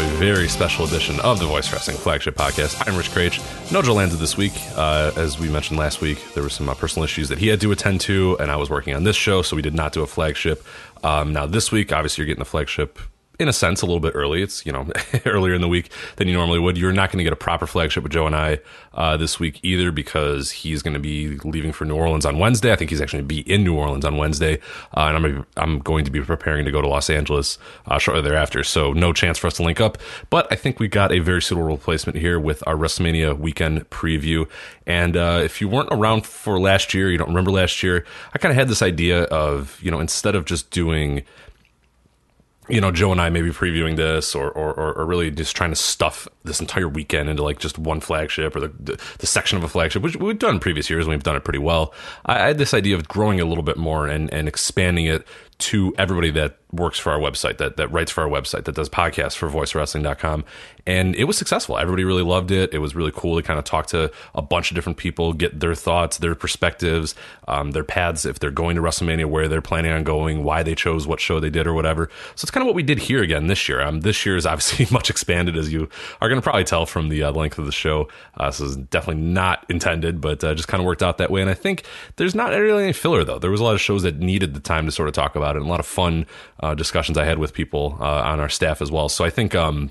A very special edition of the Voice Wrestling Flagship Podcast. I'm Rich Kraetsch. Nojo landed this week. Uh, as we mentioned last week, there were some uh, personal issues that he had to attend to, and I was working on this show, so we did not do a flagship. Um, now, this week, obviously, you're getting the flagship in a sense, a little bit early. It's, you know, earlier in the week than you normally would. You're not going to get a proper flagship with Joe and I uh, this week either because he's going to be leaving for New Orleans on Wednesday. I think he's actually going to be in New Orleans on Wednesday. Uh, and I'm, gonna be, I'm going to be preparing to go to Los Angeles uh, shortly thereafter. So no chance for us to link up. But I think we got a very suitable replacement here with our WrestleMania weekend preview. And uh, if you weren't around for last year, you don't remember last year, I kind of had this idea of, you know, instead of just doing you know, Joe and I maybe previewing this or, or, or really just trying to stuff this entire weekend into like just one flagship or the, the, the section of a flagship, which we've done previous years and we've done it pretty well. I, I had this idea of growing a little bit more and, and expanding it to everybody that works for our website, that, that writes for our website, that does podcasts for voicewrestling.com. And it was successful. Everybody really loved it. It was really cool to kind of talk to a bunch of different people, get their thoughts, their perspectives, um, their paths, if they're going to WrestleMania, where they're planning on going, why they chose what show they did or whatever. So it's kind of what we did here again this year. Um, this year is obviously much expanded, as you are going to probably tell from the uh, length of the show. Uh, this is definitely not intended, but uh, just kind of worked out that way. And I think there's not really any filler, though. There was a lot of shows that needed the time to sort of talk about it and a lot of fun uh, discussions I had with people uh, on our staff as well. So I think um,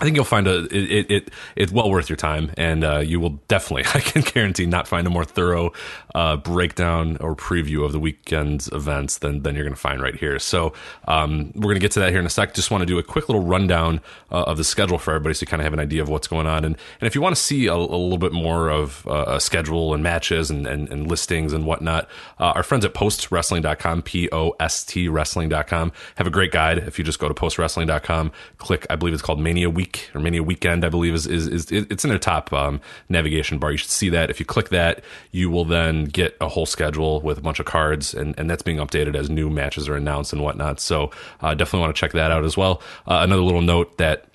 I think you'll find a, it, it, it's well worth your time, and uh, you will definitely, I can guarantee, not find a more thorough uh, breakdown or preview of the weekend's events than, than you're going to find right here. So um, we're going to get to that here in a sec. Just want to do a quick little rundown uh, of the schedule for everybody, so you kind of have an idea of what's going on. And and if you want to see a, a little bit more of uh, a schedule and matches and, and, and listings and whatnot, uh, our friends at postwrestling.com, p o s t wrestling.com, have a great guide. If you just go to postwrestling.com, click, I believe it's called Mania Week or Mania Weekend, I believe is is, is it's in their top um, navigation bar. You should see that. If you click that, you will then get a whole schedule with a bunch of cards, and, and that's being updated as new matches are announced and whatnot. So uh, definitely want to check that out as well. Uh, another little note that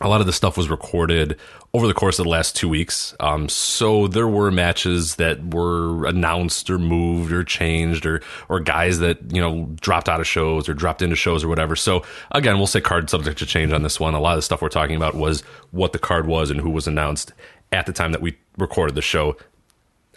a lot of the stuff was recorded over the course of the last two weeks. Um, so there were matches that were announced or moved or changed or or guys that you know dropped out of shows or dropped into shows or whatever. So again, we'll say card subject to change on this one. A lot of the stuff we're talking about was what the card was and who was announced at the time that we recorded the show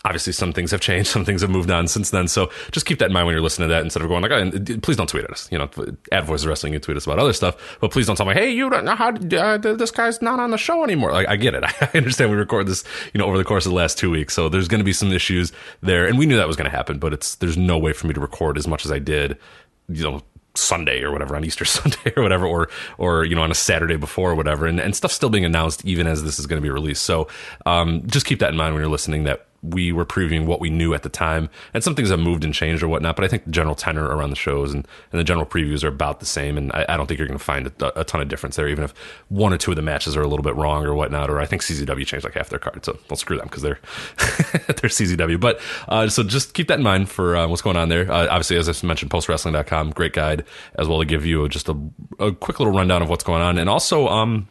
obviously some things have changed some things have moved on since then so just keep that in mind when you're listening to that instead of going like oh, please don't tweet at us you know at voice of wrestling you tweet us about other stuff but please don't tell me hey you don't know how uh, this guy's not on the show anymore like i get it i understand we record this you know over the course of the last two weeks so there's going to be some issues there and we knew that was going to happen but it's there's no way for me to record as much as i did you know Sunday or whatever on Easter Sunday or whatever, or or you know on a Saturday before or whatever, and, and stuff still being announced even as this is going to be released. So um, just keep that in mind when you're listening. That we were previewing what we knew at the time, and some things have moved and changed or whatnot. But I think the general tenor around the shows and, and the general previews are about the same, and I, I don't think you're going to find a, a, ton of difference there, even if one or two of the matches are a little bit wrong or whatnot. Or I think CZW changed like half their card, so don't screw them because they're they're CZW. But uh, so just keep that in mind for uh, what's going on there. Uh, obviously, as I mentioned, postwrestling.com, great guide as well to give you just a, a quick little rundown of what's going on, and also um,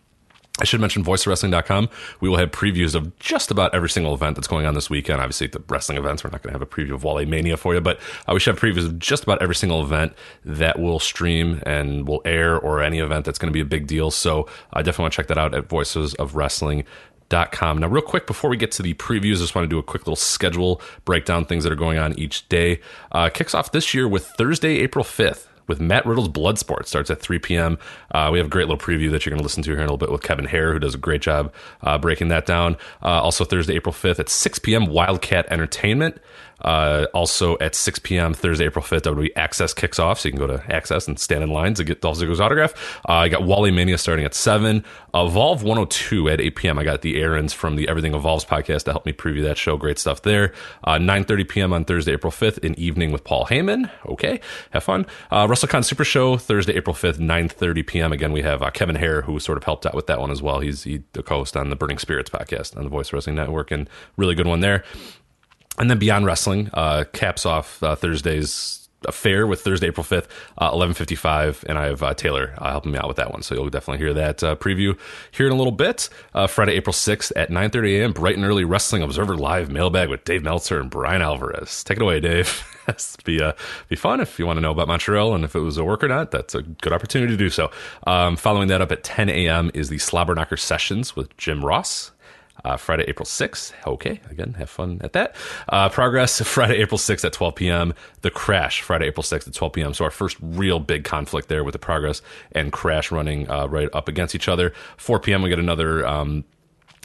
I should mention voicewrestling.com. We will have previews of just about every single event that's going on this weekend. Obviously, the wrestling events, we're not going to have a preview of Wale Mania for you, but uh, we should have previews of just about every single event that will stream and will air or any event that's going to be a big deal. So I definitely want to check that out at voicesofwrestling.com. Now, real quick, before we get to the previews, I just want to do a quick little schedule breakdown, things that are going on each day. Uh, kicks off this year with Thursday, April 5th with Matt Riddle's Bloodsport. Starts at 3 p.m. Uh, we have a great little preview that you're going to listen to here in a little bit with Kevin Hare, who does a great job uh, breaking that down. Uh, also, Thursday, April 5th at 6 p.m., Wildcat Entertainment. Uh, also at 6 p.m. Thursday, April 5th, WWE Access kicks off, so you can go to Access and stand in line to get Dolph Ziggler's autograph. Uh, I got Wally Mania starting at 7. Evolve 102 at 8 p.m. I got the Aarons from the Everything Evolves podcast to help me preview that show. Great stuff there. Uh, 9.30 p.m. on Thursday, April 5th, an evening with Paul Heyman. Okay, have fun. Uh, WrestleCon Super Show, Thursday, April 5th, 9.30 p.m. Again, we have uh, Kevin Hare, who sort of helped out with that one as well. He's he, the co-host on the Burning Spirits podcast on the Voice Wrestling Network, and really good one there. And then Beyond Wrestling uh, caps off uh, Thursday's affair with Thursday, April 5th, uh, 11.55. And I have uh, Taylor uh, helping me out with that one. So you'll definitely hear that preview here in a little bit. Friday, April 6th at 9.30 a.m., bright and early Wrestling Observer Live mailbag with Dave Meltzer and Bryan Alvarez. Take it away, Dave. It's be, uh, be fun if you want to know about Montreal and if it was a work or not. That's a good opportunity to do so. Um, following that up at 10 a.m. is the Slobberknocker Sessions with Jim Ross. Uh, Friday, April 6th. Okay, again, have fun at that. Uh, Progress, Friday, April 6th at 12 p.m. The Crash, Friday, April 6th at 12 p.m. So our first real big conflict there with the Progress and Crash running uh, right up against each other. 4 p.m. we get another um,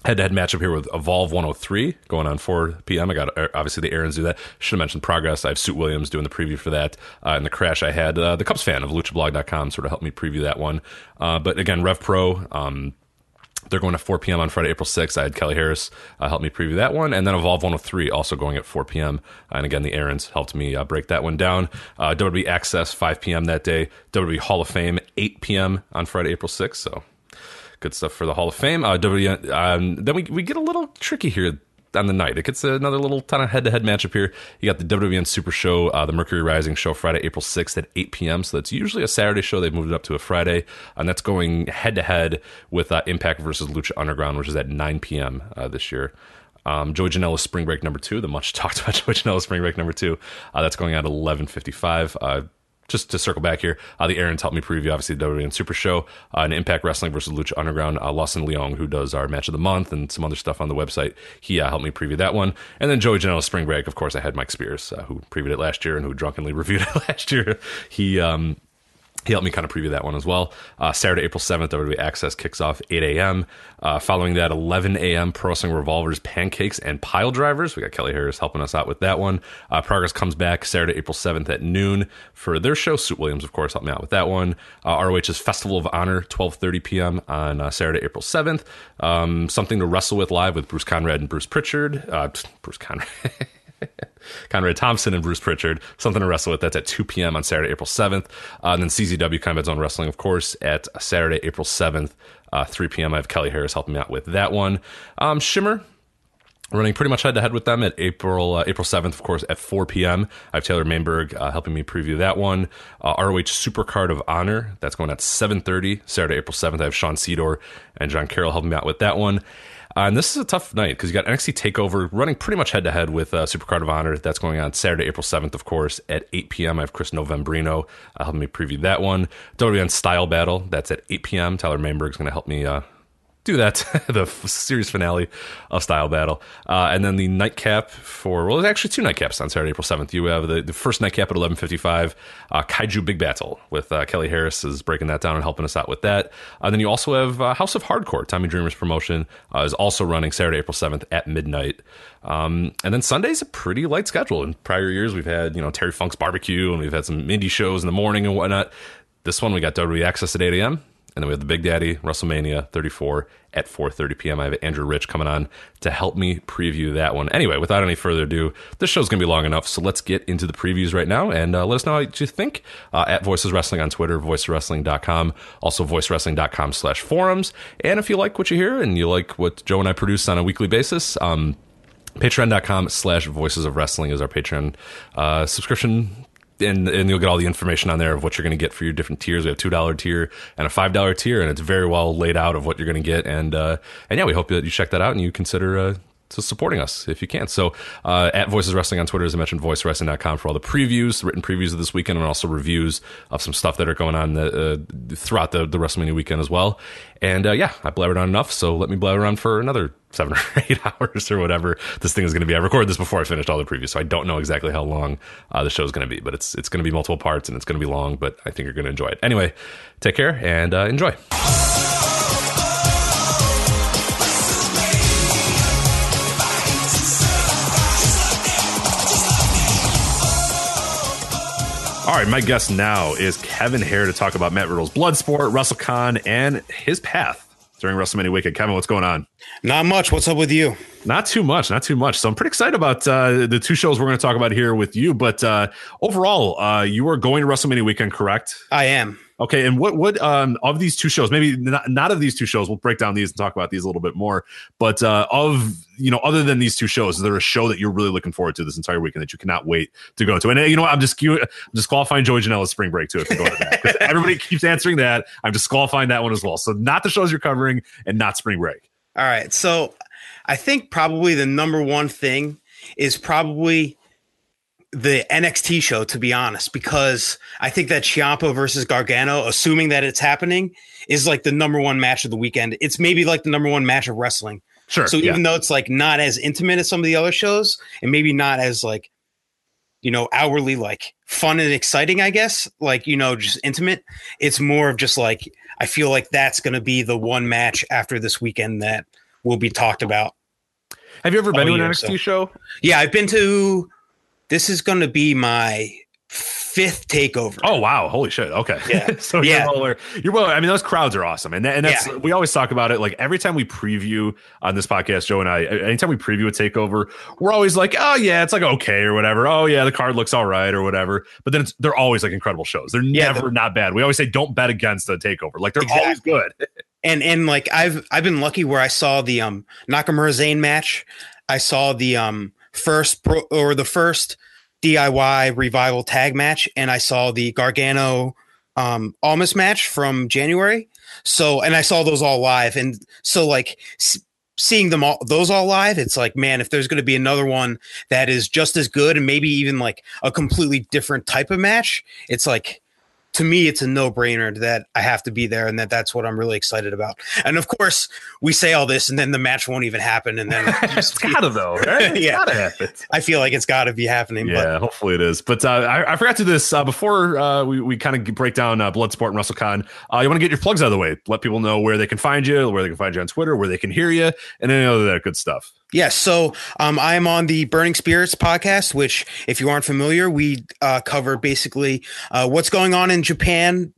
head-to-head matchup here with Evolve 103 going on 4 p.m. I got uh, obviously the Aarons do that. Should have mentioned Progress. I have Suit Williams doing the preview for that. Uh, and the crash I had uh, the Cubs fan of LuchaBlog.com sort of helped me preview that one. Uh, but again, Rev Pro. Um, they're going at 4 p.m. on Friday, April 6th. I had Kelly Harrass uh, help me preview that one. And then Evolve 103 also going at 4 p.m. And again, the Aarons helped me uh, break that one down. Uh, WWE Access 5 p.m. that day. WWE Hall of Fame 8 p.m. on Friday, April 6th. So good stuff for the Hall of Fame. Uh, WWE, um, then we, we get a little tricky here on the night. It gets another little kind of head to head matchup here. You got the WWN Super Show, uh, the Mercury Rising show, Friday, April 6th at 8 p.m. So that's usually a Saturday show. They've moved it up to a Friday. And that's going head to head with uh, Impact versus Lucha Underground, which is at 9 p.m. Uh, this year. Um, Joey Janela's Spring Break number two, the much talked about Joey Janela's Spring Break number two. Uh, that's going at 11.55 uh, just to circle back here, uh, the Aaron's helped me preview obviously the WWE Super Show uh, and Impact Wrestling versus Lucha Underground. Uh, Lawson Leong, who does our match of the month and some other stuff on the website, he uh, helped me preview that one. And then Joey Janela Spring Break, of course, I had Mike Spears, uh, who previewed it last year and who drunkenly reviewed it last year. He um, he helped me kind of preview that one as well. Uh, Saturday, April 7th, WWE Access kicks off 8 a.m. Uh, following that, 11 a.m., Pro Wrestling Revolvers, Pancakes, and Pile Drivers. We got Kelly Harrass helping us out with that one. Uh, Progress comes back Saturday, April 7th at noon for their show. Suit Williams, of course, helped me out with that one. Uh, ROH's Festival of Honor, 12.30 p.m. on uh, Saturday, April 7th. Um, something to wrestle with live with Bruce Conrad and Bruce Pritchard. Uh, Bruce Conrad. Conrad Thompson and Bruce Pritchard. Something to wrestle with. That's at 2 p.m. on Saturday, April 7th. Uh, and then CZW Combat Zone Wrestling, of course, at Saturday, April 7th, uh, 3 p.m. I have Kelly Harrass helping me out with that one. Um, Shimmer, running pretty much head to head with them at April uh, April 7th, of course, at 4 p.m. I have Taylor Maimbourg uh, helping me preview that one. Uh, ROH Supercard of Honor, that's going at 7.30, Saturday, April 7th. I have Sean Sedor and John Carroll helping me out with that one. Uh, and this is a tough night because you got NXT Takeover running pretty much head to head with uh, Supercard of Honor. That's going on Saturday, April 7th, of course, at 8 p.m. I have Chris Novembrino uh, helping me preview that one. WWN Style Battle, that's at 8 p.m. Tyler Maimbourg is going to help me uh, do that, the series finale of Style Battle. Uh, and then the nightcap for, well, there's actually two nightcaps on Saturday, April 7th. You have the, the first nightcap at 11.55, uh, Kaiju Big Battel with uh, Kelly Harrass is breaking that down and helping us out with that. And then you also have uh, House of Hardcore, Tommy Dreamer's promotion, uh, is also running Saturday, April 7th at midnight. Um, and then Sunday's a pretty light schedule. In prior years, we've had, you know, Terry Funk's barbecue and we've had some indie shows in the morning and whatnot. This one, we got WWE Access at 8 a.m. And then we have the Big Daddy WrestleMania 34 at 4:30 p.m. I have Andrew Rich coming on to help me preview that one. Anyway, without any further ado, this show's going to be long enough, so let's get into the previews right now and uh, let us know what you think uh, at Voices Wrestling on Twitter, voicewrestling.com, also voicewrestling.com slash forums. And if you like what you hear and you like what Joe and I produce on a weekly basis, um, patreon.com slash voices of wrestling is our patreon uh, subscription and and you'll get all the information on there of what you're going to get for your different tiers. We have two dollar tier and a five dollar tier, and it's very well laid out of what you're going to get. And uh, and yeah, we hope that you check that out and you consider. Uh, to supporting us if you can. So uh, at Voices Wrestling on Twitter, as I mentioned, voicewrestling.com for all the previews, written previews of this weekend, and also reviews of some stuff that are going on the, uh, throughout the, the WrestleMania weekend as well. And uh, yeah, I blabbered on enough, so let me blabber on for another seven or eight hours or whatever this thing is going to be. I recorded this before I finished all the previews, so I don't know exactly how long uh, the show is going to be, but it's it's going to be multiple parts and it's going to be long, but I think you're going to enjoy it. Anyway, take care and uh, enjoy. All right, my guest now is Kevin Hare to talk about Matt Riddle's Bloodsport, WrestleCon, and his path during WrestleMania weekend. Kevin, what's going on? Not much. What's up with you? Not too much, not too much. So I'm pretty excited about uh, the two shows we're going to talk about here with you. But uh, overall, uh, you are going to WrestleMania weekend, correct? I am. Okay, and what what um of these two shows? Maybe not, not of these two shows. We'll break down these and talk about these a little bit more. But uh, of you know, other than these two shows, is there a show that you're really looking forward to this entire weekend that you cannot wait to go to? And uh, you know, what? I'm just I'm disqualifying Joey Janela's spring break too if you go to that because everybody keeps answering that. I'm disqualifying that one as well. So not the shows you're covering and not spring break. All right, so I think probably the number one thing is probably the NXT show, to be honest, because I think that Ciampa versus Gargano, assuming that it's happening, is like the number one match of the weekend. It's maybe like the number one match of wrestling. Sure. So even though it's like not as intimate as some of the other shows, and maybe not as like, you know, hourly like fun and exciting, I guess, like you know, just intimate. It's more of just like I feel like that's going to be the one match after this weekend that will be talked about. Have you ever been to an NXT so. show? Yeah, I've been to this is going to be my fifth takeover. Oh wow! Holy shit! Okay, yeah. so yeah. you're well, you're well. I mean, those crowds are awesome, and and that's yeah. we always talk about it. Like every time we preview on this podcast, Joe and I, anytime we preview a takeover, we're always like, oh yeah, it's like okay or whatever. Oh yeah, the card looks all right or whatever. But then they're always like incredible shows. They're yeah, never not bad. We always say don't bet against a takeover. Like they're exactly. always good. and and like I've I've been lucky where I saw the um Nakamura Zayn match. I saw the um first pro or the first DIY revival tag match, and I saw the Gargano um Almas match from January. So, and I saw those all live, and so like s- seeing them all those all live, it's like man, if there's going to be another one that is just as good, and maybe even like a completely different type of match, it's like to me, it's a no brainer that I have to be there and that that's what I'm really excited about. And of course, we say all this and then the match won't even happen. And then it's gotta though, right? It's yeah, gotta happen. I feel like it's gotta be happening. Yeah, but. hopefully it is. But uh, I, I, forgot to do this uh, before uh, we, we kind of break down uh, Bloodsport and WrestleCon. Uh, you want to get your plugs out of the way, let people know where they can find you, where they can find you on Twitter, where they can hear you, and any other that good stuff. Yes. So um, I'm on the Burning Spirits podcast, which, if you aren't familiar, we uh, cover basically uh, what's going on in Japan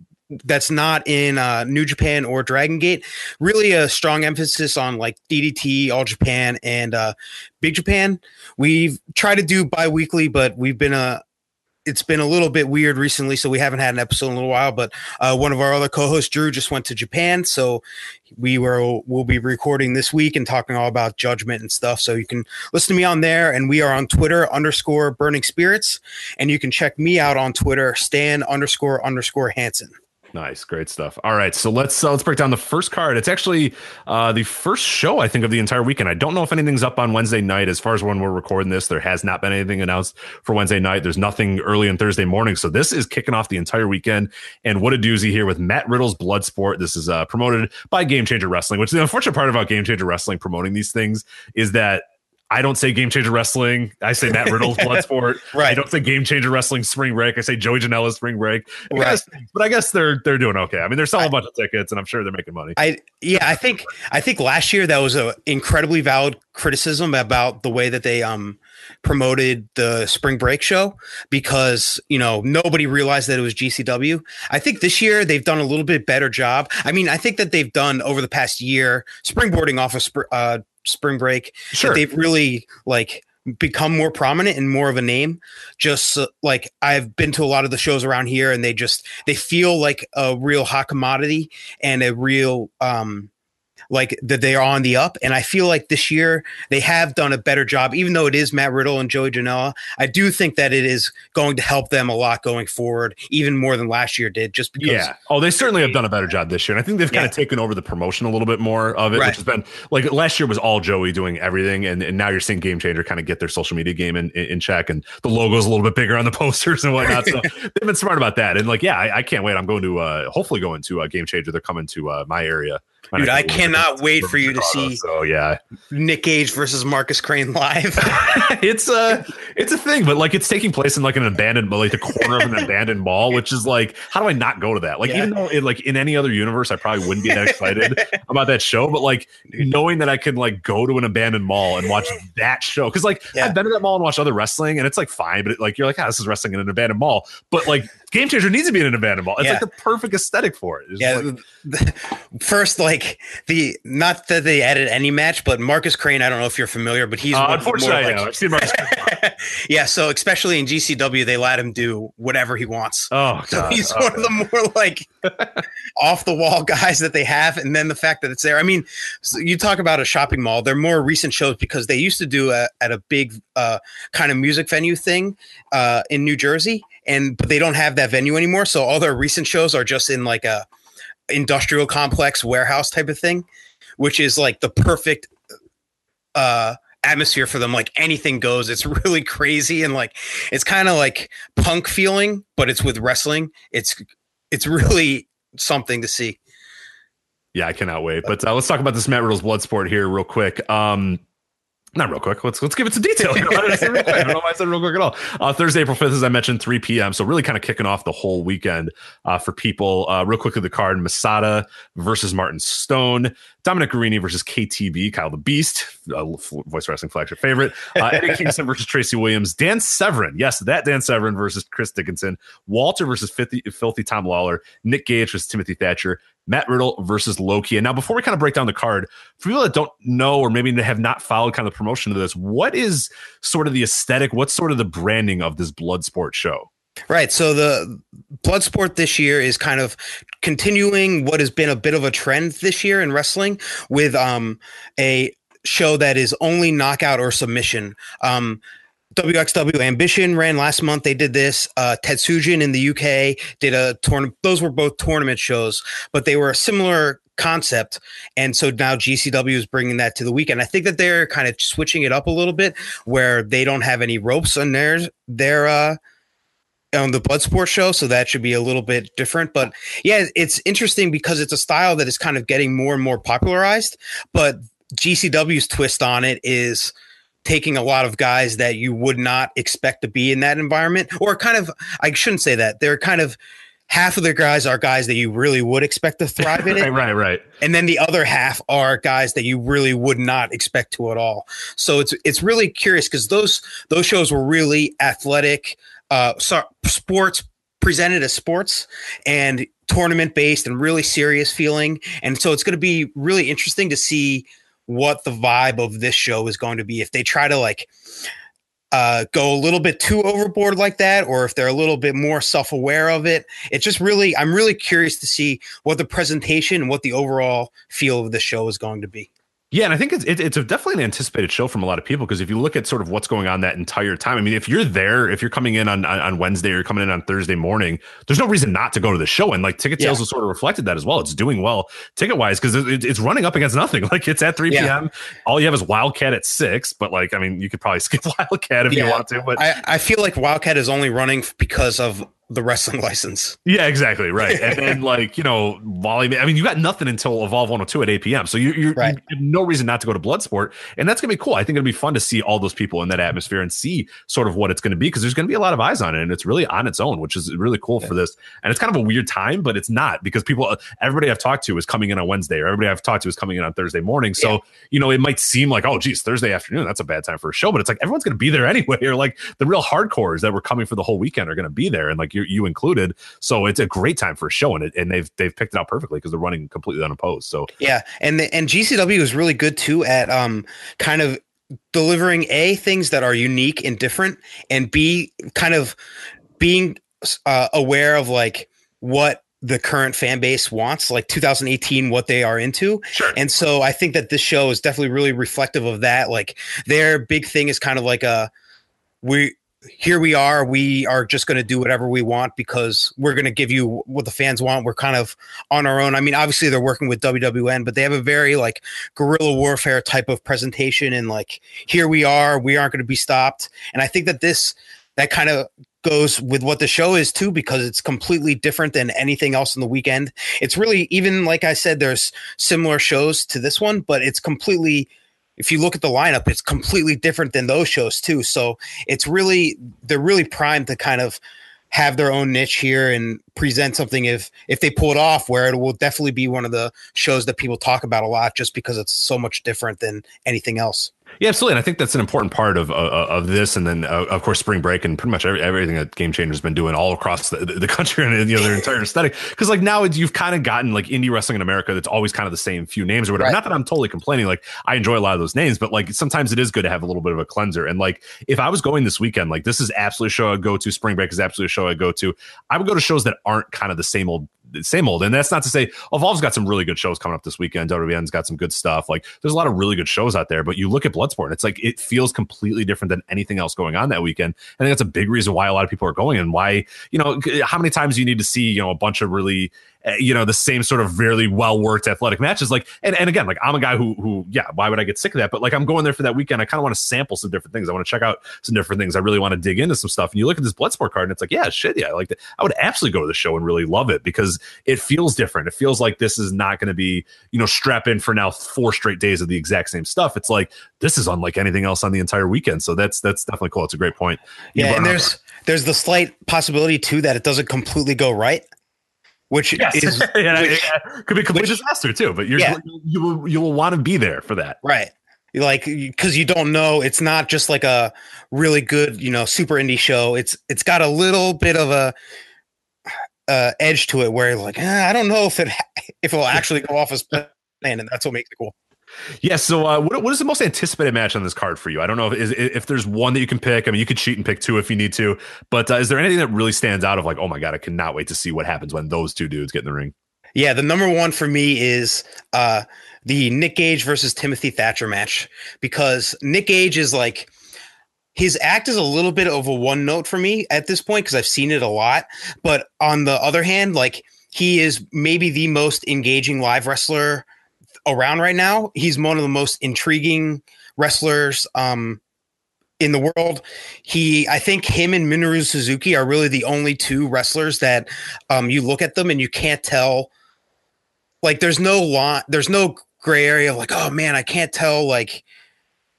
that's not in uh, New Japan or Dragon Gate. Really, a strong emphasis on like DDT, All Japan, and uh, Big Japan. We've tried to do bi weekly, but we've been a uh, it's been a little bit weird recently, so we haven't had an episode in a little while. But uh, one of our other co-hosts, Drew, just went to Japan, so we were we'll be recording this week and talking all about Judgment and stuff. So you can listen to me on there, and we are on Twitter underscore Burning Spirits, and you can check me out on Twitter, Stan underscore underscore Hansen. Nice, great stuff. All right, so let's uh, let's break down the first card. It's actually uh, the first show I think of the entire weekend. I don't know if anything's up on Wednesday night. As far as when we're recording this, there has not been anything announced for Wednesday night. There's nothing early on Thursday morning, so this is kicking off the entire weekend. And what a doozy here with Matt Riddle's Bloodsport. This is uh, promoted by Game Changer Wrestling. Which the unfortunate part about Game Changer Wrestling promoting these things is that I don't say Game Changer Wrestling. I say Matt Riddle's Bloodsport. right. I don't say Game Changer Wrestling Spring Break. I say Joey Janela's Spring Break. I right. Guess, but I guess they're they're doing okay. I mean, they're selling I, a bunch of tickets, and I'm sure they're making money. I yeah, I think I think last year that was an incredibly valid criticism about the way that they um promoted the Spring Break show because you know nobody realized that it was GCW. I think this year they've done a little bit better job. I mean, I think that they've done over the past year springboarding off of uh, spring break. Sure. They've really like become more prominent and more of a name. Just uh, like I've been to a lot of the shows around here and they just they feel like a real hot commodity and a real um like that they are on the up. And I feel like this year they have done a better job, even though it is Matt Riddle and Joey Janela. I do think that it is going to help them a lot going forward, even more than last year did. Just because, yeah. Oh, they certainly have done a better job this year, and I think they've kind of taken over the promotion a little bit more of it, right. which has been like last year was all Joey doing everything, and, and now you're seeing Game Changer kind of get their social media game in, in, in check, and the logo's a little bit bigger on the posters and whatnot. So they've been smart about that, and like, yeah, I, I can't wait. I'm going to uh, hopefully going to uh, Game Changer. They're coming to uh, my area Dude, I cannot wait for you to see. So yeah, Nick Gage versus Marcus Crane live. it's a it's a thing, but like it's taking place in like an abandoned, like the corner of an abandoned mall, which is like, how do I not go to that? Like, yeah. even though it, like in any other universe, I probably wouldn't be that excited about that show, but like knowing that I can like go to an abandoned mall and watch that show, because like yeah. I've been to that mall and watched other wrestling, and it's like fine, but it, like you're like, ah, this is wrestling in an abandoned mall, but like Game Changer needs to be in an abandoned ball. It's yeah. like the perfect aesthetic for it. It's yeah. Like, first, like the not that they added any match, but Marcus Crane. I don't know if you're familiar, but he's uh, unfortunately, like, I've seen Marcus. yeah, so especially in GCW, they let him do whatever he wants. Oh, so he's oh, one of the more like off the wall guys that they have, and then the fact that it's there. I mean, so you talk about a shopping mall. They're more recent shows because they used to do a, at a big uh, kind of music venue thing uh, in New Jersey, and but they don't have that venue anymore. So all their recent shows are just in like a industrial complex warehouse type of thing, which is like the perfect uh atmosphere for them. Like anything goes. It's really crazy and like it's kind of like punk feeling but it's with wrestling. It's it's really something to see. Yeah i cannot wait. But uh, let's talk about this matt riddle's blood sport here real quick. Um not real quick. Let's let's give it some detail. I, don't know why I said real quick at all. Uh, Thursday, April fifth, as I mentioned, three p.m. So really kind of kicking off the whole weekend uh, for people. Uh, real quickly, the card: Masada versus Martin Stone, Dominic Garrini versus KTB, Kyle the Beast, uh, voice wrestling flagship favorite, uh, Eddie Kingston versus Tracy Williams, Dan Severn, yes, that Dan Severn versus Chris Dickinson, Walter versus Filthy, Filthy Tom Lawler, Nick Gage versus Timothy Thatcher, Matt Riddle versus Low Ki. And now, before we kind of break down the card, for people that don't know or maybe have not followed kind of the promotion of this, what is sort of the aesthetic? What's sort of the branding of this blood sport show? Right. So the Bloodsport this year is kind of continuing what has been a bit of a trend this year in wrestling with um, a show that is only knockout or submission. Um, WXW Ambition ran last month. They did this. Uh, Tetsujin in the UK did a tournament. Those were both tournament shows, but they were a similar concept. And so now GCW is bringing that to the weekend. I think that they're kind of switching it up a little bit where they don't have any ropes on their, their, uh, on the Bloodsport show, so that should be a little bit different. But yeah, it's interesting because it's a style that is kind of getting more and more popularized. But GCW's twist on it is taking a lot of guys that you would not expect to be in that environment, or kind of, I shouldn't say that. They're kind of half of the guys are guys that you really would expect to thrive in it. right, right, right. And then the other half are guys that you really would not expect to at all. So it's it's really curious because those those shows were really athletic, uh, sports presented as sports and tournament based and really serious feeling. And so it's going to be really interesting to see what the vibe of this show is going to be if they try to like uh, go a little bit too overboard like that, or if they're a little bit more self aware of it. It's just really, I'm really curious to see what the presentation and what the overall feel of the show is going to be. Yeah, and I think it's it, it's a definitely an anticipated show from a lot of people because if you look at sort of what's going on that entire time, I mean, if you're there, if you're coming in on on Wednesday or you're coming in on Thursday morning, there's no reason not to go to the show, and like ticket sales yeah. have sort of reflected that as well. It's doing well ticket wise because it, it's running up against nothing. Like it's at 3 p.m. All you have is Wildcat at six, but like I mean, you could probably skip Wildcat if yeah. you want to. But I, I feel like Wildcat is only running because of the wrestling license. Yeah, exactly. Right. and then like, you know, volley, I mean, you got nothing until Evolve 102 at 8 p.m. So you, you, right. you have no reason not to go to Bloodsport. And that's going to be cool. I think it'll be fun to see all those people in that atmosphere and see sort of what it's going to be because there's going to be a lot of eyes on it. And it's really on its own, which is really cool yeah. for this. And it's kind of a weird time, but it's not because people, uh, everybody I've talked to is coming in on Wednesday or everybody I've talked to is coming in on Thursday morning. So, yeah. you know, it might seem like, oh, geez, Thursday afternoon, that's a bad time for a show. But it's like everyone's going to be there anyway. Or like the real hardcores that were coming for the whole weekend are going to be there. And like you, you included. So it's a great time for a show, and it, and they've they've picked it out perfectly because they're running completely unopposed. So yeah, and the, and GCW is really good too at um kind of delivering a things that are unique and different, and b kind of being uh, aware of like what the current fan base wants, like 2018, what they are into. Sure. And so I think that this show is definitely really reflective of that. Like their big thing is kind of like a we here we are. We are just going to do whatever we want because we're going to give you what the fans want. We're kind of on our own. I mean, obviously they're working with WWN, but they have a very like guerrilla warfare type of presentation. And like, here we are. We aren't going to be stopped. And I think that this that kind of goes with what the show is too because it's completely different than anything else in the weekend. It's really even like I said, there's similar shows to this one, but it's completely if you look at the lineup, it's completely different than those shows too. So it's really they're really primed to kind of have their own niche here and present something if if they pull it off where it will definitely be one of the shows that people talk about a lot just because it's so much different than anything else Yeah, absolutely. And I think that's an important part of uh, uh of this, and then uh, of course spring break and pretty much every, everything that Game Changer's been doing all across the, the country and you know their entire aesthetic. Because like now you've kind of gotten like indie wrestling in America that's always kind of the same few names or whatever. Right. Not that I'm totally complaining. Like I enjoy a lot of those names, but like sometimes it is good to have a little bit of a cleanser. And like if I was going this weekend, like this is absolutely a show I'd go to. Spring break is absolutely a show I'd go to. I would go to shows that aren't kind of the same old same old. And that's not to say Evolve's got some really good shows coming up this weekend. WWN's got some good stuff. Like there's a lot of really good shows out there, but you look at Bloodsport, and it's like it feels completely different than anything else going on that weekend. I think that's a big reason why a lot of people are going and why, you know, how many times you need to see, you know, a bunch of really Eh, you know the same sort of really well worked athletic matches like and, and again like i'm a guy who who yeah why would i get sick of that? But like i'm going there for that weekend. I kind of want to sample some different things. I want to check out some different things. I really want to dig into some stuff. And you look at this bloodsport card and it's like yeah shit yeah I like i would absolutely go to the show and really love it because it feels different. It feels like this is not going to be you know strap in for now four straight days of the exact same stuff. It's like this is unlike anything else on the entire weekend. So that's that's definitely cool. It's a great point. You yeah and there's there's the slight possibility too that it doesn't completely go right which yes. is yeah, which, yeah, could be complete which, disaster too. But you're yeah. you will you will want to be there for that, right? Like because you don't know, it's not just like a really good, you know, super indie show. It's it's got a little bit of a uh, edge to it where like eh, I don't know if it if it will actually go off as planned, and that's what makes it cool. Yeah. So, uh, what, what is the most anticipated match on this card for you? I don't know if is, if there's one that you can pick. I mean, you could cheat and pick two if you need to. But uh, is there anything that really stands out of like, oh my god, I cannot wait to see what happens when those two dudes get in the ring? Yeah, the number one for me is uh, the Nick Gage versus Timothy Thatcher match because Nick Gage is like his act is a little bit of a one note for me at this point because I've seen it a lot. But on the other hand, like he is maybe the most engaging live wrestler around right now. He's one of the most intriguing wrestlers um, in the world. He, I think, him and Minoru Suzuki are really the only two wrestlers that um, you look at them and you can't tell. Like, there's no lot, there's no gray area like, oh man, I can't tell like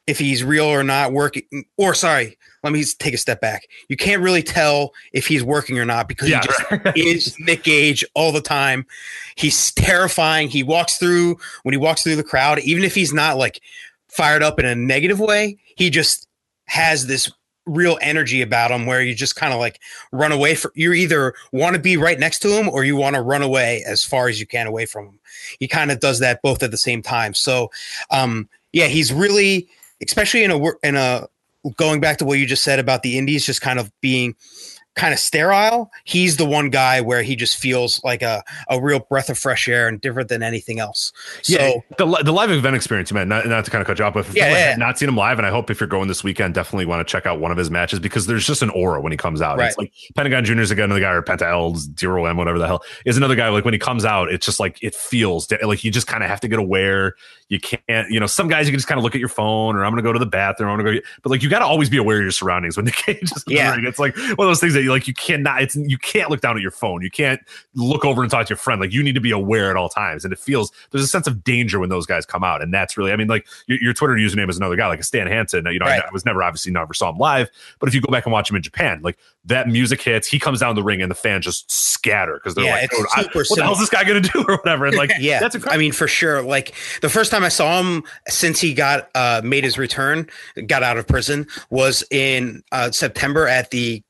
if he's real or not working. Or sorry, let me just take a step back. You can't really tell if he's working or not because yeah, he just right. is Nick Gage all the time. He's terrifying. He walks through when he walks through the crowd, even if he's not like fired up in a negative way, he just has this real energy about him where you just kind of like run away from you either want to be right next to him or you want to run away as far as you can away from him. He kind of does that both at the same time. So um yeah, he's really especially in a in a going back to what you just said about the indies just kind of being kind of sterile, he's the one guy where he just feels like a, a real breath of fresh air and different than anything else. So yeah, the, the live event experience, man, not, not to kind of cut you off, but if yeah, yeah. not seen him live, and I hope if you're going this weekend, definitely want to check out one of his matches because there's just an aura when he comes out. Right. It's like Pentagon Jr. is another guy, or Penta El Zero M, whatever the hell, is another guy. Like when he comes out, it's just like it feels like you just kind of have to get aware. You can't, you know, some guys you can just kind of look at your phone, or I'm going to go to the bathroom, I'm going to go, but like you got to always be aware of your surroundings when the game just yeah. It's like one of those things that you like you cannot it's you can't look down at your phone. You can't look over and talk to your friend. Like you need to be aware at all times. And it feels there's a sense of danger when those guys come out. And that's really, I mean, like your, your Twitter username is another guy, like a Stan Hansen. You know, right. I, I, was never obviously never saw him live, but if you go back and watch him in Japan, like that music hits, he comes down the ring and the fans just scatter because they're yeah, like, oh, I, what the hell is this guy going to do or whatever. And like, yeah, that's incredible. I mean, for sure. Like the first time I saw him since he got uh, made his return, got out of prison, was in uh, September at the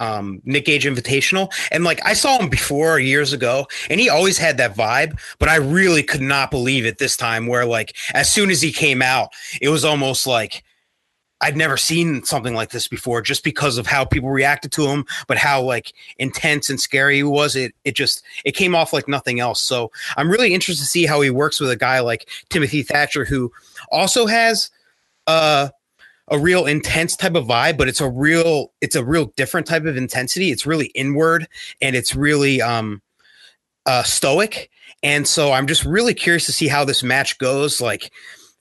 um, Nick Gage Invitational. And like I saw him before years ago, and he always had that vibe, but I really could not believe it this time where like as soon as he came out, it was almost like I'd never seen something like this before just because of how people reacted to him, but how like intense and scary he was. It it just it came off like nothing else. So I'm really interested to see how he works with a guy like Timothy Thatcher, who also has uh a real intense type of vibe, but it's a real it's a real different type of intensity. It's really inward and it's really um uh stoic. And so I'm just really curious to see how this match goes. Like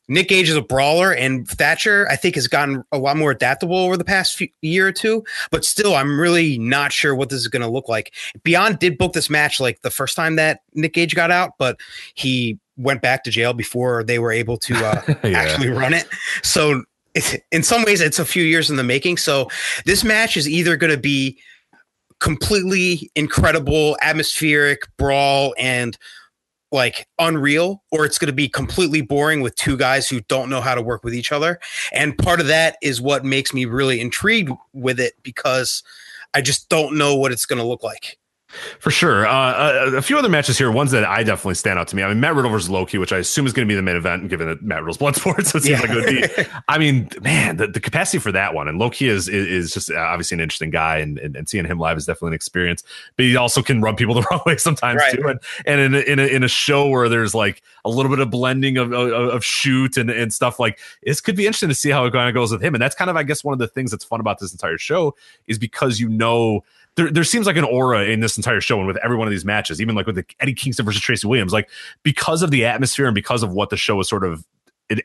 Nick Gage is a brawler, and Thatcher, I think, has gotten a lot more adaptable over the past few, year or two. But still, I'm really not sure what this is going to look like. Beyond did book this match like the first time that Nick Gage got out, but he went back to jail before they were able to uh, yeah. actually run it. So in some ways it's a few years in the making. So this match is either going to be completely incredible atmospheric brawl and like unreal or it's going to be completely boring with two guys who don't know how to work with each other. And part of that is what makes me really intrigued with it because I just don't know what it's going to look like. For sure. Uh, a, a, few other matches here, ones that I definitely stand out to me. I mean, Matt Riddle versus Low Ki, which I assume is going to be the main event, given that Matt Riddle's blood sport. So it seems yeah. like it would be. I mean, man, the, the capacity for that one. And Low Ki is, is, is just obviously an interesting guy, and, and, and, seeing him live is definitely an experience. But he also can rub people the wrong way sometimes, right. too. And, and in, a, in, a, in a show where there's like a little bit of blending of, of, of shoot and, and stuff like this could be interesting to see how it kind of goes with him. And that's kind of, I guess, one of the things that's fun about this entire show is because you know there, there seems like an aura in this entire show and with every one of these matches, even like with the Eddie Kingston versus Tracy Williams, like because of the atmosphere and because of what the show is sort of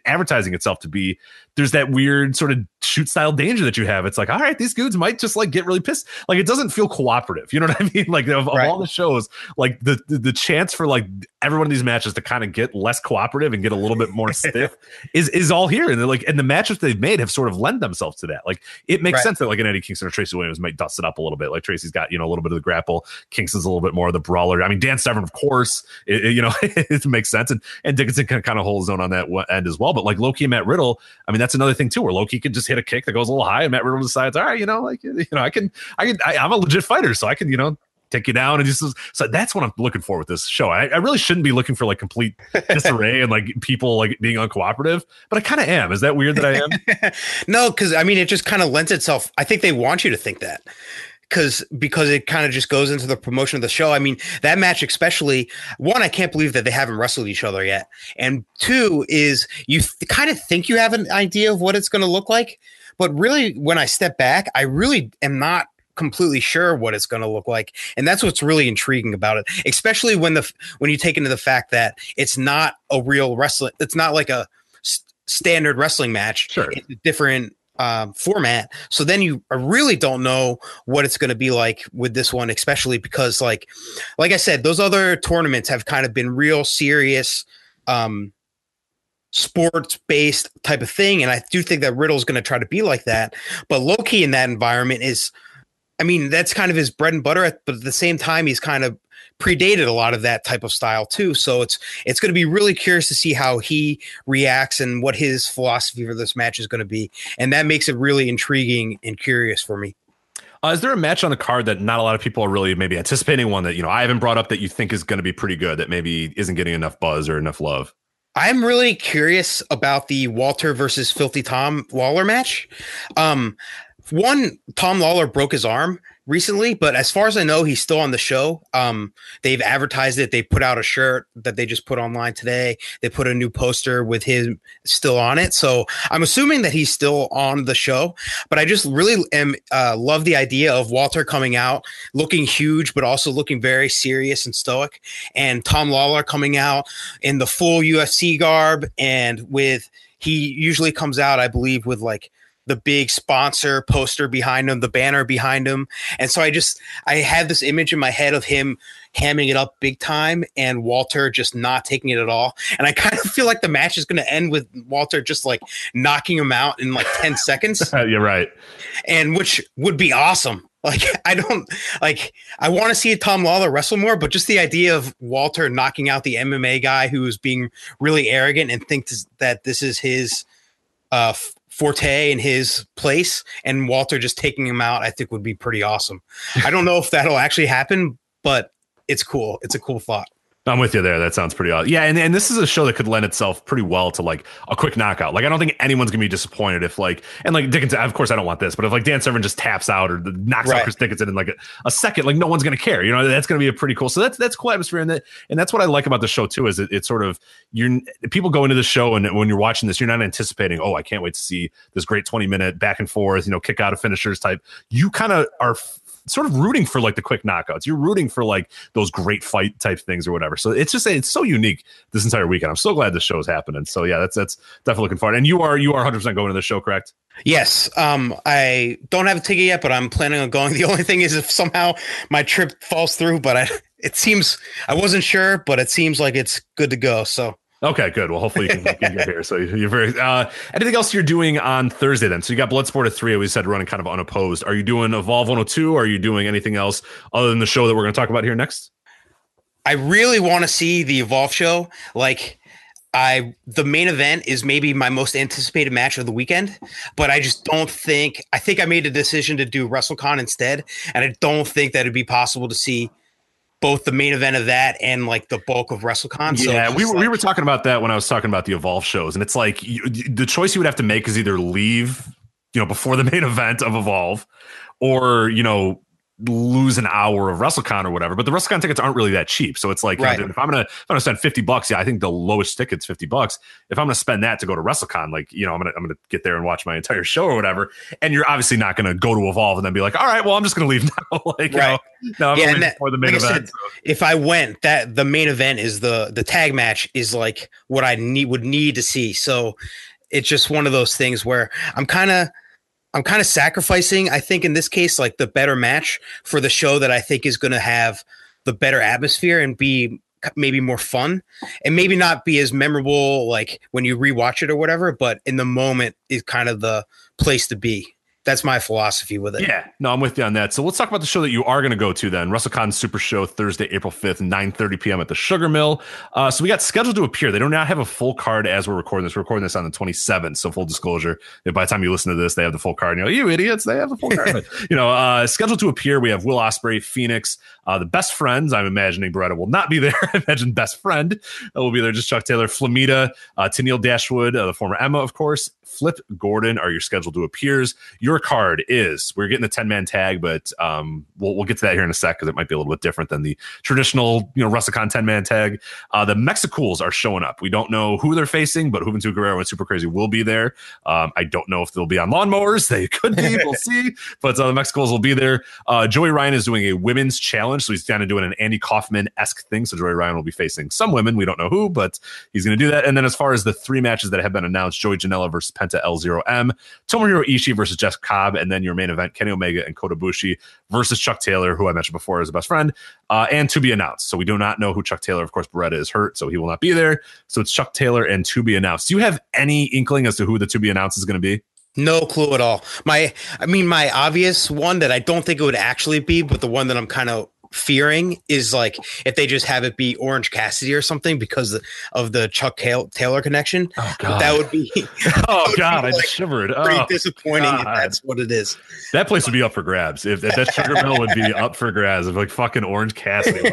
advertising itself to be, there's that weird sort of shoot style danger that you have. It's like, all right, these dudes might just like get really pissed. Like it doesn't feel cooperative. You know what I mean? Like of, right. of all the shows, like the, the, the chance for like every one of these matches to kind of get less cooperative and get a little bit more stiff is is all here. And like and the matches they've made have sort of lend themselves to that. Like it makes right. sense that like an Eddie Kingston or Tracy Williams might dust it up a little bit. Like Tracy's got you know a little bit of the grapple, Kingston's a little bit more of the brawler. I mean Dan Severn, of course, it, it, you know it makes sense, and and Dickinson can kind of hold his own on that end as well. But like Low Ki and Matt Riddle, I mean that's another thing too, where Low Ki can just hit a kick that goes a little high, and Matt Riddle decides, all right, you know, like you know, I can, I can, I, I'm a legit fighter, so I can, you know, take you down and just so that's what I'm looking for with this show. I, I really shouldn't be looking for like complete disarray and like people like being uncooperative, but I kind of am. Is that weird that I am? no, because I mean it just kind of lends itself. I think they want you to think that because because it kind of just goes into the promotion of the show. I mean, that match especially one, I can't believe that they haven't wrestled each other yet, and two is you th- kind of think you have an idea of what it's going to look like, but really, when I step back, I really am not completely sure what it's going to look like. And that's what's really intriguing about it especially when the when you take into the fact that it's not a real wrestling it's not like a standard wrestling match. Sure. It's a different um, format so then you really don't know what it's going to be like with this one especially because like like i said those other tournaments have kind of been real serious um sports based type of thing. And I do think that Riddle's going to try to be like that. But Low Ki in that environment is, I mean, that's kind of his bread and butter. But at the same time, he's kind of predated a lot of that type of style too. So it's it's going to be really curious to see how he reacts and what his philosophy for this match is going to be. And that makes it really intriguing and curious for me. Uh, is there a match on the card that not a lot of people are really maybe anticipating? One that you know I haven't brought up that you think is going to be pretty good that maybe isn't getting enough buzz or enough love. I'm really curious about the Walter versus Filthy Tom Lawler match. Um, one, Tom Lawler broke his arm recently, but as far as I know, he's still on the show. Um, they've advertised it. They put out a shirt that they just put online today. They put a new poster with him still on it. So I'm assuming that he's still on the show. But I just really am uh, love the idea of Walter coming out looking huge, but also looking very serious and stoic, and Tom Lawler coming out in the full UFC garb and with he usually comes out, I believe, with like the big sponsor poster behind him, the banner behind him. And so I just I had this image in my head of him hamming it up big time and Walter just not taking it at all. And I kind of feel like the match is going to end with Walter just like knocking him out in like 10 seconds. You're right. And which would be awesome. Like I don't like I want to see Tom Lawler wrestle more, but just the idea of Walter knocking out the MMA guy who is being really arrogant and thinks that this is his uh Forte in his place and Walter just taking him out, I think would be pretty awesome. I don't know if that'll actually happen, but it's cool. It's a cool thought. I'm with you there. That sounds pretty odd. Yeah, and, and this is a show that could lend itself pretty well to like a quick knockout. Like I don't think anyone's gonna be disappointed if like and like Dickinson. Of course, I don't want this, but if like Dan Severn just taps out or knocks right. out Chris Dickinson in like a, a, second, like no one's gonna care. You know, that's gonna be a pretty cool. So that's that's cool atmosphere, and that and that's what I like about the show too. Is it, it's sort of you're people go into the show and when you're watching this, you're not anticipating. Oh, I can't wait to see this great 20 minute back and forth, you know, kick out of finishers type. You kind of are sort of rooting for like the quick knockouts. You're rooting for like those great fight type things or whatever. So it's just it's so unique this entire weekend. I'm so glad this show is happening. So yeah, that's that's definitely looking forward. And you are you are 100 percent going to the show, correct? Yes. Um, I don't have a ticket yet, but I'm planning on going. The only thing is if somehow my trip falls through, but I, it seems I wasn't sure, but it seems like it's good to go. So Okay, good. Well, hopefully you can, get here. So you're very. Uh, anything else you're doing on Thursday then? So you got Bloodsport at three. We said running kind of unopposed. Are you doing Evolve 102? Or are you doing anything else other than the show that we're going to talk about here next? I really want to see the Evolve show. Like I the main event is maybe my most anticipated match of the weekend, but I just don't think I think I made a decision to do WrestleCon instead, and I don't think that it'd be possible to see both the main event of that and like the bulk of WrestleCon. So yeah, we were like, we were talking about that when I was talking about the Evolve shows, and it's like you, the choice you would have to make is either leave, you know, before the main event of Evolve, or you know lose an hour of WrestleCon or whatever. But the WrestleCon tickets aren't really that cheap. So it's like, right. if I'm gonna if I'm gonna spend 50 bucks, yeah, I think the lowest ticket's 50 bucks. If I'm gonna spend that to go to WrestleCon, like, you know, I'm gonna I'm gonna get there and watch my entire show or whatever. And you're obviously not gonna go to Evolve and then be like, all right, well, I'm just gonna leave now. like, right. you know, no, I'm yeah, that, the main like event. Said, so. If I went, that the main event is the the tag match is like what I need would need to see. So it's just one of those things where I'm kind of I'm kind of sacrificing, I think, in this case, like the better match for the show that I think is going to have the better atmosphere and be maybe more fun. And maybe not be as memorable like when you rewatch it or whatever, but in the moment is kind of the place to be that's my philosophy with it. Yeah, no, I'm with you on that. So let's talk about the show that you are going to go to then. WrestleCon Super Show Thursday, April 5th, 9:30 p.m. at the Sugar Mill. Uh, so we got scheduled to appear. They do not have a full card as we're recording this. We're recording this on the 27th. So full disclosure, if by the time you listen to this, they have the full card. And you know, you idiots, they have the full card. you know, uh, scheduled to appear. We have Will Ospreay, Fenix, uh, the best friends. I'm imagining Beretta will not be there. I imagine best friend will be there. Just Chuck Taylor, Flamita, uh, Tenille Dashwood, uh, the former Emma, of course, Flip Gordon are your scheduled to appears. Your card is we're getting the 10 man tag, but um, we'll, we'll get to that here in a sec because it might be a little bit different than the traditional, you know, WrestleCon 10 man tag. Uh, the Mexicools are showing up. We don't know who they're facing, but Juventud Guerrero and Super Crazy will be there. Um, I don't know if they'll be on lawnmowers. They could be. We'll see. But uh, the Mexicools will be there. Uh, Joey Ryan is doing a women's challenge. So he's kind of doing an Andy Kaufman esque thing. So Joey Ryan will be facing some women. We don't know who, but he's going to do that. And then as far as the three matches that have been announced, Joey Janela versus Penta L0M, Tomohiro Ishii versus Jeff Cobb, and then your main event, Kenny Omega and Kota Ibushi versus Chuck Taylor, who I mentioned before is a best friend, uh, and to be announced. So we do not know who Chuck Taylor. Of course, Beretta is hurt, so he will not be there. So it's Chuck Taylor and to be announced. Do you have any inkling as to who the to be announced is going to be? No clue at all. My, I mean, my obvious one that I don't think it would actually be, but the one that I'm kind of fearing is like if they just have it be Orange Cassidy or something because of the Chuck Taylor connection. Oh, God. That would be. oh would God, be like I just shivered. Pretty oh, disappointing. If that's what it is. That place would be up for grabs. If, if that Sugar Mill would be up for grabs, if like fucking Orange Cassidy.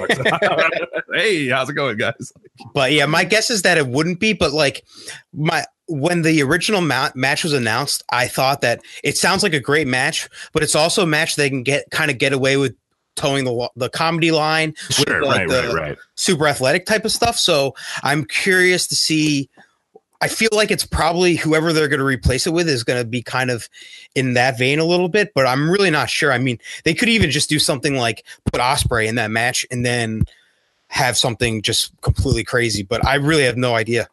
hey, how's it going, guys? But yeah, my guess is that it wouldn't be. But like my when the original ma- match was announced, I thought that it sounds like a great match, but it's also a match they can get kind of get away with toeing the the comedy line sure, like right, the right, right. super athletic type of stuff. So I'm curious to see. I feel like it's probably whoever they're going to replace it with is going to be kind of in that vein a little bit, but I'm really not sure. I mean, they could even just do something like put Ospreay in that match and then have something just completely crazy, but I really have no idea.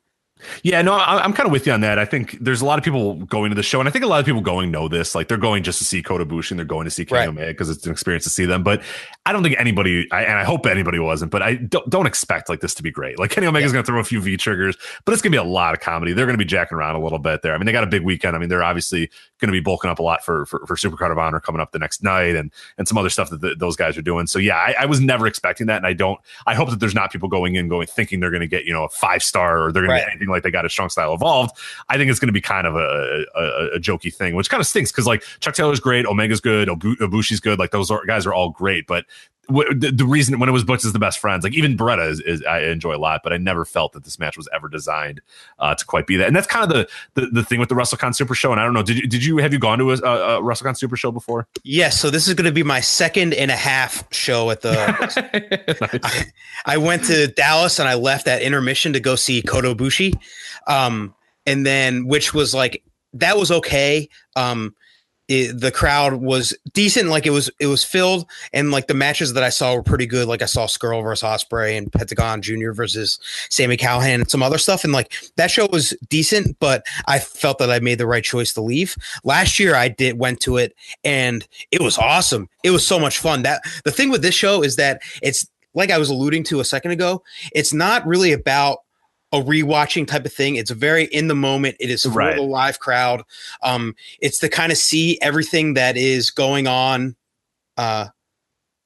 Yeah, no, I'm kind of with you on that. I think there's a lot of people going to the show, and I think a lot of people going know this. Like they're going just to see Kota and they're going to see Kenny right. Omega because it's an experience to see them. But I don't think anybody, I, and I hope anybody wasn't, but I don't, don't expect like this to be great. Like Kenny Omega's yeah. going to throw a few V triggers, but it's going to be a lot of comedy. They're going to be jacking around a little bit there. I mean, they got a big weekend. I mean, they're obviously going to be bulking up a lot for for, for Supercard of Honor coming up the next night, and and some other stuff that the, those guys are doing. So yeah, I, I, was never expecting that, and I don't. I hope that there's not people going in going thinking they're going to get you know a five star or they're going right. to get anything like they got a strong style evolved. I think it's going to be kind of a, a, a jokey thing, which kind of stinks because like Chuck Taylor's great, Omega's good, Ibushi's good, like those guys are all great, but the, the, reason when it was booked as the best friends, like even Beretta is, is, I enjoy a lot, but I never felt that this match was ever designed uh, to quite be that. And that's kind of the, the, the thing with the WrestleCon Super Show. And I don't know, did you did you have you gone to a, a WrestleCon Super Show before? Yes. So this is going to be my second and a half show at the. nice. I, I, went to Dallas and I left at intermission to go see Kota Ibushi, um, and then which was like that was okay. Um, it, the crowd was decent. Like it was, it was filled, and like the matches that I saw were pretty good. Like I saw Scurll versus Ospreay and Pentagon Junior versus Sami Callihan and some other stuff. And like that show was decent, but I felt that I made the right choice to leave. Last year I did went to it, and it was awesome. It was so much fun. That the thing with this show is that it's like I was alluding to a second ago. It's not really about a rewatching type of thing. It's very in the moment. It is for right. the live crowd. Um, it's to kind of see everything that is going on uh,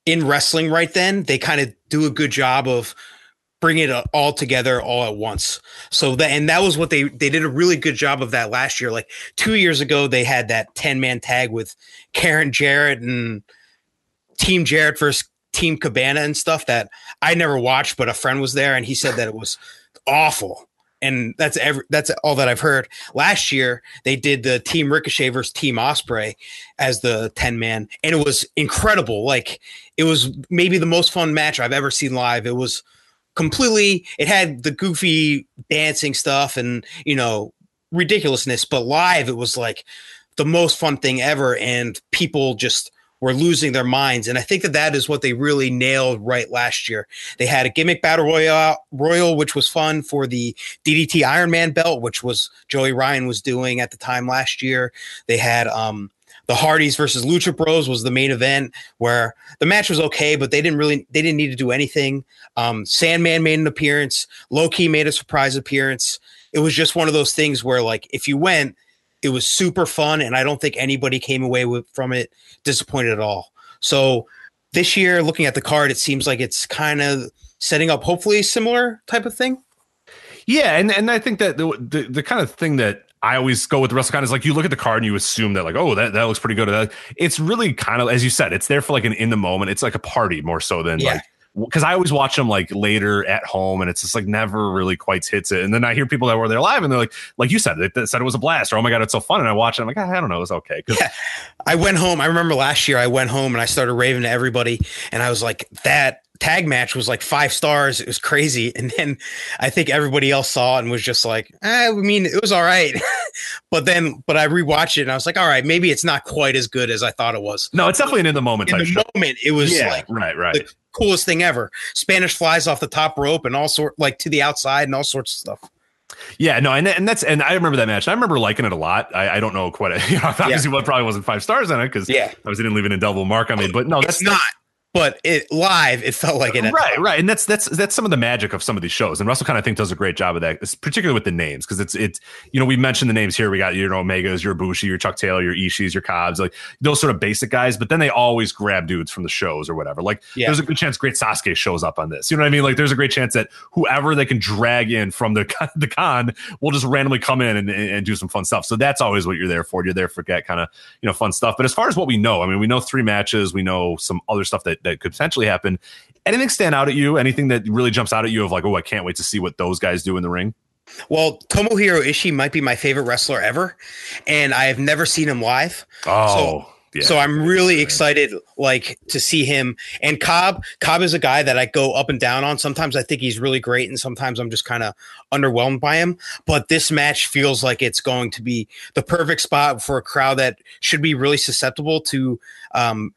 in wrestling right then, they kind of do a good job of bring it all together all at once. So that and that was what they they did a really good job of that last year. Like two years ago, they had that ten man tag with Karen Jarrett and Team Jarrett versus Team Cabana and stuff that I never watched, but a friend was there and he said that it was awful. And that's every that's all that I've heard. Last year they did the Team Ricochet versus Team Ospreay as the 10 man, and it was incredible. Like it was maybe the most fun match I've ever seen live. It was completely it had the goofy dancing stuff and you know ridiculousness but live it was like the most fun thing ever and people just were losing their minds and i think that that is what they really nailed right last year they had a gimmick battle royal royal which was fun for the ddt iron man belt which was joey ryan was doing at the time last year they had um the Hardys versus Lucha Bros was the main event where the match was okay, but they didn't really they didn't need to do anything. Um, Sandman made an appearance. Low Ki made a surprise appearance. It was just one of those things where like if you went, it was super fun, and I don't think anybody came away with from it disappointed at all. So this year, looking at the card, it seems like it's kind of setting up hopefully a similar type of thing. Yeah, and and I think that the the, the kind of thing that I always go with the WrestleCon is like you look at the card and you assume that like oh that, that looks pretty good. It's really kind of as you said, it's there for like an in the moment. It's like a party more so than yeah. like because I always watch them like later at home, and it's just like never really quite hits it. And then I hear people that were there live, and they're like, like you said, they, said it was a blast, or oh my god, it's so fun. And I watch it, I'm like, ah, I don't know, it's okay. Yeah, I went home. I remember last year, I went home and I started raving to everybody, and I was like, that tag match was like five stars. It was crazy. And then I think everybody else saw it and was just like, eh, I mean, it was all right. but then, but I rewatched it and I was like, all right, maybe it's not quite as good as I thought it was. No, it's definitely an in the moment. In the show. moment, it was yeah, like right, right. the coolest thing ever. Spanish flies off the top rope and all sort like to the outside and all sorts of stuff. Yeah, no, and, and that's and I remember that match. I remember liking it a lot. I, I don't know quite. A, you know, obviously, yeah. well, probably wasn't five stars on it because yeah, obviously didn't leave an double mark on me. But no, that's it's not but it live it felt like it right right and that's that's that's some of the magic of some of these shows and russell kind of think does a great job of that particularly with the names because it's it's you know we mentioned the names here we got your omegas your bushi your chuck taylor your Ishiis your cobbs like those sort of basic guys but then they always grab dudes from the shows or whatever like yeah. there's a good chance great sasuke shows up on this you know what i mean like there's a great chance that whoever they can drag in from the the con will just randomly come in and, and, and do some fun stuff so that's always what you're there for you're there for get kind of you know fun stuff but as far as what we know i mean we know three matches we know some other stuff that that could potentially happen happen. Anything stand out at you? Anything that really jumps out at you of like, oh, I can't wait to see what those guys do in the ring? Well, Tomohiro Ishii might be my favorite wrestler ever, and I have never seen him live. Oh. So yeah. So I'm really excited, like to see him. And Cobb, Cobb is a guy that I go up and down on. Sometimes I think he's really great, and sometimes I'm just kind of underwhelmed by him. But this match feels like it's going to be the perfect spot for a crowd that should be really susceptible to um,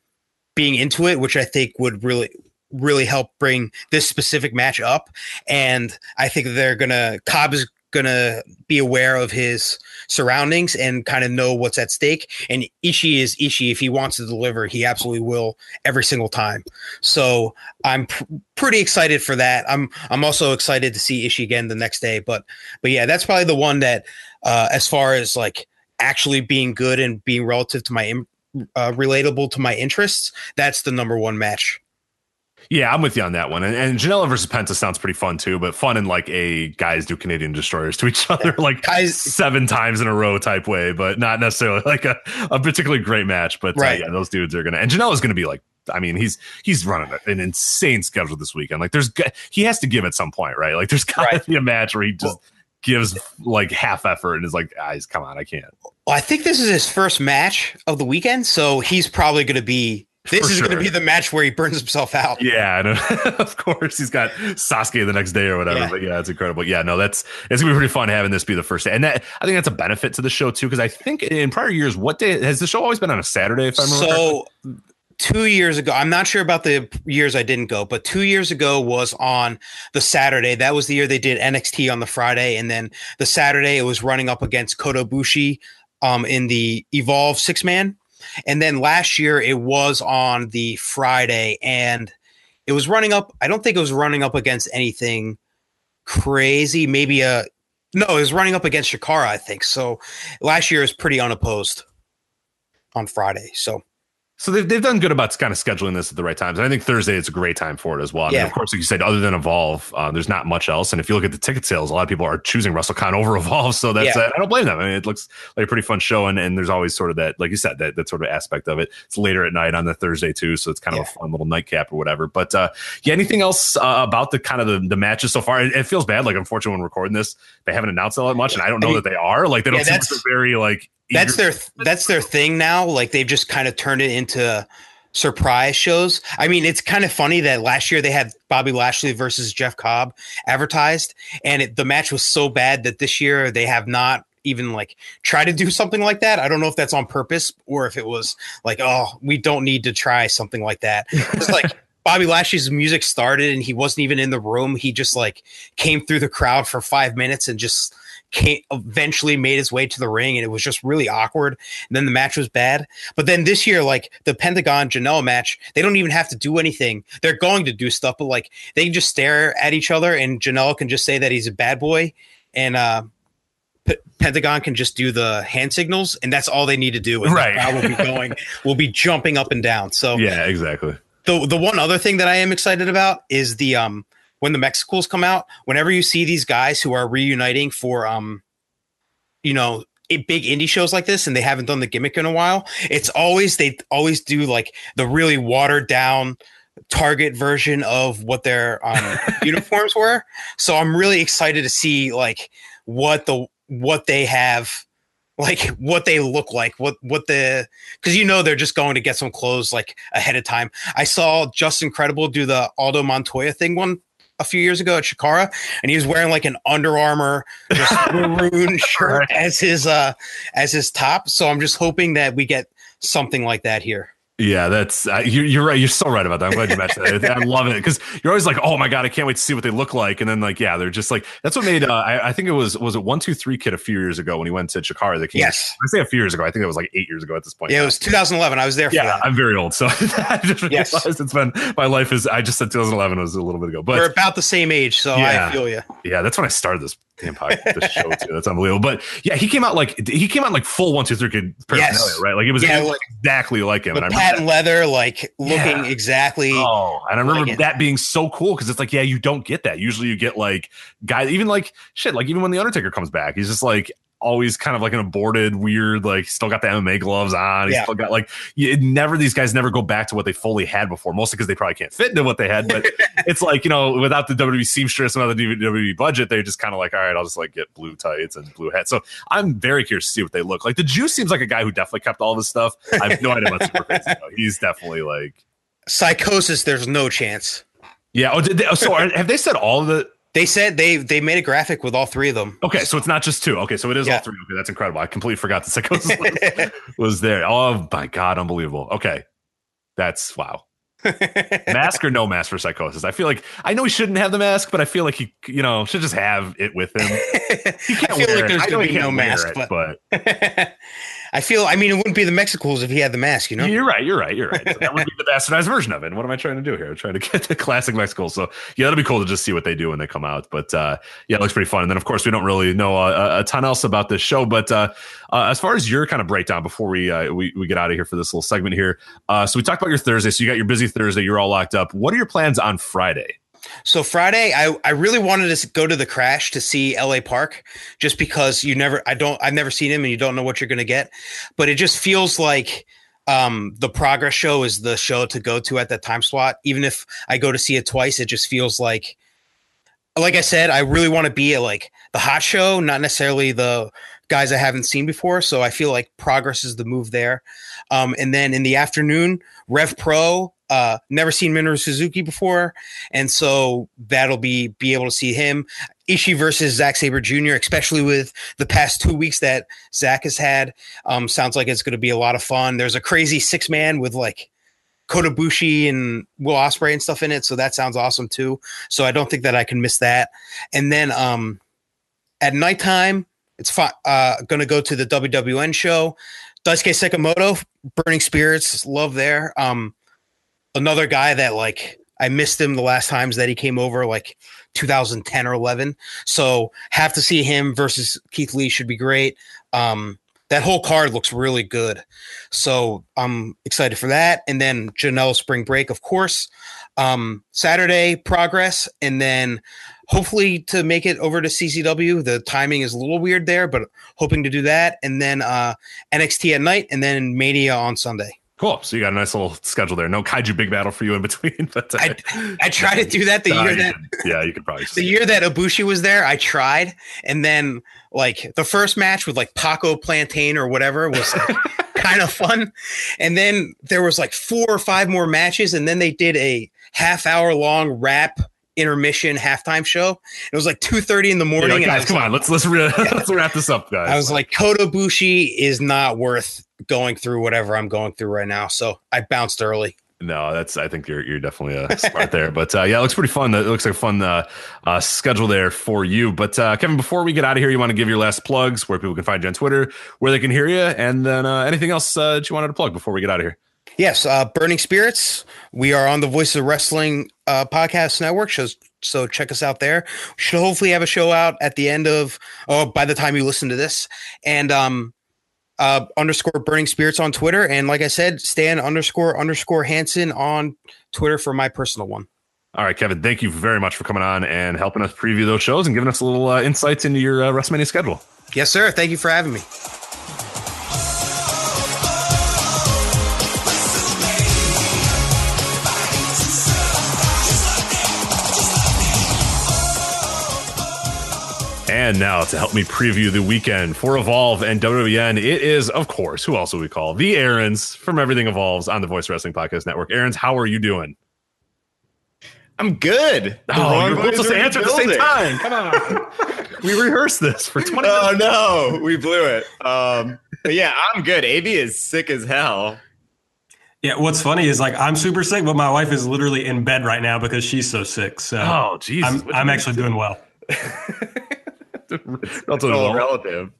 being into it, which I think would really really help bring this specific match up. And I think they're gonna Cobb is gonna be aware of his surroundings and kind of know what's at stake. And Ishii is Ishii. If he wants to deliver, he absolutely will every single time. So I'm pr- pretty excited for that. I'm I'm also excited to see Ishii again the next day. But but yeah, that's probably the one that uh, as far as like actually being good and being relative to my Im- uh, relatable to my interests, that's the number one match. Yeah, I'm with you on that one. And, and Janela versus Penta sounds pretty fun too, but fun in like a guys do Canadian destroyers to each other like guys, seven times in a row type way, but not necessarily like a, a particularly great match. But uh, right. Uh, yeah, those dudes are gonna and Janela's gonna be like I mean, he's he's running an insane schedule this weekend. Like, there's he has to give at some point, right? Like, there's got to right. be a match where he just well, gives like half effort and is like, guys, come on, I can't. Well, I think this is his first match of the weekend, so he's probably going to be. This For is sure. going to be the match where he burns himself out. Yeah, of course he's got Sasuke the next day or whatever. Yeah. But yeah, it's incredible. Yeah, no, that's it's gonna be pretty fun having this be the first day, and that I think that's a benefit to the show too. Because I think in prior years, what day has the show always been on a Saturday? If I'm so, two years ago i'm not sure about the years i didn't go but two years ago was on the saturday that was the year they did nxt on the friday and then the saturday it was running up against Kota Ibushi um, in the evolve six man. And then last year it was on the friday and it was running up i don't think it was running up against anything crazy maybe a no it was running up against Chikara i think. So last year was pretty unopposed on friday. So So they've, they've done good about kind of scheduling this at the right times. And I think Thursday it's a great time for it as well. I Yeah. mean, of course, like you said, other than Evolve, uh, there's not much else. And if you look at the ticket sales, a lot of people are choosing Russell WrestleCon over Evolve. So that's Yeah. uh, I don't blame them. I mean, it looks like a pretty fun show, and, and there's always sort of that, like you said, that that sort of aspect of it. It's later at night on the Thursday too, so it's kind of a fun little nightcap or whatever. But uh, yeah, anything else uh, about the kind of the, the matches so far? It, it feels bad. Like unfortunately, when recording this, they haven't announced it that much, and I don't know I mean, that they are. Like they don't seem very like. That's their that's their thing now. Like they've just kind of turned it into surprise shows. I mean, it's kind of funny that last year they had Bobby Lashley versus Jeff Cobb advertised, and it, the match was so bad that this year they have not even like try to do something like that. I don't know if that's on purpose or if it was like, oh, we don't need to try something like that. It's like Bobby Lashley's music started and he wasn't even in the room. He just like came through the crowd for five minutes and just came eventually made his way to the ring and it was just really awkward. And then the match was bad. But then this year, like the Pentagon Janela match, they don't even have to do anything. They're going to do stuff, but like they can just stare at each other and Janela can just say that he's a bad boy and uh P- Pentagon can just do the hand signals, and that's all they need to do. And Right. crowd will be going, will be jumping up and down. So yeah, exactly. the the one other thing that I am excited about is the um when the Mexicools come out. Whenever you see these guys who are reuniting for um, you know. Big indie shows like this, and they haven't done the gimmick in a while. It's always they always do like the really watered down target version of what their um, uniforms were. So I'm really excited to see like what the what they have like what they look like what what the because you know they're just going to get some clothes like ahead of time i saw just incredible do the aldo montoya thing one a few years ago at Chikara and he was wearing like an under armor maroon shirt as his uh as his top. So i'm just hoping that we get something like that here Yeah, that's uh, you're, you're right. You're so right about that. I'm glad you mentioned that. I love it because you're always like, oh my god, I can't wait to see what they look like. And then like, yeah, they're just like that's what made. Uh, I, I think it was was it one two three kid a few years ago when he went to Chikara. The King. Yes. I say a few years ago. I think it was like eight years ago at this point. yeah it was 2011 i was there for Yeah, that I'm very old, so I just Yes. realized it's been my life is. I just said 2011 was a little bit ago, but we're about the same age so Yeah. i feel you yeah, that's when I started this damn podcast, this show too. That's unbelievable. But yeah, he came out like he came out like full one two three kid personality, Yes. right? Like it was, Yeah, like- exactly like him. And I patent leather like looking Yeah. exactly Oh, and I remember Like that being so cool because it's like, yeah, you don't get that. Usually you get like guys, even like shit, like even when the Undertaker comes back, he's just like always kind of like an aborted, weird, like still got the MMA gloves on. He's Yeah. still got like you, it never these guys never go back to what they fully had before, mostly because they probably can't fit into what they had. But it's like, you know, without the WWE seamstress and without the WWE budget, they're just kind of like, all right, I'll just like get blue tights and blue hats. So I'm very curious to see what they look like. The Juice seems like a guy who definitely kept all of his stuff. I have no idea what super crazy. He's definitely like Psicosis there's no chance yeah. Oh, did they, oh, so are, have they said all the? They said they they made a graphic with all three of them. Okay, so it's not just two. Okay, so it is Yeah. all three. Okay, that's incredible. I completely forgot the Psicosis was, there. Oh my god, unbelievable. Okay, that's wow. Mask or no mask for Psicosis? I feel like I know he shouldn't have the mask, but I feel like he, you know, should just have it with him. He can't I feel wear like it. there's gonna he be no mask, it, but, but I feel. I mean, it wouldn't be the Mexicools if he had the mask. You know. You're right. You're right. You're right. So that would be the bastardized version of it. And what am I trying to do here? I'm trying to get the classic Mexico. So yeah, that'll be cool to just see what they do when they come out. But uh, yeah, it looks pretty fun. And then of course we don't really know uh, a, a ton else about this show. But uh, uh, as far as your kind of breakdown before we uh, we we get out of here for this little segment here, uh, so we talked about your Thursday. So you got your busy Thursday. You're all locked up. What are your plans on Friday? So Friday, I, I really wanted to go to the crash to see LA Park just because you never I don't I've never seen him and you don't know what you're gonna get. But it just feels like um the progress show is the show to go to at that time slot. Even if I go to see it twice, it just feels like like I said, I really want to be at like the hot show, not necessarily the guys I haven't seen before. So I feel like progress is the move there. Um, and then in the afternoon, Rev Pro, uh, never seen Minoru Suzuki before, and so that'll be be able to see him. Ishii versus Zack Sabre Jr., especially with the past two weeks that Zack has had, um, sounds like it's going to be a lot of fun. There's a crazy six man with like Kota Ibushi and Will Ospreay and stuff in it, so that sounds awesome too. So I don't think that I can miss that. And then um, at nighttime, it's fi- uh, going to go to the WWN show. Daisuke Sekimoto, Burning Spirits, love there. Um, another guy that like I missed him the last times that he came over, like 2010 or 11. So have to see him versus Keith Lee should be great. Um, that whole card looks really good. So I'm excited for that. And then Janela Spring Break, of course. Um, Saturday Progress, and then hopefully to make it over to CZW. The timing is a little weird there, but hoping to do that. And then uh, NXT at night, and then Mania on Sunday. Cool. So you got a nice little schedule there. No Kaiju Big Battel for you in between. But uh, I, I tried to do that the year that yeah, you could probably the year that Ibushi was there. I tried, and then like the first match with like Paco Plantain or whatever was like, kind of fun, and then there was like four or five more matches, and then they did a half hour long rap intermission halftime show. It was like two thirty in the morning. Like, guys, come like, on, let's let's, re- yeah. let's wrap this up, guys. I was like, Kota Ibushi is not worth going through whatever I'm going through right now. So I bounced early. No, that's. I think you're you're definitely uh, smart there. But uh, yeah, it looks pretty fun. It looks like a fun uh, uh, schedule there for you. But uh, Kevin, before we get out of here, you want to give your last plugs where people can find you on Twitter, where they can hear you, and then uh, anything else uh, that you wanted to plug before we get out of here. Yes, uh, Burning Spirits. We are on the Voice of Wrestling uh, podcast network. So, so check us out there. We should hopefully have a show out at the end of, oh, by the time you listen to this. And um, uh, underscore Burning Spirits on Twitter. And like I said, Stan underscore underscore Hanson on Twitter for my personal one. All right, Kevin, thank you very much for coming on and helping us preview those shows and giving us a little uh, insights into your uh, WrestleMania schedule. Yes, sir. Thank you for having me. And now to help me preview the weekend for Evolve and WWN, it is, of course, who else will we call? The Aarons from Everything Evolves on the Voice Wrestling Podcast Network. Aarons, how are you doing? I'm good. The oh, you're supposed to answer at the same time. Come on. we rehearsed this for 20 minutes. Oh, no. We blew it. Um, but yeah, I'm good. AB is sick as hell. Yeah, what's funny is like I'm super sick, but my wife is literally in bed right now because she's so sick. So oh, Jesus, I'm, I'm actually doing well. That's all relative.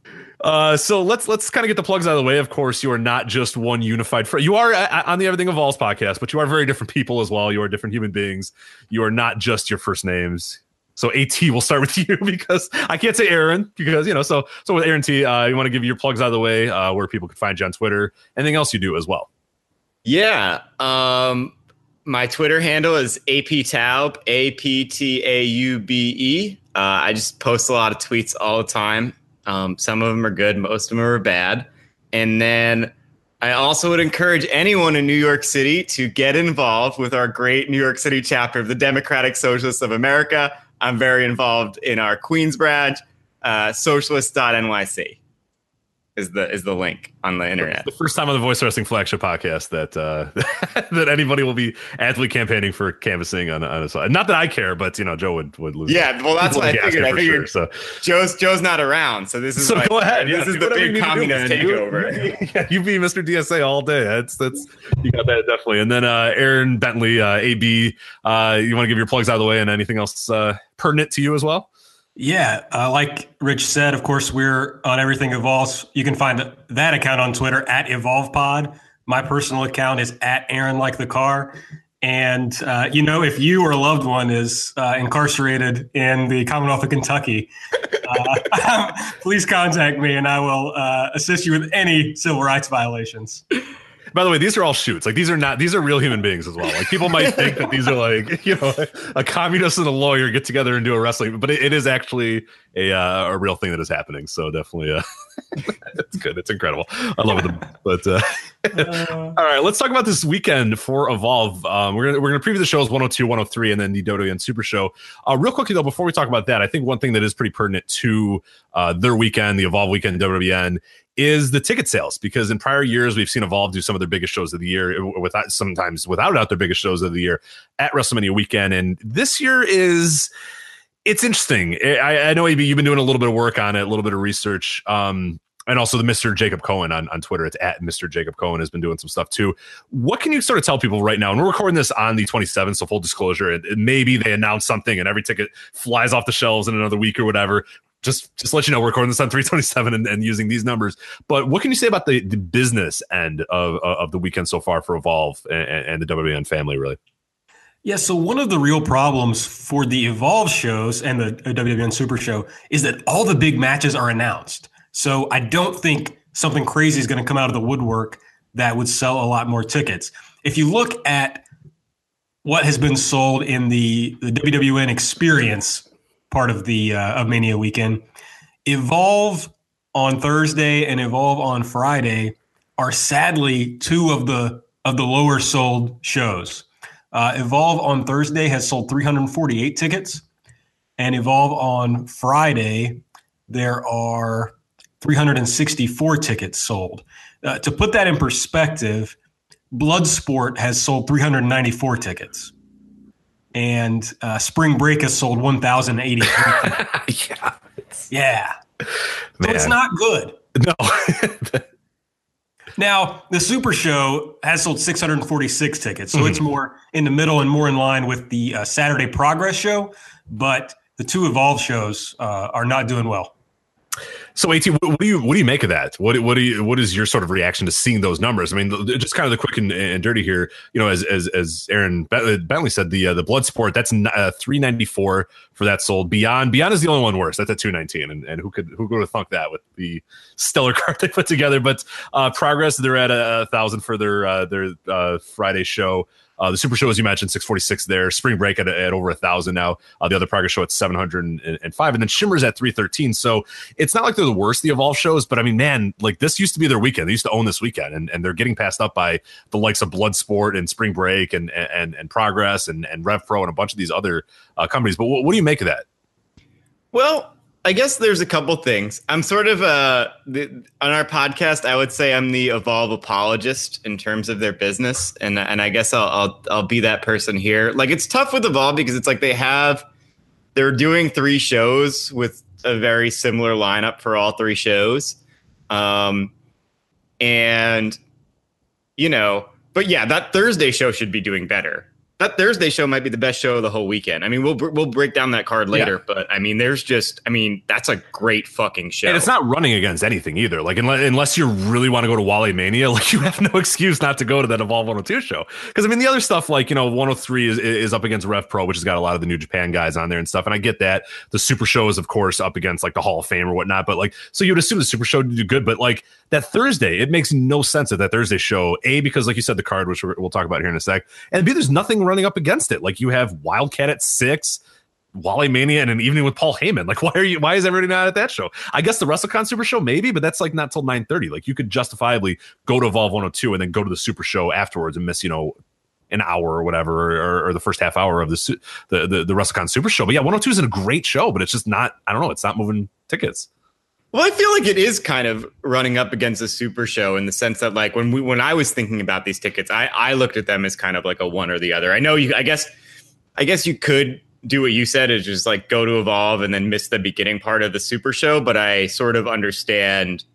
Uh, so let's let's kind of get the plugs out of the way. Of course, you are not just one unified. Fr- you are uh, uh, on the Everything Evolves podcast, but you are very different people as well. You are different human beings. You are not just your first names. So At will start with you because I can't say Aaron because you know. So so with Aaron T, uh, you want to give your plugs out of the way uh, where people can find you on Twitter. Anything else you do as well? Yeah. Um, my Twitter handle is aptaube, a p t a u b e. Uh, I just post a lot of tweets all the time. Um, some of them are good, most of them are bad. And then I also would encourage anyone in New York City to get involved with our great New York City chapter of the Democratic Socialists of America. I'm very involved in our Queens branch, uh, socialist.nyc is the is the link on the internet. The first time on the Voice Wrestling flagship podcast that uh, that anybody will be actively campaigning for canvassing on on a side. Not that I care, but you know Joe would would lose. Yeah, well that's what I figured. I figured sure, so Joe's Joe's not around, so this is so like, go ahead. This yeah, is the big communist takeover. yeah, you be Mr. DSA all day. That's that's you got that definitely. And then uh, Aaron Bentley, uh, AB, uh, you want to give your plugs out of the way and anything else uh, pertinent to you as well? Yeah, uh, like Rich said, of course, we're on Everything Evolves. You can find that account on Twitter at EvolvePod. My personal account is at Aaron Like the Car. And, uh, you know, if you or a loved one is uh, incarcerated in the Commonwealth of Kentucky, uh, please contact me and I will uh, assist you with any civil rights violations. By the way, these are all shoots. Like these are not these are real human beings as well. Like people might think that these are like you know a communist and a lawyer get together and do a wrestling, but it, it is actually a uh, a real thing that is happening. So definitely, uh, it's good. It's incredible. I love it. But uh, uh, all right, let's talk about this weekend for Evolve. Um, we're gonna we're gonna preview the shows 102, 103, and then the Dodo and Super Show. Uh, real quickly though, before we talk about that, I think one thing that is pretty pertinent to uh, their weekend, the Evolve weekend, WWN, is the ticket sales because in prior years we've seen Evolve do some of their biggest shows of the year without sometimes without out their biggest shows of the year at WrestleMania weekend, and this year is it's interesting. I, I know AB, you've been doing a little bit of work on it, a little bit of research. Um, and also the Mr. Jacob Cohen on, on Twitter. It's at Mr. Jacob Cohen has been doing some stuff too. What can you sort of tell people right now? And we're recording this on the 27th, so full disclosure. It, it, maybe they announce something and every ticket flies off the shelves in another week or whatever just just let you know we're recording this on 327 and, and using these numbers but what can you say about the, the business end of, of the weekend so far for evolve and, and the wwn family really yeah, so one of the real problems for the Evolve shows and the uh, WWN Super Show is that all the big matches are announced. So I don't think something crazy is going to come out of the woodwork that would sell a lot more tickets. If you look at what has been sold in the, the WWN experience part of the uh, of Mania weekend, Evolve on Thursday and Evolve on Friday are sadly two of the of the lower sold shows. Uh, Evolve on Thursday has sold 348 tickets, and Evolve on Friday there are 364 tickets sold. Uh, to put that in perspective, Bloodsport has sold 394 tickets, and uh, Spring Break has sold 1,083. yeah, yeah. So it's not good. No. now the Super Show has sold 646 tickets, so mm-hmm. it's more in the middle and more in line with the uh, Saturday Progress Show. But the two Evolve shows uh, are not doing well. So, At, what, do you what do you make of that? What what do you what is your sort of reaction to seeing those numbers? I mean, just kind of the quick and, and dirty here. You know, as as as Aaron Bentley said, the uh, the Bloodsport that's uh, three ninety four for that sold. Beyond Beyond is the only one worse. That's at two nineteen, and, and who could who would have thunk that with the stellar card they put together? But uh, progress, they're at a, a thousand for their uh, their uh, Friday show. Uh, the Super Show, as you mentioned, 646 there. Spring Break at, at over a thousand now. Uh, the other Progress Show at 705, and then Shimmer's at 313. So it's not like they're the worst the Evolve shows, but I mean, man, like this used to be their weekend. They used to own this weekend, and, and they're getting passed up by the likes of Bloodsport and Spring Break and and and Progress and and Rev Pro and a bunch of these other uh, companies. But what, what do you make of that? Well, I guess there's a couple things. I'm sort of uh the, on our podcast. I would say I'm the Evolve apologist in terms of their business, and and I guess I'll I'll, I'll be that person here. Like it's tough with Evolve because it's like they have they're doing three shows with a very similar lineup for all three shows, um, and you know, but yeah, that Thursday show should be doing better that Thursday show might be the best show of the whole weekend. I mean, we'll we'll break down that card later, yeah. but I mean, there's just, I mean, that's a great fucking show, and it's not running against anything either. Like unless, unless you really want to go to Wally Mania, like you have no excuse not to go to that Evolve 102 show. Because I mean, the other stuff, like you know, 103 is is up against Rev Pro, which has got a lot of the New Japan guys on there and stuff, and I get that. The Super Show is of course up against like the Hall of Fame or whatnot, but like, so you'd assume the Super Show to do good, but like that Thursday, it makes no sense at that Thursday show. A because like you said, the card, which we'll talk about here in a sec, and B there's nothing running up against it. Like you have Wildcat at six. Wally Mania and an evening with Paul Heyman. Like, why are you? Why is everybody not at that show? I guess the WrestleCon Super Show maybe, but that's like not till nine thirty. Like, you could justifiably go to Evolve 102 and then go to the Super Show afterwards and miss, you know, an hour or whatever, or, or the first half hour of the the the, the WrestleCon Super Show. But yeah, 102 is a great show, but it's just not. I don't know. It's not moving tickets. Well, I feel like it is kind of running up against a super show in the sense that like when we when I was thinking about these tickets, I I looked at them as kind of like a one or the other. I know you I guess I guess you could do what you said is just like go to evolve and then miss the beginning part of the super show, but I sort of understand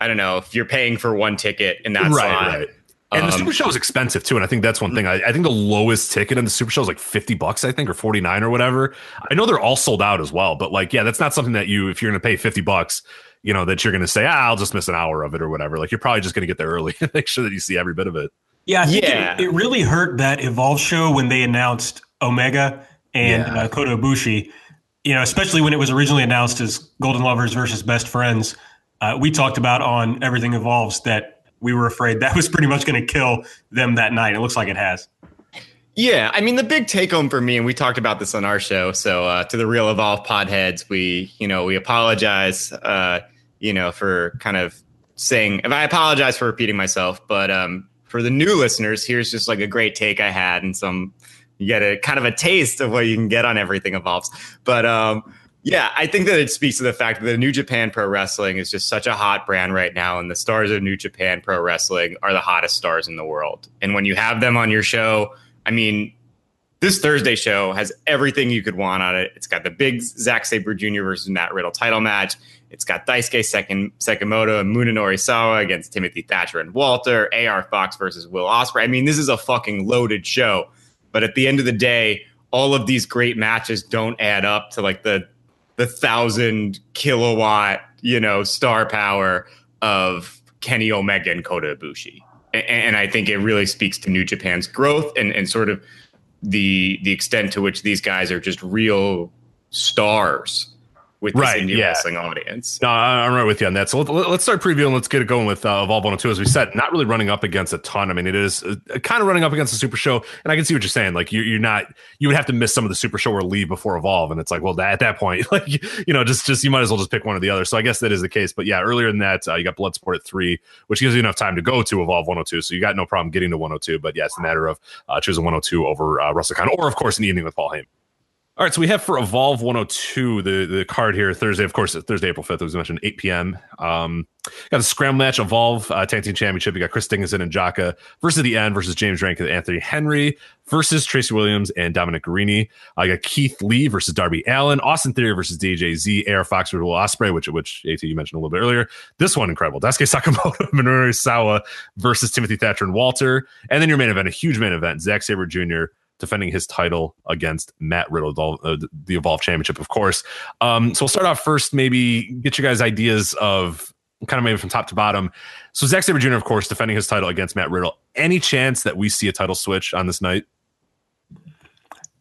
I don't know if you're paying for one ticket in that right, slot. Right. And um, the Super Show is expensive too, and I think that's one thing. I, I, think the lowest ticket in the Super Show is like fifty bucks, I think, or forty nine or whatever. I know they're all sold out as well, but like, yeah, that's not something that you, if you're going to pay fifty bucks, you know, that you're going to say, ah, I'll just miss an hour of it or whatever. Like, you're probably just going to get there early and make sure that you see every bit of it. Yeah, yeah. It, it, really hurt that Evolve show when they announced Omega and yeah. uh, Kota Ibushi. You know, especially when it was originally announced as Golden Lovers versus Best Friends. Uh, we talked about on Everything Evolves that we were afraid that was pretty much going to kill them that night. It looks like it has. Yeah, I mean the big take home for me, and we talked about this on our show. So uh, to the real evolve podheads, we you know we apologize, uh, you know, for kind of saying. I apologize for repeating myself, but um, for the new listeners, here's just like a great take I had, and some you get a kind of a taste of what you can get on everything evolves. But um, yeah, I think that it speaks to the fact that the New Japan Pro Wrestling is just such a hot brand right now, and the stars of New Japan Pro Wrestling are the hottest stars in the world. And when you have them on your show, I mean, this Thursday show has everything you could want on it. It's got the big Zack Sabre Jr. versus Matt Riddle title match. It's got Daisuke Seki- Sekimoto and Munenori Sawa against Timothy Thatcher and Walter, AR Fox versus Will Ospreay. I mean, this is a fucking loaded show. But at the end of the day, all of these great matches don't add up to like the the thousand kilowatt, you know, star power of Kenny Omega and Kota Ibushi. And, and I think it really speaks to New Japan's growth and, and sort of the the extent to which these guys are just real stars with this Right, indie yeah. wrestling audience. No, I'm right with you on that. So let, let's start previewing. Let's get it going with uh, Evolve 102. As we said, not really running up against a ton. I mean, it is uh, kind of running up against the Super Show, and I can see what you're saying. Like you, you're not, you would have to miss some of the Super Show or leave before Evolve, and it's like, well, that, at that point, like you, you know, just just you might as well just pick one or the other. So I guess that is the case. But yeah, earlier than that, uh, you got Bloodsport at three, which gives you enough time to go to Evolve 102. So you got no problem getting to 102. But yeah, it's a matter of uh, choosing 102 over uh, WrestleCon, or of course, an evening with Paul Heyman. All right, so we have for Evolve 102 the the card here Thursday, of course, Thursday, April 5th, as we mentioned, 8 p.m. Um, got a scram match, Evolve uh, Tag Team Championship. You got Chris Dickinson and Jaka versus the end versus James Rankin and Anthony Henry versus Tracy Williams and Dominic Garrini. I got Keith Lee versus Darby Allin, Austin Theory versus DJ Z, AR Fox versus Will Ospreay, which which AT you mentioned a little bit earlier. This one incredible. Daisuke Sakamoto, Minoru Sawa versus Timothy Thatcher and Walter, and then your main event, a huge main event, Zack Sabre Jr defending his title against Matt Riddle, uh, the Evolve Championship, of course. Um, so we'll start off first, maybe get you guys ideas of kind of maybe from top to bottom. So Zack Sabre Jr., of course, defending his title against Matt Riddle. Any chance that we see a title switch on this night?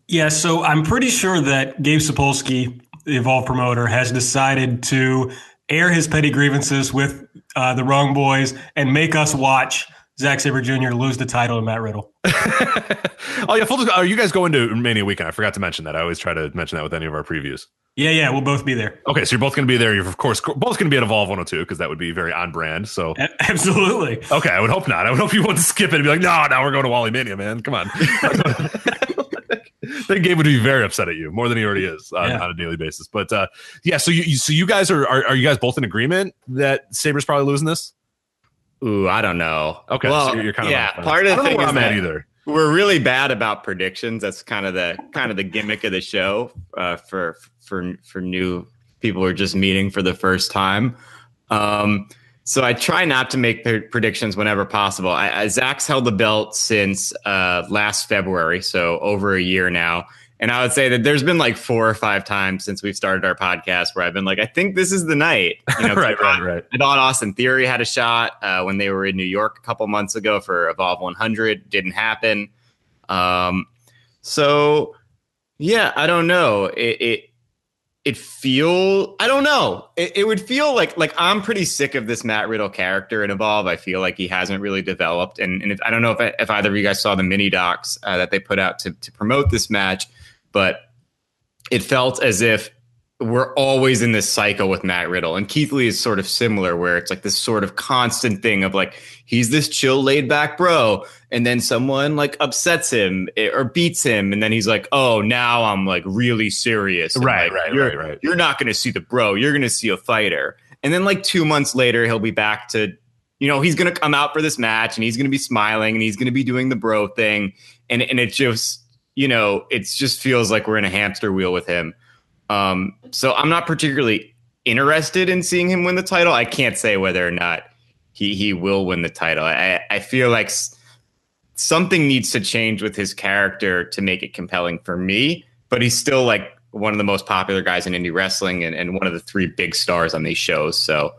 Yeah, so I'm pretty sure that Gabe Sapolsky, the Evolve promoter, has decided to air his petty grievances with uh, the wrong boys and make us watch Zack Sabre Jr. lose the title to Matt Riddle. oh yeah, full are you guys going to Mania weekend? I forgot to mention that. I always try to mention that with any of our previews. Yeah, yeah, we'll both be there. Okay, so you're both going to be there. You're of course both going to be at Evolve 102 because that would be very on brand. So A- Absolutely. okay, I would hope not. I would hope you wouldn't skip it and be like, no, now we're going to Wally Mania, man. Come on. then Gabe would be very upset at you more than he already is on, Yeah. on a daily basis. But uh, yeah, so you, you so you guys are, are are you guys both in agreement that Sabre's probably losing this? Ooh, I don't know. Okay, well, so you're, you're kind of yeah. on the fence. Part of the thing is I'm at that either. we're really bad about predictions. That's kind of the kind of the gimmick of the show uh, for for for new people who are just meeting for the first time. Um, so I try not to make pre- predictions whenever possible. I, I, Zach's held the belt since uh, last February, so over a year now. And I would say that there's been like four or five times since we've started our podcast where I've been like, I think this is the night. You know, 'cause I right, thought- right, right. I thought Austin Theory had a shot uh, when they were in New York a couple months ago for Evolve 100. Didn't happen. Um, so yeah, I don't know. It it, it feel I don't know. It, it would feel like like I'm pretty sick of this Matt Riddle character in Evolve. I feel like he hasn't really developed, and and if, I don't know if if either of you guys saw the mini docs uh, that they put out to to promote this match, but it felt as if we're always in this cycle with Matt Riddle. And Keith Lee is sort of similar, where it's like this sort of constant thing of like, he's this chill, laid back bro. And then someone like upsets him eh, or beats him. And then he's like, oh, now I'm like really serious. And, Right, like, right, you're, right, right. You're not going to see the bro. You're going to see a fighter. And then like two months later, he'll be back to, you know, he's going to come out for this match and he's going to be smiling and he's going to be doing the bro thing. And, and it just, you know, it just feels like we're in a hamster wheel with him. Um, so I'm not particularly interested in seeing him win the title. I can't say whether or not he he will win the title. I I feel like something needs to change with his character to make it compelling for me. But he's still like one of the most popular guys in indie wrestling and, and one of the three big stars on these shows. So,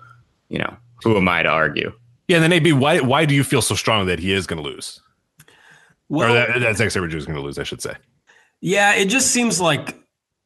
you know, who am I to argue? Yeah, and then AB, why why do you feel so strong that he is going to lose, Well, or that, that Zack Sabre Jr. is going to lose? I should say. Yeah, it just seems like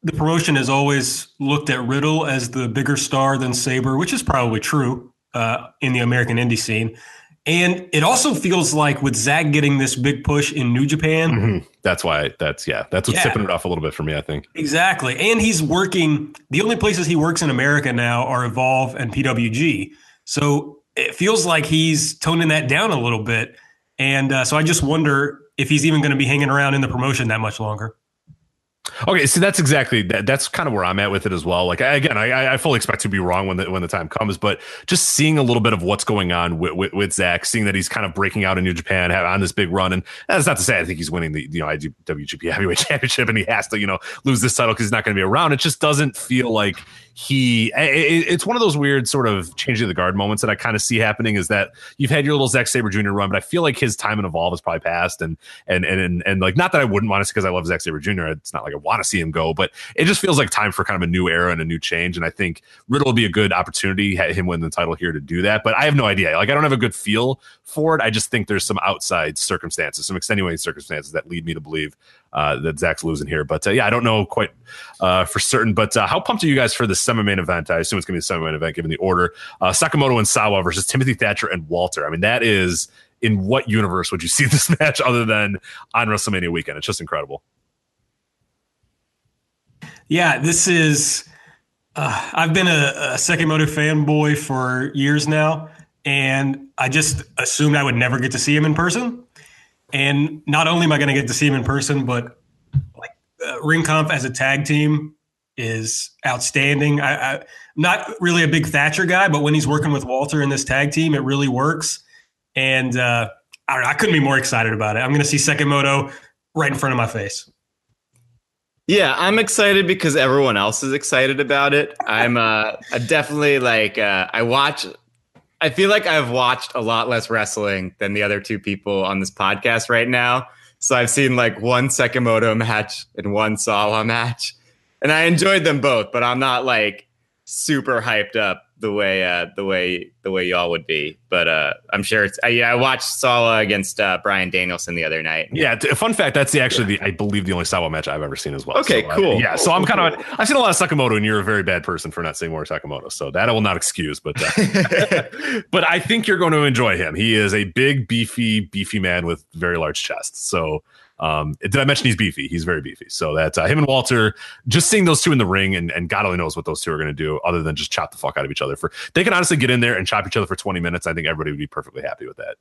the promotion has always looked at Riddle as the bigger star than Sabre, which is probably true uh, in the American indie scene. And it also feels like with Zach getting this big push in New Japan, Mhm. That's why. That's yeah. That's what's Yeah. tipping it off a little bit for me. I think. exactly. And he's working, the only places he works in America now are Evolve and PWG. So it feels like he's toning that down a little bit. And uh, so I just wonder if he's even going to be hanging around in the promotion that much longer. Okay, so that's exactly that. That's kind of where I'm at with it as well. Like again, I, I fully expect to be wrong when the when the time comes, but just seeing a little bit of what's going on with, with, with Zach, seeing that he's kind of breaking out in New Japan, have, on this big run, and that's not to say I think he's winning the you know IWGP Heavyweight Championship, and he has to you know lose this title because he's not going to be around. It just doesn't feel like he. i- i it's one of those weird sort of changing the guard moments that I kind of see happening. Is that you've had your little Zack Sabre Jr. run, but I feel like his time in Evolve is probably past, and and and and, and like not that I wouldn't want to because I love Zack Sabre Jr. It's not like I want to see him go, but it just feels like time for kind of a new era and a new change. And I think Riddle will be a good opportunity, him win the title here to do that. But I have no idea. Like I don't have a good feel for it. I just think there's some outside circumstances, some extenuating circumstances that lead me to believe uh, that Zach's losing here. But uh, yeah, I don't know quite uh, for certain. But uh, how pumped are you guys for the semi-main event? I assume it's going to be the semi-main event given the order. Uh, Sakamoto and Sawa versus Timothy Thatcher and Walter. I mean, that is in what universe would you see this match other than on WrestleMania weekend? It's just incredible. Yeah, this is. Uh, I've been a, a Sekimoto fanboy for years now, and I just assumed I would never get to see him in person. And not only am I going to get to see him in person, but like uh, Ring as a tag team is outstanding. I, I, not really a big Thatcher guy, but when he's working with Walter in this tag team, it really works. And uh, I, I couldn't be more excited about it. I'm going to see Sekimoto right in front of my face. Yeah, I'm excited because everyone else is excited about it. I'm uh definitely like uh I watch I feel like I've watched a lot less wrestling than the other two people on this podcast right now. So I've seen like one Sekimoto match and one Sawa match. And I enjoyed them both, but I'm not like super hyped up the way uh, the way the way y'all would be. But uh, I'm sure it's. Uh, yeah, I watched Sawa against uh, Bryan Danielson the other night. Yeah, t- fun fact. That's the actually the I believe the only Sawa match I've ever seen as well. Okay, so, cool. Uh, yeah, so I'm cool, kind cool. of I've seen a lot of Sekimoto, and you're a very bad person for not seeing more Sekimoto. So that I will not excuse, but uh, but I think you're going to enjoy him. He is a big, beefy, beefy man with very large chest. So um, did I mention he's beefy? He's very beefy. So that's uh, him and Walter. Just seeing those two in the ring, and, and God only knows what those two are going to do, other than just chop the fuck out of each other. For they can honestly get in there and chop each other for 20 minutes. I think everybody would be perfectly happy with that.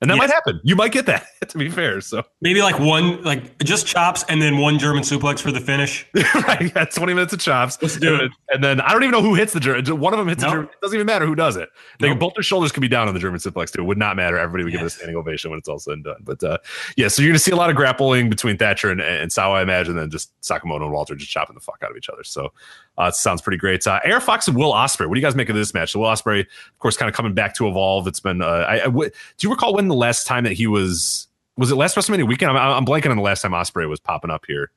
And that Yes. might happen. You might get that, to be fair. So Maybe like one, like just chops and then one German suplex for the finish. right, yeah, 20 minutes of chops. Let's do and, it. And then I don't even know who hits the German. One of them hits Nope. the German. It doesn't even matter who does it. They Nope. both their shoulders could be down on the German suplex too. It would not matter. Everybody would give it a standing ovation when it's all said and done. But uh, yeah, so you're going to see a lot of grappling between Thatcher and, and Sawa, I imagine, and then just Sekimoto and Walter just chopping the fuck out of each other. So uh, it sounds pretty great. Uh, AR Fox and Will Ospreay. What do you guys make of this match? So Will Ospreay, of course, kind of coming back to evolve. It's been. Uh, I, I w- do you recall when the last time that he was? Was it last WrestleMania weekend? I'm, I'm blanking on the last time Ospreay was popping up here.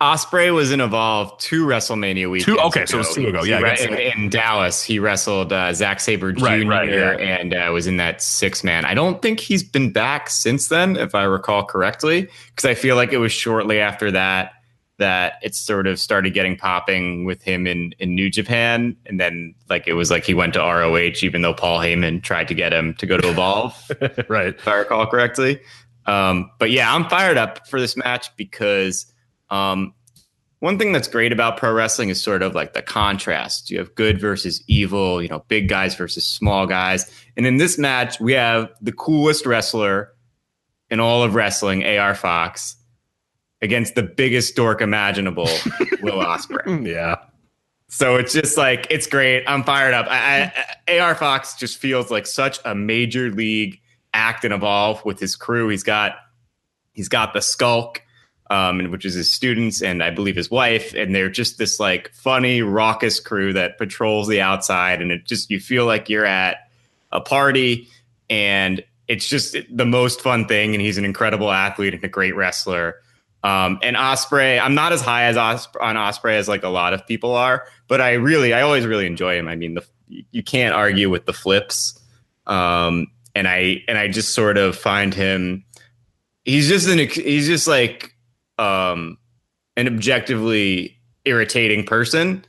Ospreay was in Evolve two WrestleMania weekends. okay, so it was two ago. Yeah, re- in, in Dallas, he wrestled uh, Zack Sabre Jr. Right, right, yeah. and uh, was in that six man. I don't think he's been back since then, if I recall correctly, because I feel like it was shortly after that that it sort of started getting popping with him in in New Japan, and then like it was like he went to ROH, even though Paul Heyman tried to get him to go to Evolve right. if I recall correctly. Um, but yeah, I'm fired up for this match because um, one thing that's great about pro wrestling is sort of like the contrast. You have good versus evil, you know, big guys versus small guys. And in this match, we have the coolest wrestler in all of wrestling, AR Fox, against the biggest dork imaginable, Will Ospreay. Yeah. So it's just like it's great. I'm fired up. I, I, AR Fox just feels like such a major league act and evolve with his crew. He's got he's got the Skulk, um, which is his students and I believe his wife, and they're just this like funny, raucous crew that patrols the outside, and it just you feel like you're at a party, and it's just the most fun thing. And he's an incredible athlete and a great wrestler. Um, and Ospreay, I'm not as high as Os- on Ospreay as like a lot of people are, but I really, I always really enjoy him. I mean, the, you can't argue with the flips. Um, and I, and I just sort of find him, he's just an, he's just like, um, an objectively irritating person.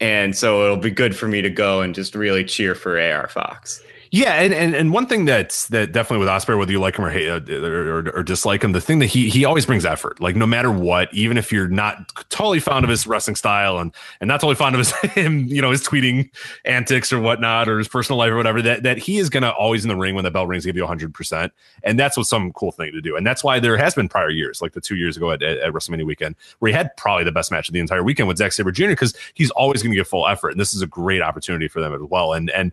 And so it'll be good for me to go and just really cheer for AR Fox. Yeah, and, and and one thing that's that definitely with Ospreay, whether you like him or hate uh, or, or, or dislike him, the thing that he he always brings effort. Like no matter what, even if you're not totally fond of his wrestling style and and not totally fond of his him, you know, his tweeting antics or whatnot, or his personal life or whatever, that that he is gonna always in the ring when the bell rings, give you hundred percent, and that's what some cool thing to do. And that's why there has been prior years, like the two years ago at, at, at WrestleMania weekend, where he had probably the best match of the entire weekend with Zack Sabre Jr. because he's always to give full effort, and this is a great opportunity for them as well. And and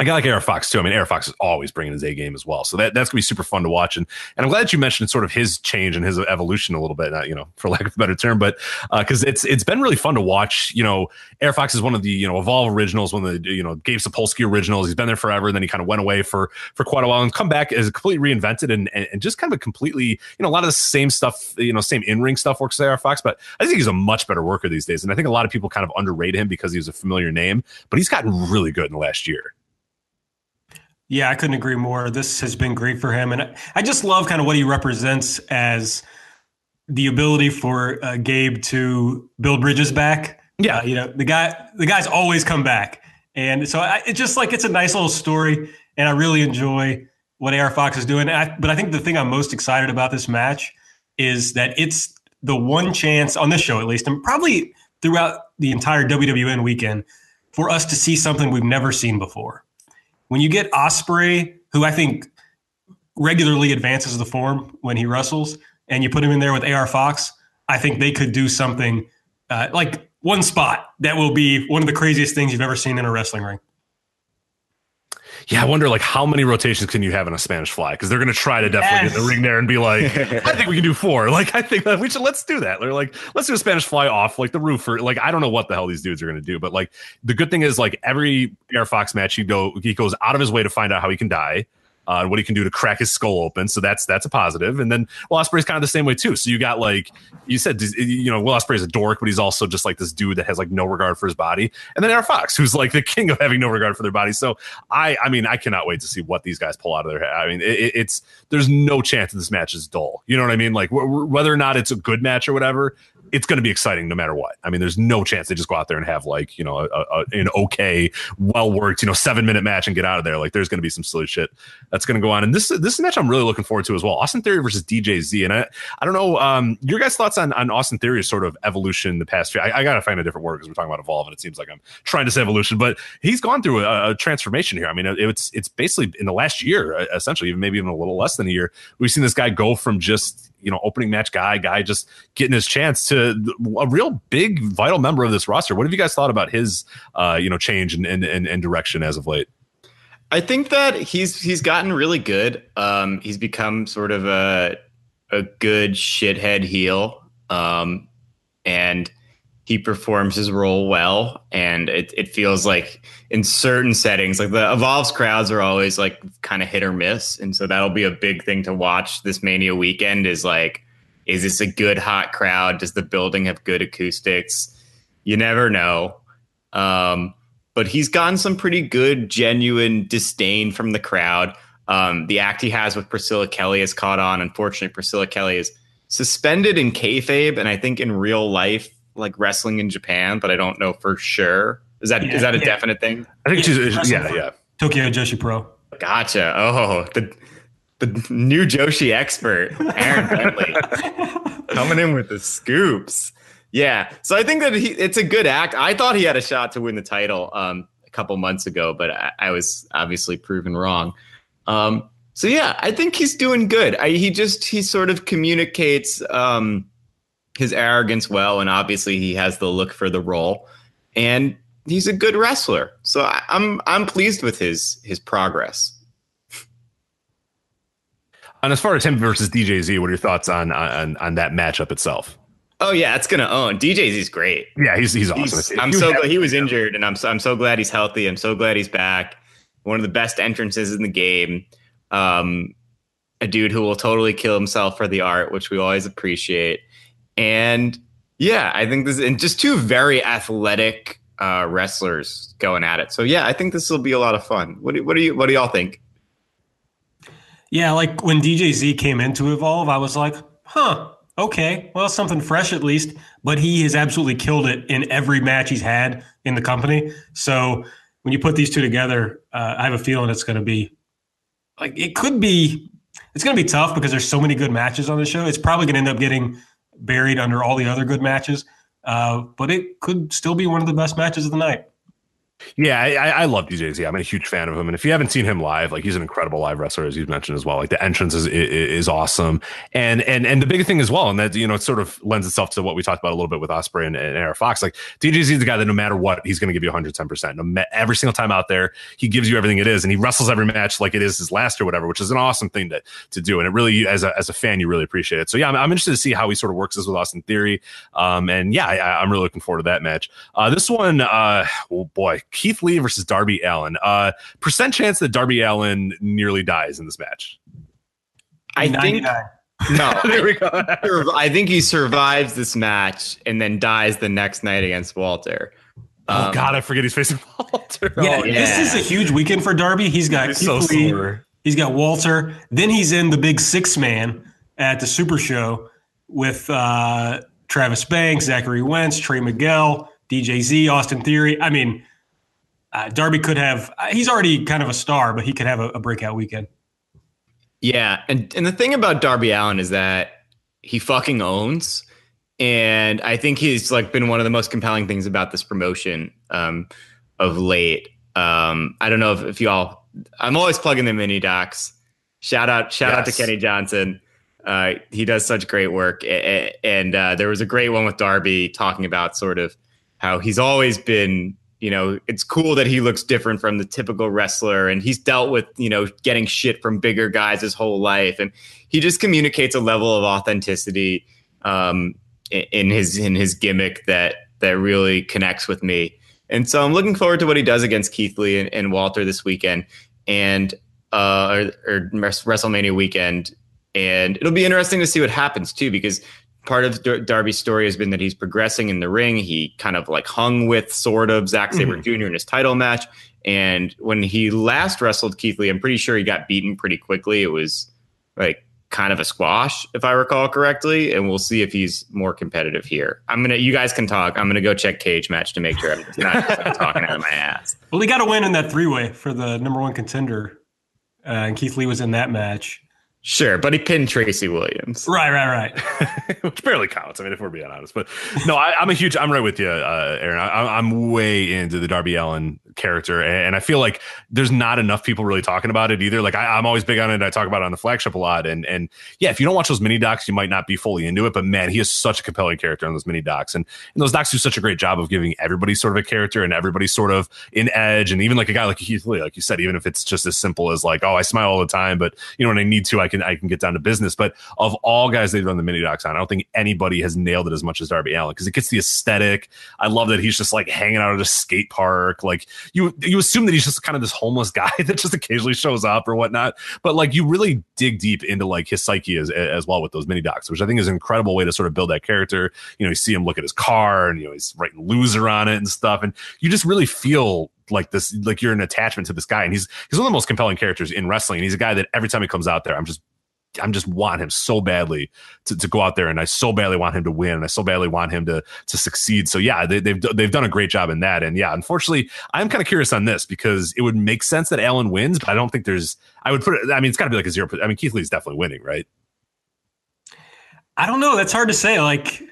I got like AR Fox too. I mean, AR Fox is always bringing his A game as well, so that that's gonna be super fun to watch. And and I'm glad you mentioned sort of his change and his evolution a little bit, not, you know, for lack of a better term, but because uh, it's it's been really fun to watch. You know, AR Fox is one of the you know Evolve originals, one of the you know Gabe Sapolsky originals. He's been there forever, and then he kind of went away for for quite a while and come back as completely reinvented and, and, and just kind of a completely you know a lot of the same stuff, you know, same in ring stuff works with AR Fox, but I think he's a much better worker these days, and I think a lot of people kind of underrate him because he was a familiar name, but he's gotten really good in the last year. Yeah, I couldn't agree more. This has been great for him. And I just love kind of what he represents as the ability for uh, Gabe to build bridges back. Yeah. Uh, you know, the guy, the guy's always come back. And so I, it's just like, it's a nice little story. And I really enjoy what AR Fox is doing. I, but I think the thing I'm most excited about this match is that it's the one chance on this show, at least, and probably throughout the entire WWN weekend for us to see something we've never seen before when you get Ospreay, who I think regularly advances the form when he wrestles, and you put him in there with AR Fox, I think they could do something uh, like one spot that will be one of the craziest things you've ever seen in a wrestling ring yeah, I wonder like how many rotations can you have in a Spanish fly? Because they're going to try to definitely yes. get the ring there and be like, I think we can do four. Like, I think that we should let's do that. They're like, let's do a Spanish fly off like the roof or like I don't know what the hell these dudes are going to do, but like the good thing is like every AR Fox match, he go he goes out of his way to find out how he can die uh, what he can do to crack his skull open. So that's that's a positive. And then Will Ospreay's kind of the same way too. So you got like you said, you know, Will Ospreay's a dork, but he's also just like this dude that has like no regard for his body. And then AR Fox, who's like the king of having no regard for their body. So I, I mean, I cannot wait to see what these guys pull out of their head. I mean, it, it's there's no chance this match is dull. You know what I mean? Like wh- whether or not it's a good match or whatever, it's going to be exciting no matter what. I mean, there's no chance they just go out there and have like you know a, a, an okay, well worked you know seven minute match and get out of there. Like there's going to be some silly shit that's going to go on. And this is this match I'm really looking forward to as well. Austin Theory versus DJZ, and I I don't know um, your guys' thoughts on on Austin Theory's sort of evolution the past few. I, I got to find a different word because we're talking about evolve, and it seems like I'm trying to say evolution, but he's gone through a, a transformation here. I mean, it's it's basically in the last year, essentially, even maybe even a little less than a year. We've seen this guy go from just you know opening match guy, guy just getting his chance to a real big vital member of this roster. What have you guys thought about his uh, you know change and and and direction as of late? I think that he's he's gotten really good. Um, he's become sort of a a good shithead heel, um, and he performs his role well. And it it feels like in certain settings, like the Evolves crowds are always like kind of hit or miss, and so that'll be a big thing to watch this Mania weekend. Is like, is this a good hot crowd? Does the building have good acoustics? You never know. Um, but he's gotten some pretty good, genuine disdain from the crowd. Um, the act he has with Priscilla Kelly has caught on. Unfortunately, Priscilla Kelly is suspended in kayfabe, and I think in real life, like wrestling in Japan, but I don't know for sure. Is that yeah, is that a yeah. definite thing? I think she's yeah, yeah. Tokyo Joshi Pro. Gotcha. Oh, the the new Joshi expert, Aaron Bentley, coming in with the scoops. Yeah, so I think that he, it's a good act. I thought he had a shot to win the title um, a couple months ago, but I, I was obviously proven wrong. Um, so yeah, I think he's doing good. I, he just he sort of communicates um, his arrogance well, and obviously he has the look for the role. And he's a good wrestler. So I, I'm I'm pleased with his his progress. And as far as him versus DJZ, what are your thoughts on on on that matchup itself? Oh yeah, it's gonna own. DJZ's great. Yeah, he's he's awesome. He's, I'm so glad he was injured, and I'm so, I'm so glad he's healthy. I'm so glad he's back. One of the best entrances in the game. Um, a dude who will totally kill himself for the art, which we always appreciate. And yeah, I think this and just two very athletic uh, wrestlers going at it. So yeah, I think this will be a lot of fun. What do, what do you what do y'all think? Yeah, like when DJZ came into Evolve, I was like, huh, okay, well, something fresh at least. But he has absolutely killed it in every match he's had in the company. So when you put these two together, uh, I have a feeling it's going to be like it could be. It's going to be tough because there's so many good matches on the show. It's probably going to end up getting buried under all the other good matches. Uh, but it could still be one of the best matches of the night. Yeah, I, I love DJZ. I'm a huge fan of him, and if you haven't seen him live, like he's an incredible live wrestler, as you've mentioned as well. Like the entrance is is, awesome, and and and the big thing as well, and that you know it sort of lends itself to what we talked about a little bit with Ospreay and, and AR Fox. Like DJZ is the guy that no matter what, he's going to give you 110. percent every single time out there, he gives you everything it is, and he wrestles every match like it is his last or whatever, which is an awesome thing to to do. And it really, as a as a fan, you really appreciate it. So yeah, I'm, I'm interested to see how he sort of works this with Austin Theory, um, and yeah, I, I'm really looking forward to that match. Uh, this one, uh, oh boy, Keith Lee versus Darby Allin. Uh, percent chance that Darby Allin nearly dies in this match. I think no. there we go. I think he survives this match and then dies the next night against Walter. oh Um, God, I forget he's facing Walter. Yeah, Oh, this is a huge weekend for Darby. He's got He's so Keith Lee, sore. he's got Walter. Then he's in the big six man at the Super Show with uh, Travis Banks, Zachary Wentz, Trey Miguel, DJ Z, Austin Theory. I mean, uh, Darby could have. uh, He's already kind of a star, but he could have a, a breakout weekend. Yeah, and and the thing about Darby Allin is that he fucking owns, and I think he's like been one of the most compelling things about this promotion um, of late. Um, I don't know if, if y'all. I'm always plugging the mini docs. Shout out, shout out to Kenny Johnson. Uh, he does such great work, A- a- and uh, there was a great one with Darby talking about sort of how he's always been you know it's cool that he looks different from the typical wrestler and he's dealt with you know getting shit from bigger guys his whole life and he just communicates a level of authenticity um, in his in his gimmick that that really connects with me. And so i'm looking forward to what he does against keith lee and, and walter this weekend and uh or, or wrestlemania weekend and it'll be interesting to see what happens too because part of Dar- Darby's story has been that he's progressing in the ring. He kind of like hung with sort of Zack Sabre Jr. in his title match. And when he last wrestled Keith Lee, I'm pretty sure he got beaten pretty quickly. It was like kind of a squash, if I recall correctly. And we'll see if he's more competitive here. I'm gonna, you guys can talk. I'm gonna go check cage match to make sure I'm not talking out of my ass. Well, he got a win in that three way for the number one contender, uh, and Keith Lee was in that match. Sure, but he pinned Tracy Williams. Right, right, right. which barely counts. I mean, if we're being honest, but no, I, I'm a huge. I'm right with you, uh, Aaron. I, I'm way into the Darby Allin character, and I feel like there's not enough people really talking about it either. Like I, I'm always big on it. I talk about it on the flagship a lot, and and yeah, if you don't watch those mini docs, you might not be fully into it. But man, he is such a compelling character on those mini docs, and, and those docs do such a great job of giving everybody sort of a character and everybody sort of an edge, and even like a guy like Keith Lee, like you said, even if it's just as simple as like, oh, I smile all the time, but you know when I need to, I can I can get down to business. But of all guys they've done the mini docs on, I don't think anybody has nailed it as much as Darby Allin because it gets the aesthetic. I love that he's just like hanging out at a skate park. Like you you assume that he's just kind of this homeless guy that just occasionally shows up or whatnot. But like you really dig deep into like his psyche as as well with those mini docs, which I think is an incredible way to sort of build that character. You know, you see him look at his car and you know he's writing loser on it and stuff, and you just really feel like this like you're an attachment to this guy and he's he's one of the most compelling characters in wrestling and he's a guy that every time he comes out there i'm just I'm just want him so badly to, to go out there, and I so badly want him to win, and I so badly want him to to succeed. So yeah, they, they've they've done a great job in that, and yeah, unfortunately, I'm kind of curious on this because it would make sense that Allin wins, but I don't think there's. I would put it. I mean, it's got to be like a zero. I mean, Keith Lee's definitely winning, right? I don't know. That's hard to say. Like,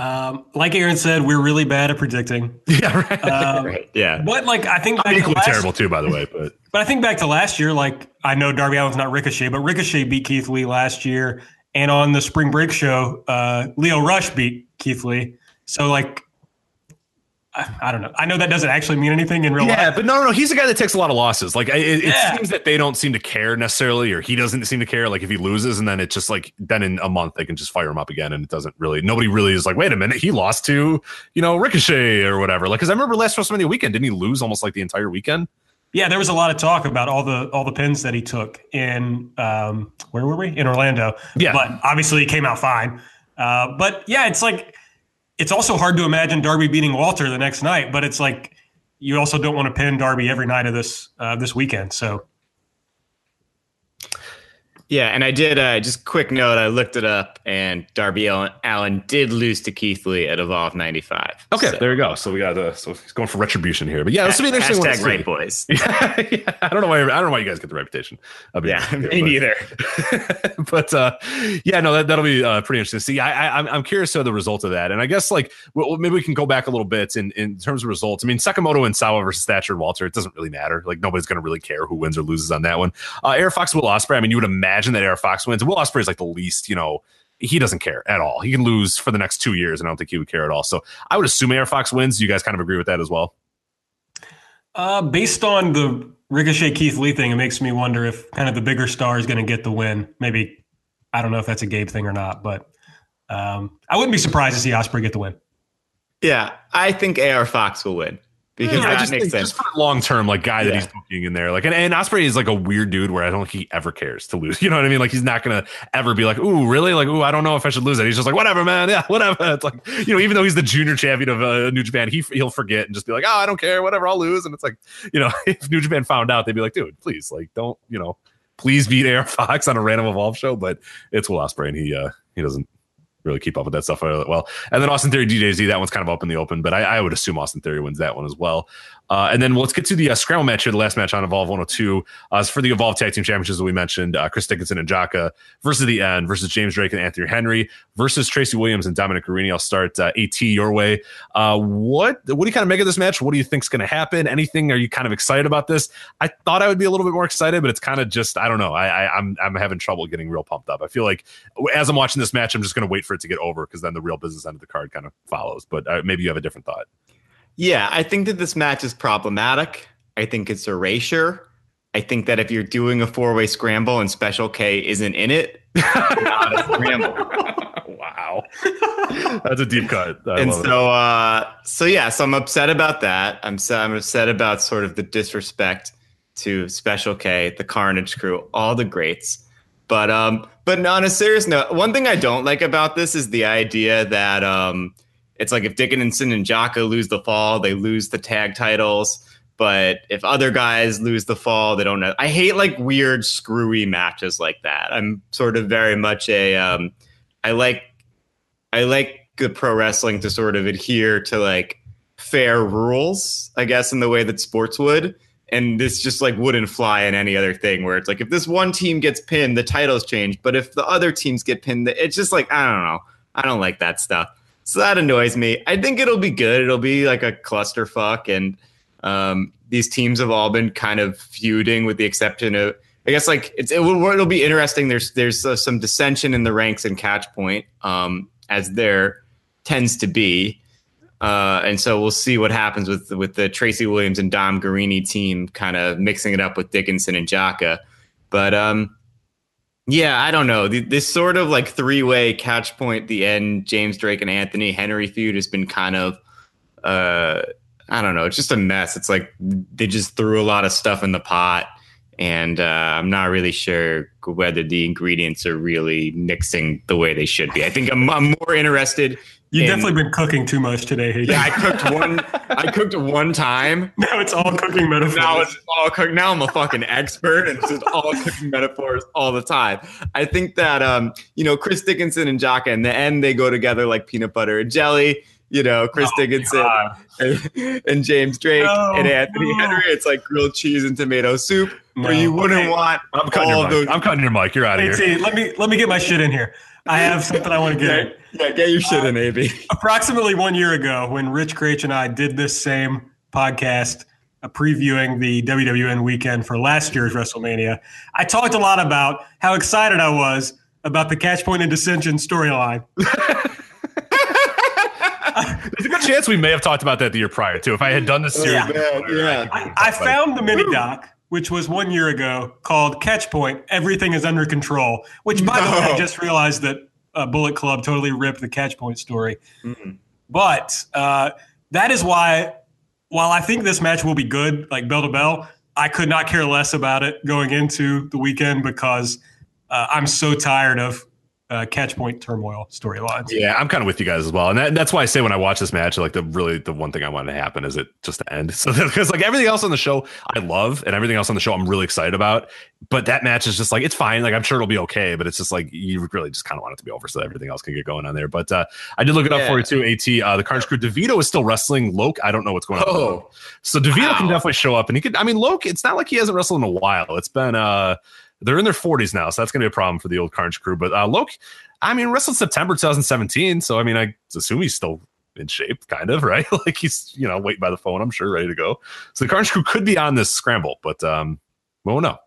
um, like Aaron said, we're really bad at predicting. Yeah, right. Um, Right. Yeah. But like, I think I'm back to equally last- terrible too, by the way. But But I think back to last year, like I know Darby Allin's not Ricochet, but Ricochet beat Keith Lee last year, and on the Spring Break show, uh, Leo Rush beat Keith Lee. So like, I, I don't know. I know that doesn't actually mean anything in real yeah, life. Yeah, but no, no, no. He's a guy that takes a lot of losses. Like it, it Yeah. seems that they don't seem to care necessarily, or he doesn't seem to care. Like if he loses, and then it's just like then in a month they can just fire him up again, and it doesn't really. Nobody really is like, wait a minute, he lost to you know Ricochet or whatever. Like because I remember last WrestleMania weekend, didn't he lose almost like the entire weekend? Yeah, there was a lot of talk about all the all the pins that he took in um, where were we in Orlando? Yeah. but obviously he came out fine. Uh, but yeah, it's like it's also hard to imagine Darby beating Walter the next night. But it's like you also don't want to pin Darby every night of this uh, this weekend. So Yeah, and I did. Uh, just quick note: I looked it up, and Darby Allin did lose to Keith Lee at Evolve '95. Okay, So- there you go. So we got uh, so he's going for retribution here, but yeah, this will be an interesting one. Hashtag see. right boys. Yeah, yeah, I don't know why. I don't know why you guys get the reputation. of being Yeah, here, me but- neither. but uh, yeah, no, that, that'll be uh, pretty interesting see. I, I, I'm, I'm curious to the result of that, and I guess like well, maybe we can go back a little bit in, in terms of results. I mean, Sekimoto and Sawa versus Thatcher and Walter, it doesn't really matter. Like nobody's going to really care who wins or loses on that one. Uh, AR Fox Will Ospreay. I mean, you would imagine that AR Fox wins. Will Ospreay is like the least, you know. He doesn't care at all. He can lose for the next two years, and I don't think he would care at all. So I would assume AR Fox wins. You guys kind of agree with that as well? Uh, based on the Ricochet Keith Lee thing, it makes me wonder if kind of the bigger star is going to get the win. Maybe I don't know if that's a Gabe thing or not, but um, I wouldn't be surprised to see Ospreay get the win. Yeah, I think AR Fox will win because Yeah, that just makes sense. long term, like guy that he's booking in there, like and, and Ospreay is like a weird dude where I don't think he ever cares to lose. You know what I mean? Like he's not gonna ever be like, ooh, really? Like, ooh, I don't know if I should lose it. He's just like, whatever, man. Yeah, whatever. It's like you know, even though he's the junior champion of uh, New Japan, he he'll forget and just be like, oh, I don't care, whatever, I'll lose. And it's like, you know, if New Japan found out, they'd be like, dude, please, like, don't, you know, please beat AR Fox on a random evolve show. But it's Will Ospreay, and he uh he doesn't really keep up with that stuff well. And then Austin Theory DJZ, that one's kind of up in the open, but I, I would assume Austin Theory wins that one as well. Uh, and then let's get to the uh, scramble match here, the last match on Evolve 102. Uh, for the Evolve Tag Team Championships that we mentioned. Uh, Chris Dickinson and Jaka versus the end versus James Drake and Anthony Henry versus Tracy Williams and Dominic Garrini. I'll start uh, AT your way. Uh, what what do you kind of make of this match? What do you think's going to happen? Anything? Are you kind of excited about this? I thought I would be a little bit more excited, but it's kind of just I don't know. I, I I'm I'm having trouble getting real pumped up. I feel like as I'm watching this match, I'm just going to wait for it to get over because then the real business end of the card kind of follows. But uh, maybe you have a different thought. Yeah, I think that this match is problematic. I think it's erasure. I think that if you're doing a four way scramble and Special K isn't in it, not a scramble. wow, that's a deep cut. I and so, uh, so yeah, so I'm upset about that. I'm so, I'm upset about sort of the disrespect to Special K, the Carnage crew, all the greats. But um, but on a serious note, one thing I don't like about this is the idea that um, it's like if Dickinson and Jaka lose the fall, they lose the tag titles. But if other guys lose the fall, they don't know. I hate like weird, screwy matches like that. I'm sort of very much a. Um, I like, I like the pro wrestling to sort of adhere to like fair rules, I guess, in the way that sports would. And this just like wouldn't fly in any other thing where it's like if this one team gets pinned, the titles change. But if the other teams get pinned, it's just like I don't know. I don't like that stuff. So that annoys me. I think it'll be good. It'll be like a clusterfuck, and um, these teams have all been kind of feuding, with the exception of I guess like it's it will it'll be interesting. There's there's uh, some dissension in the ranks in Catch Point, um, as there tends to be, uh, and so we'll see what happens with with the Tracy Williams and Dom Garrini team, kind of mixing it up with Dickinson and Jaka. But um, yeah, I don't know. This sort of like three way Catch Point, the end, James Drake and Anthony Henry feud has been kind of. Uh, I don't know. It's just a mess. It's like they just threw a lot of stuff in the pot, and uh, I'm not really sure whether the ingredients are really mixing the way they should be. I think I'm, I'm more interested. You've in- definitely been cooking too much today, Hayden. Yeah, I cooked one. I cooked one time. now it's all cooking metaphors. Now it's all cook. Now I'm a fucking expert, and it's just all cooking metaphors all the time. I think that um, you know, Chris Dickinson and Jaka, in the end, they go together like peanut butter and jelly. You know, Chris Oh, Dickinson and, and James Drake No, and Anthony no. Henry. It's like grilled cheese and tomato soup, where you wouldn't Okay. want I'm cutting all your of mic. those. I'm cutting your mic. You're out of Hey, here. T, let me let me get my shit in here. I have something I want to get. yeah, yeah, get your shit in, AB. approximately one year ago when Rich Kraetsch and I did this same podcast uh, previewing the WWN weekend for last year's WrestleMania, I talked a lot about how excited I was about the Catch Point and Dissension storyline. There's a good chance we may have talked about that the year prior too. If I had done this series, Yeah, yeah. I, I found the mini doc, which was one year ago, called Catch Point Everything is Under Control, which, by the way, I just realized that uh, Bullet Club totally ripped the Catch Point story. Mhm. But uh, that is why, while I think this match will be good, like bell to bell, I could not care less about it going into the weekend because uh, I'm so tired of uh, catch point turmoil storylines. Yeah, I'm kind of with you guys as well, and that, that's why I say when I watch this match, like the really the one thing I want to happen is it just to end. So because like everything else on the show, I love, and everything else on the show, I'm really excited about. But that match is just like it's fine. Like I'm sure it'll be okay, but it's just like you really just kind of want it to be over so that everything else can get going on there. But uh, I did look it up for you too. At uh, the Carnage Crew, Devito is still wrestling. Loke, I don't know what's going on. Oh. So Devito can definitely show up, and he could. I mean, Loke. It's not like he hasn't wrestled in a while. It's been uh they're in their 40s now, so that's gonna be a problem for the old Carnage Crew. But uh, Loke. I mean, wrestled September 2017, so I mean, I assume he's still in shape, kind of, right? like he's, you know, waiting by the phone, I'm sure, ready to go. So the Carnage Crew could be on this scramble, but um, we won't know.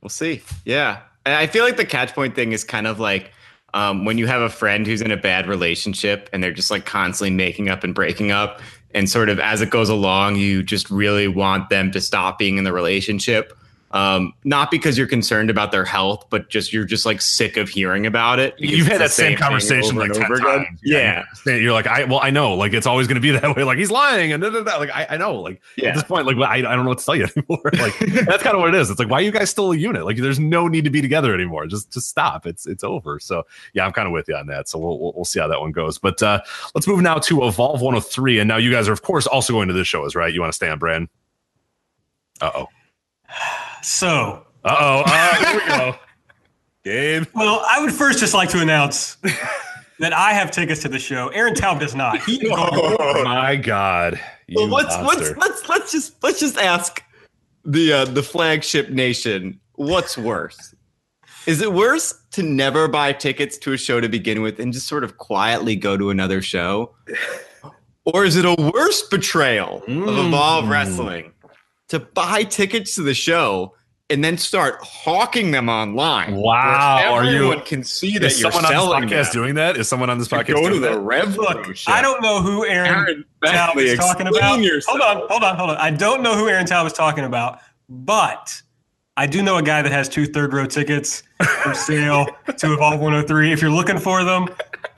We'll see. Yeah. And I feel like the catch point thing is kind of like um, when you have a friend who's in a bad relationship and they're just like constantly making up and breaking up. And sort of as it goes along, you just really want them to stop being in the relationship. Um, not because you're concerned about their health, but just you're just like sick of hearing about it. You've had that the same conversation like and 10 over again. times. Yeah. You're like, I, well, I know, like, it's always going to be that way. Like, he's lying. And da, da, da. like, I, I know, like, at this point, like, I, I don't know what to tell you anymore. like, that's kind of what it is. It's like, why are you guys still a unit? Like, there's no need to be together anymore. Just, just stop. It's, it's over. So, yeah, I'm kind of with you on that. So, we'll, we'll, we'll see how that one goes. But uh, let's move now to Evolve 103. And now you guys are, of course, also going to this show, is right? You want to stay on brand? Uh oh. So, Uh oh. Uh, here we go. Gabe. well, I would first just like to announce that I have tickets to the show. Aaron Taube does not. He Oh my God. You Well, what's monster. what's let's let's just let's just ask the uh, the flagship nation what's worse. Is it worse to never buy tickets to a show to begin with and just sort of quietly go to another show? Or is it a worse betrayal of Evolve Mm. Wrestling to buy tickets to the show and then start hawking them online? Wow, are you- can see that you're someone on selling this podcast them doing that? Is someone on this to podcast go to doing the? Rev Look, show? I don't know who Aaron, Aaron Taube is talking about. yourself. Hold on, hold on, hold on. I don't know who Aaron Taube is talking about, but I do know a guy that has two third row tickets for sale to Evolve 103. If you're looking for them,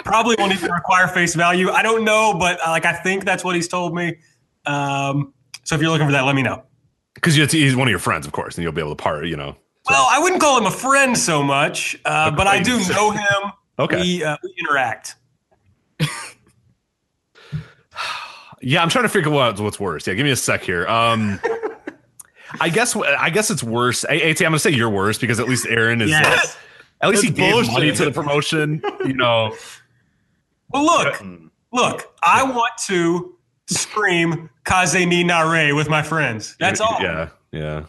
probably won't even require face value. I don't know, but uh, like I think that's what he's told me. Um, so if you're looking for that, let me know. Because he's one of your friends, of course, and you'll be able to part. You know. Well, I wouldn't call him a friend so much, uh, but I do know him. Okay. We, uh, we interact. Yeah, I'm trying to figure out what's worse. Yeah, give me a sec here. Um, I guess I guess it's worse. A- At, I'm gonna say you're worse because at least Aaron is. Yes. at least he That's gave bullshit. money to the promotion. You know. Well, look, look, I want to scream "Kaze ni nare" with my friends. That's all. Yeah. Yeah.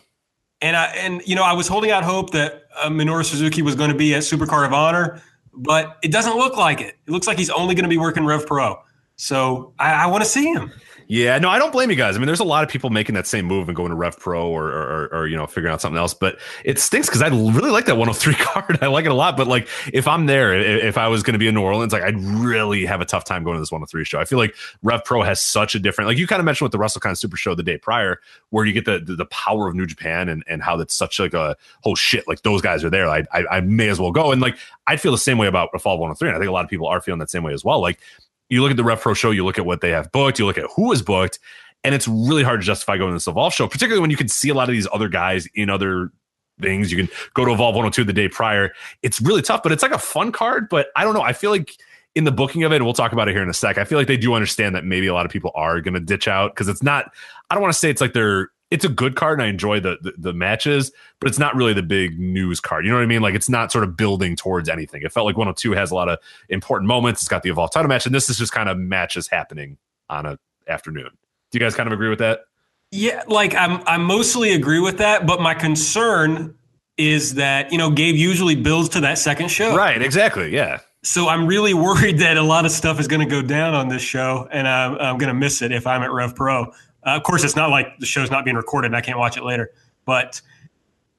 And I and you know I was holding out hope that uh, Minoru Suzuki was going to be at Supercard of Honor, but it doesn't look like it. It looks like he's only going to be working Rev Pro. So I, I want to see him. Yeah, no, I don't blame you guys. I mean, there's a lot of people making that same move and going to Rev Pro or, or, or, you know, figuring out something else. But it stinks because I really like that 103 card. I like it a lot. But like, if I'm there, if I was going to be in New Orleans, like, I'd really have a tough time going to this 103 show. I feel like Rev Pro has such a different, like you kind of mentioned with the WrestleCon Super Show the day prior, where you get the the, power of New Japan and and how that's such like a oh shit, like those guys are there. I, I I may as well go. And like, I'd feel the same way about a Fall 103, and I think a lot of people are feeling that same way as well. Like. You look at the Rev Pro show, you look at what they have booked, you look at who is booked, and it's really hard to justify going to this Evolve show, particularly when you can see a lot of these other guys in other things. You can go to Evolve 102 the day prior. It's really tough, but it's like a fun card. But I don't know. I feel like in the booking of it, we'll talk about it here in a sec. I feel like they do understand that maybe a lot of people are going to ditch out because it's not. I don't want to say it's like they're. It's a good card, and I enjoy the, the the matches, but it's not really the big news card. You know what I mean? Like it's not sort of building towards anything. It felt like 102 has a lot of important moments. It's got the Evolve title match, and this is just kind of matches happening on a afternoon. Do you guys kind of agree with that? Yeah, like I'm I mostly agree with that, but my concern is that, you know, Gabe usually builds to that second show. Right. Exactly. Yeah. So I'm really worried that a lot of stuff is going to go down on this show and I'm, I'm going to miss it if I'm at Rev Pro. Uh, of course, it's not like the show's not being recorded and I can't watch it later, but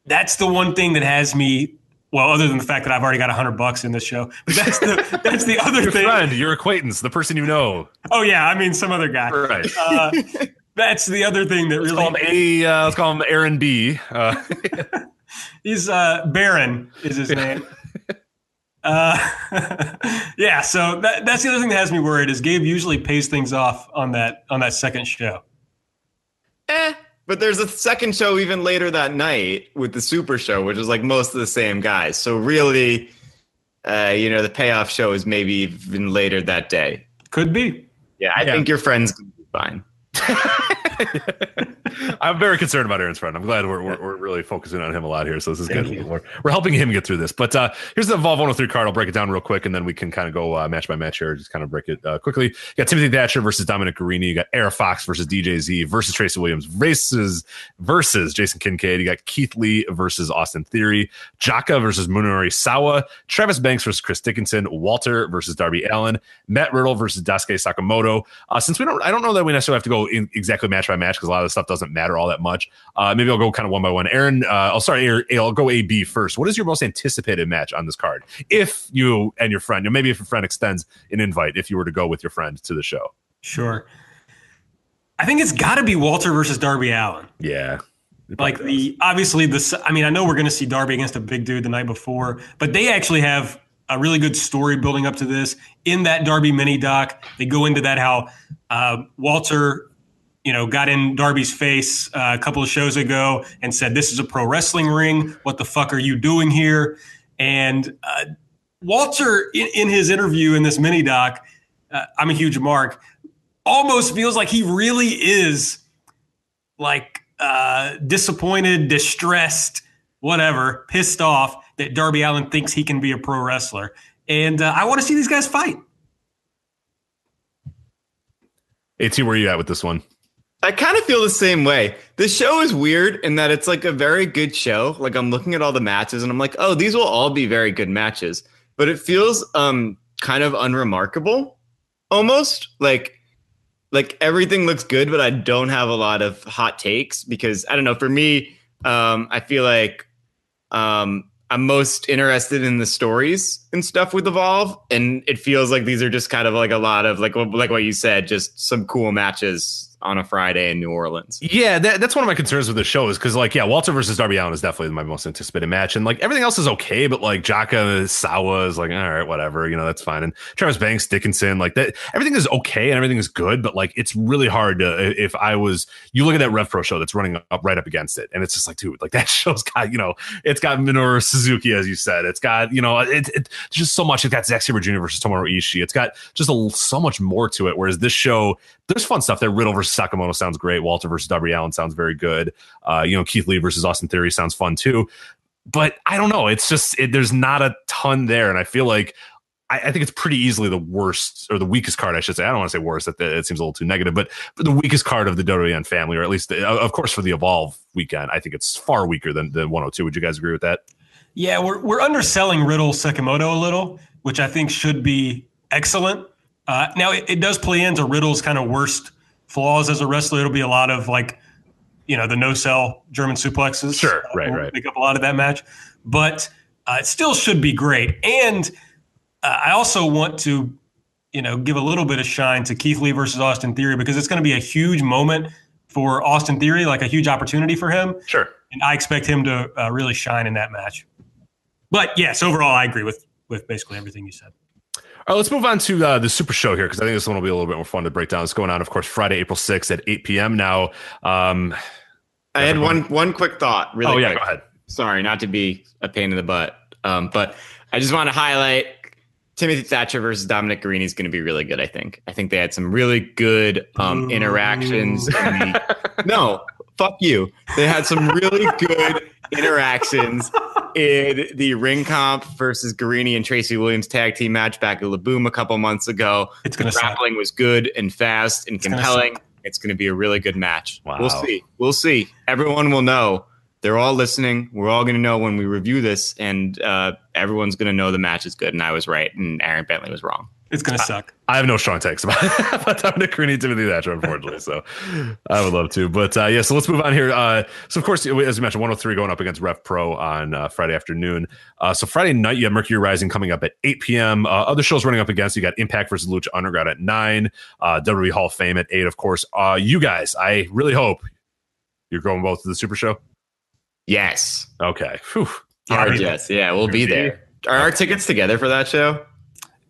that's the one thing that has me. Well, other than the fact that I've already got a hundred bucks in this show, but that's the that's the other Your thing. friend, your acquaintance, the person you know. Oh yeah, I mean some other guy. Right. Uh, that's the other thing that Let's call him A. Uh, let's call him Aaron B. Uh, he's uh, Baron is his name. Uh, yeah, so that, that's the other thing that has me worried is Gabe usually pays things off on that on that second show. Eh, but there's a second show even later that night with the Super Show, which is like most of the same guys. So really, uh, you know, the payoff show is maybe even later that day. Could be. Yeah, I Yeah. think your friend's gonna be fine. I'm very concerned about Aaron's friend. I'm glad we're, we're, we're really focusing on him a lot here. So this is Thank good. We're, we're helping him get through this. But uh, here's the Evolve 103 card. I'll break it down real quick and then we can kind of go uh, match by match here. Just kind of break it uh, quickly. You got Timothy Thatcher versus Dominic Garrini. You got AR Fox versus DJ Z versus Tracy Williams versus versus Jason Kincaid. You got Keith Lee versus Austin Theory. Jaka versus Munenori Sawa. Travis Banks versus Chris Dickinson. Walter versus Darby Allin. Matt Riddle versus Daisuke Sekimoto. Uh, since we don't, I don't know that we necessarily have to go in exactly match by match because a lot of the stuff doesn't matter all that much. Uh, maybe I'll go kind of one by one. Aaron, uh, I'll start. Aaron, I'll go A B first. What is your most anticipated match on this card? If you and your friend, maybe if your friend extends an invite, if you were to go with your friend to the show. Sure. I think it's got to be Walter versus Darby Allin. Yeah. Like the obviously the I mean I know we're going to see Darby against a big dude the night before, but they actually have a really good story building up to this in that Darby mini doc. They go into that how uh, Walter, you know, got in Darby's face uh, a couple of shows ago and said, "This is a pro wrestling ring. What the fuck are you doing here?" And uh, Walter, in, in his interview in this mini doc, uh, I'm a huge mark. Almost feels like he really is like uh, disappointed, distressed, whatever, pissed off that Darby Allin thinks he can be a pro wrestler. And uh, I want to see these guys fight. At, where are you at with this one? I kind of feel the same way. This show is weird in that it's like a very good show. Like I'm looking at all the matches and I'm like, oh, these will all be very good matches. But it feels um kind of unremarkable almost. Like like everything looks good, but I don't have a lot of hot takes because I don't know, for me, um, I feel like um I'm most interested in the stories and stuff with Evolve, and it feels like these are just kind of like a lot of like like what you said, just some cool matches on a Friday in New Orleans. Yeah, that, that's one of my concerns with the show is because, like, yeah, Walter versus Darby Allin is definitely my most anticipated match, and like everything else is okay, but like Jaka Sawa is like, all right, whatever, you know, that's fine. And Travis Banks, Dickinson, like that, everything is okay and everything is good, but like it's really hard to if I was you look at that Rev Pro show that's running up right up against it, and it's just like, dude, like that show's got you know, it's got Minoru Suzuki as you said, it's got you know, it, it just so much. It's got Zack Sabre Jr. versus Tomohiro Ishii. It's got just a, so much more to it. Whereas this show, there's fun stuff there. Riddle versus Sekimoto sounds great. Walter versus Darby Allin sounds very good. Uh, you know, Keith Lee versus Austin Theory sounds fun too. But I don't know. It's just it, there's not a ton there, and I feel like I, I, think it's pretty easily the worst or the weakest card, I should say. I don't want to say worst. That it seems a little too negative, but, the weakest card of the WN family, or at least, the, of course, for the Evolve weekend, I think it's far weaker than the 102. Would you guys agree with that? Yeah, we're we're underselling Riddle Sekimoto a little, which I think should be excellent. Uh, now it, it, does play into Riddle's kind of worst flaws as a wrestler. It'll be a lot of like, you know, the no sell German suplexes. Sure, right, right. Pick up a lot of that match, but uh, it still should be great. And uh, I also want to, you know, give a little bit of shine to Keith Lee versus Austin Theory because it's going to be a huge moment for Austin Theory, like a huge opportunity for him. Sure. And I expect him to uh, really shine in that match. But yes, overall, I agree with with basically everything you said. All right, let's move on to uh, the Super Show here because I think this one will be a little bit more fun to break down. It's going on, of course, Friday, April 6th at 8 p.m. Now, um, I had one one quick thought. Really, oh yeah, quick. go ahead. Sorry, not to be a pain in the butt, um, but I just want to highlight Timothy Thatcher versus Dominic Garrini is going to be really good. I think. I think they had some really good um, interactions. The, no, fuck you. They had some really good interactions in the Ringkampf versus Garrini and Tracy Williams tag team match back at Laboom a couple months ago. It's going the to grappling was good and fast and It's gonna compelling. It's going to be a really good match. Wow. We'll see. We'll see. Everyone will know. They're all listening. We're all going to know when we review this, and uh, everyone's going to know the match is good. And I was right, and Aaron Bentley was wrong. It's going to suck. I have no strong takes about, about Dominic Garrini and Timothy Thatcher, unfortunately. So I would love to. But uh, yeah, so let's move on here. Uh, so, of course, as you mentioned, 103 going up against Rev Pro on uh, Friday afternoon. Uh, so, Friday night, you have Mercury Rising coming up at 8 p.m. Uh, other shows running up against you got Impact versus Lucha Underground at 9, uh, WWE Hall of Fame at 8, of course. Uh, you guys, I really hope you're going both to the Super Show. Yes. Okay. Whew. Hard yes. Yeah, we'll be there. Are our tickets together for that show?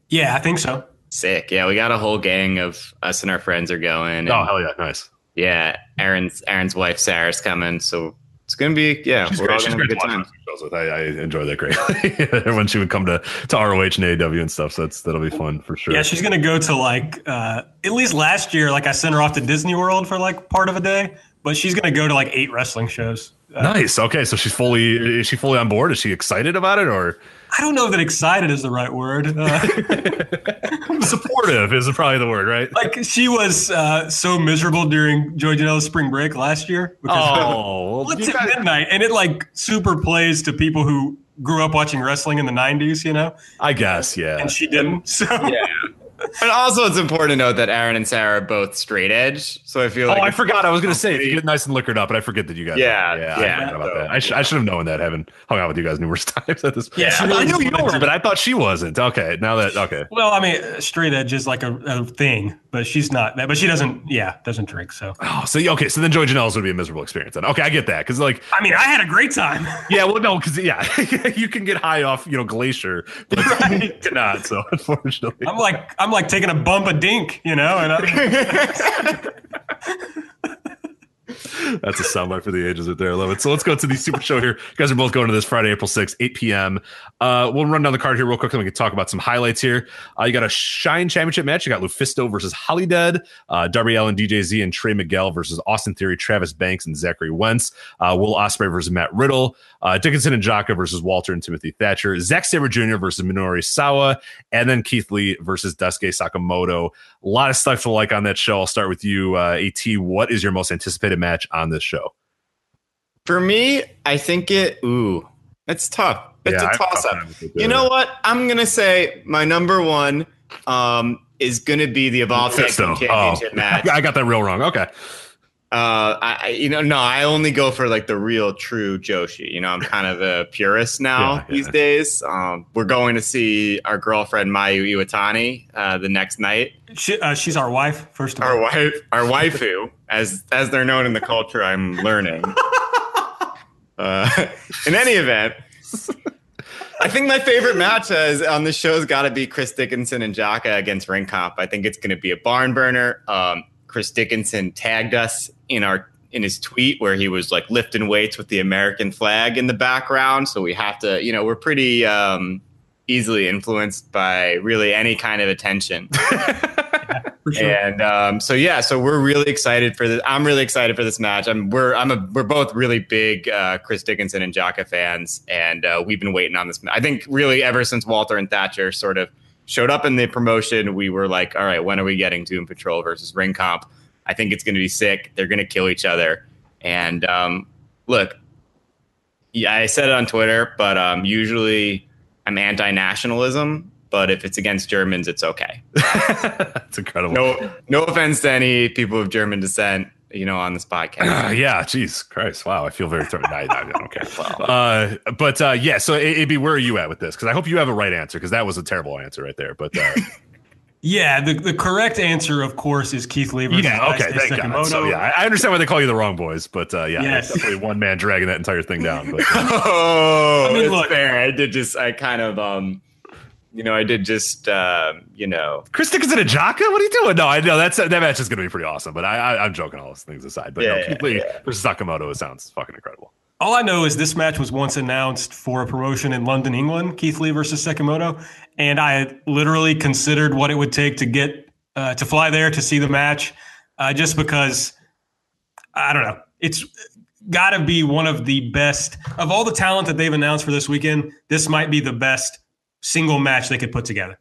Yeah, I think so. Sick. Yeah, we got a whole gang of us and our friends are going. Oh, hell yeah. Nice. yeah, Aaron's Aaron's wife Sarah's coming, so it's gonna be yeah. She's we're great. all gonna have a good time. with. I, I enjoy that greatly. when she would come to, to ROH and AEW and stuff. So that's that'll be fun for sure. Yeah, she's gonna go to like uh, at least last year. Like I sent her off to Disney World for like part of a day, but she's gonna go to like eight wrestling shows. Uh, nice. Okay, so she's fully is she fully on board? Is she excited about it or I don't know that excited is the right word. Uh, supportive is probably the word, right? like she was uh, so miserable during Joey Janela's spring break last year. Because Oh, well, What's you at midnight? And it like super plays to people who grew up watching wrestling in the 90s, you know? I guess, yeah. And she didn't. So And also, it's important to note that Aaron and Sarah are both straight edge. So I feel like. Oh, like I forgot. I was going to say, if you get nice and liquored up, and I forget that you guys. Yeah, yeah, I yeah. forgot about So, that. I, sh- I should have known that. Having hung out with you guys numerous times at this. point. Yeah, she I knew you were, but I thought she wasn't. Okay, now that okay. Well, I mean, straight edge is like a, a thing, but she's not that. But she doesn't, yeah, doesn't drink. So, Oh, so okay, so then Joey Janela's would be a miserable experience. Then okay, I get that because like I mean, I had a great time. yeah, well no, because yeah, you can get high off you know glacier, but you cannot. So unfortunately, I'm like, I'm like taking a bump of dink, you know, and I, That's a soundbite for the ages right there. I love it. So let's go to the Super Show here. You guys are both going to this Friday, April 6th, 8 p.m. Uh, we'll run down the card here real quick and we can talk about some highlights here. Uh, you got a Shine Championship match. You got Lufisto versus Hollydead, uh, Darby Allin, DJZ, and Trey Miguel versus Austin Theory, Travis Banks, and Zachary Wentz. Uh, Will Ospreay versus Matt Riddle. Uh, Dickinson and Jaka versus Walter and Timothy Thatcher. Zack Sabre Jr. versus Minoru Sawa. And then Keith Lee versus Daisuke Sekimoto. A lot of stuff to like on that show. I'll start with you, uh, AT. What is your most anticipated match on this show? for me, I think it. Ooh, it's tough. It's Yeah, a toss up. time with it, You know what? I'm gonna say my number one um, is gonna be the Evolve Tag Team Championship Oh, match. I got that real wrong. Okay. Uh, I, I- you know, no, I only go for like the real true Joshi. You know, I'm kind of a purist now Yeah, yeah. these days. Um, we're going to see our girlfriend Mayu Iwatani uh, the next night. she, uh, she's our wife, first of all. Our wife, our waifu, as as they're known in the culture. I'm learning. Uh, in any event, I think my favorite match is, on the show has got to be Chris Dickinson and Jaka against Ringkampf. I think it's going to be a barn burner. Um, Chris Dickinson tagged us in our in his tweet where he was like lifting weights with the American flag in the background. So we have to, you know, we're pretty um, easily influenced by really any kind of attention. For sure. And um, so yeah, so we're really excited for this. I'm really excited for this match. I'm we're I'm a we're both really big uh, Chris Dickinson and Jaka fans, and uh, we've been waiting on this. I think really ever since Walter and Thatcher sort of showed up in the promotion, we were like, all right, when are we getting Doom Patrol versus Ringkampf? I think it's going to be sick. They're going to kill each other. And um, look, yeah, I said it on Twitter, but um, usually I'm anti-nationalism. But if it's against Germans, it's okay. That's incredible. No, no offense to any people of German descent, you know, on this podcast. Uh, yeah, jeez, Christ, wow, I feel very threatened. I, I don't care. Uh, but uh, yeah, so A- AB, where are you at with this? Because I hope you have a right answer, because that was a terrible answer right there. But uh, Yeah, the, the correct answer, of course, is Keith Lee yeah, okay, Daisuke thank God. Sekimoto. So yeah, I I understand why they call you the wrong boys, but uh, yeah, Yes. definitely one man dragging that entire thing down. But uh, oh, I mean, it's look- fair. I did just, I kind of, um, you know, I did just, um, you know, Chris Dickinson and Jaka, what are you doing? No, I know that's that match is going to be pretty awesome. But I, I, I'm joking all those things aside. But no, Yeah, Keith Lee yeah. versus Sekimoto, it sounds fucking incredible. All I know is this match was once announced for a promotion in London, England, Keith Lee versus Sekimoto, and I literally considered what it would take to get uh, to fly there to see the match, uh, just because I don't know. It's got to be one of the best of all the talent that they've announced for this weekend. This might be the best single match they could put together.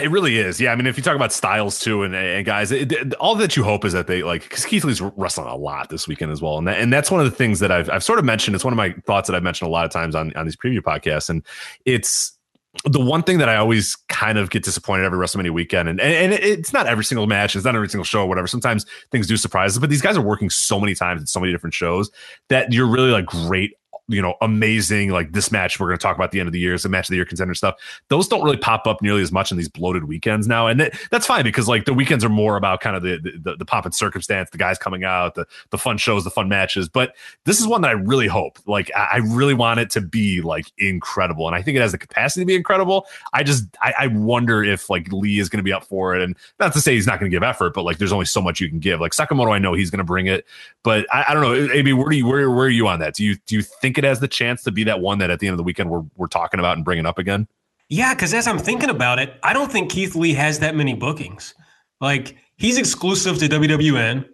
It really is. Yeah. I mean, if you talk about styles too, and, and guys, it, it- all that you hope is that they like, because Keith Lee's wrestling a lot this weekend as well. And, that, and that's one of the things that I've, I've sort of mentioned. It's one of my thoughts that I've mentioned a lot of times on, on these preview podcasts. And it's, the one thing that I always kind of get disappointed every WrestleMania weekend, and, and, and it's not every single match, it's not every single show, or whatever. Sometimes things do surprise us, but these guys are working so many times at so many different shows that you're really like great you know, amazing, like this match we're going to talk about the end of the year is a match of the year contender stuff. Those don't really pop up nearly as much in these bloated weekends now. And it, that's fine because like the weekends are more about kind of the, the, the and circumstance, the guys coming out, the, the fun shows, the fun matches. But this is one that I really hope, like, I, I really want it to be like incredible. And I think it has the capacity to be incredible. I just, I, I wonder if like Lee is going to be up for it. And not to say he's not going to give effort, but like there's only so much you can give. Like Sekimoto, I know he's going to bring it, but I, I don't know. Maybe where do you, where, where are you on that? Do you, do you think it has the chance to be that one that at the end of the weekend we're, we're talking about and bringing up again? Yeah, because as I'm thinking about it, I don't think Keith Lee has that many bookings. Like he's exclusive to WWN,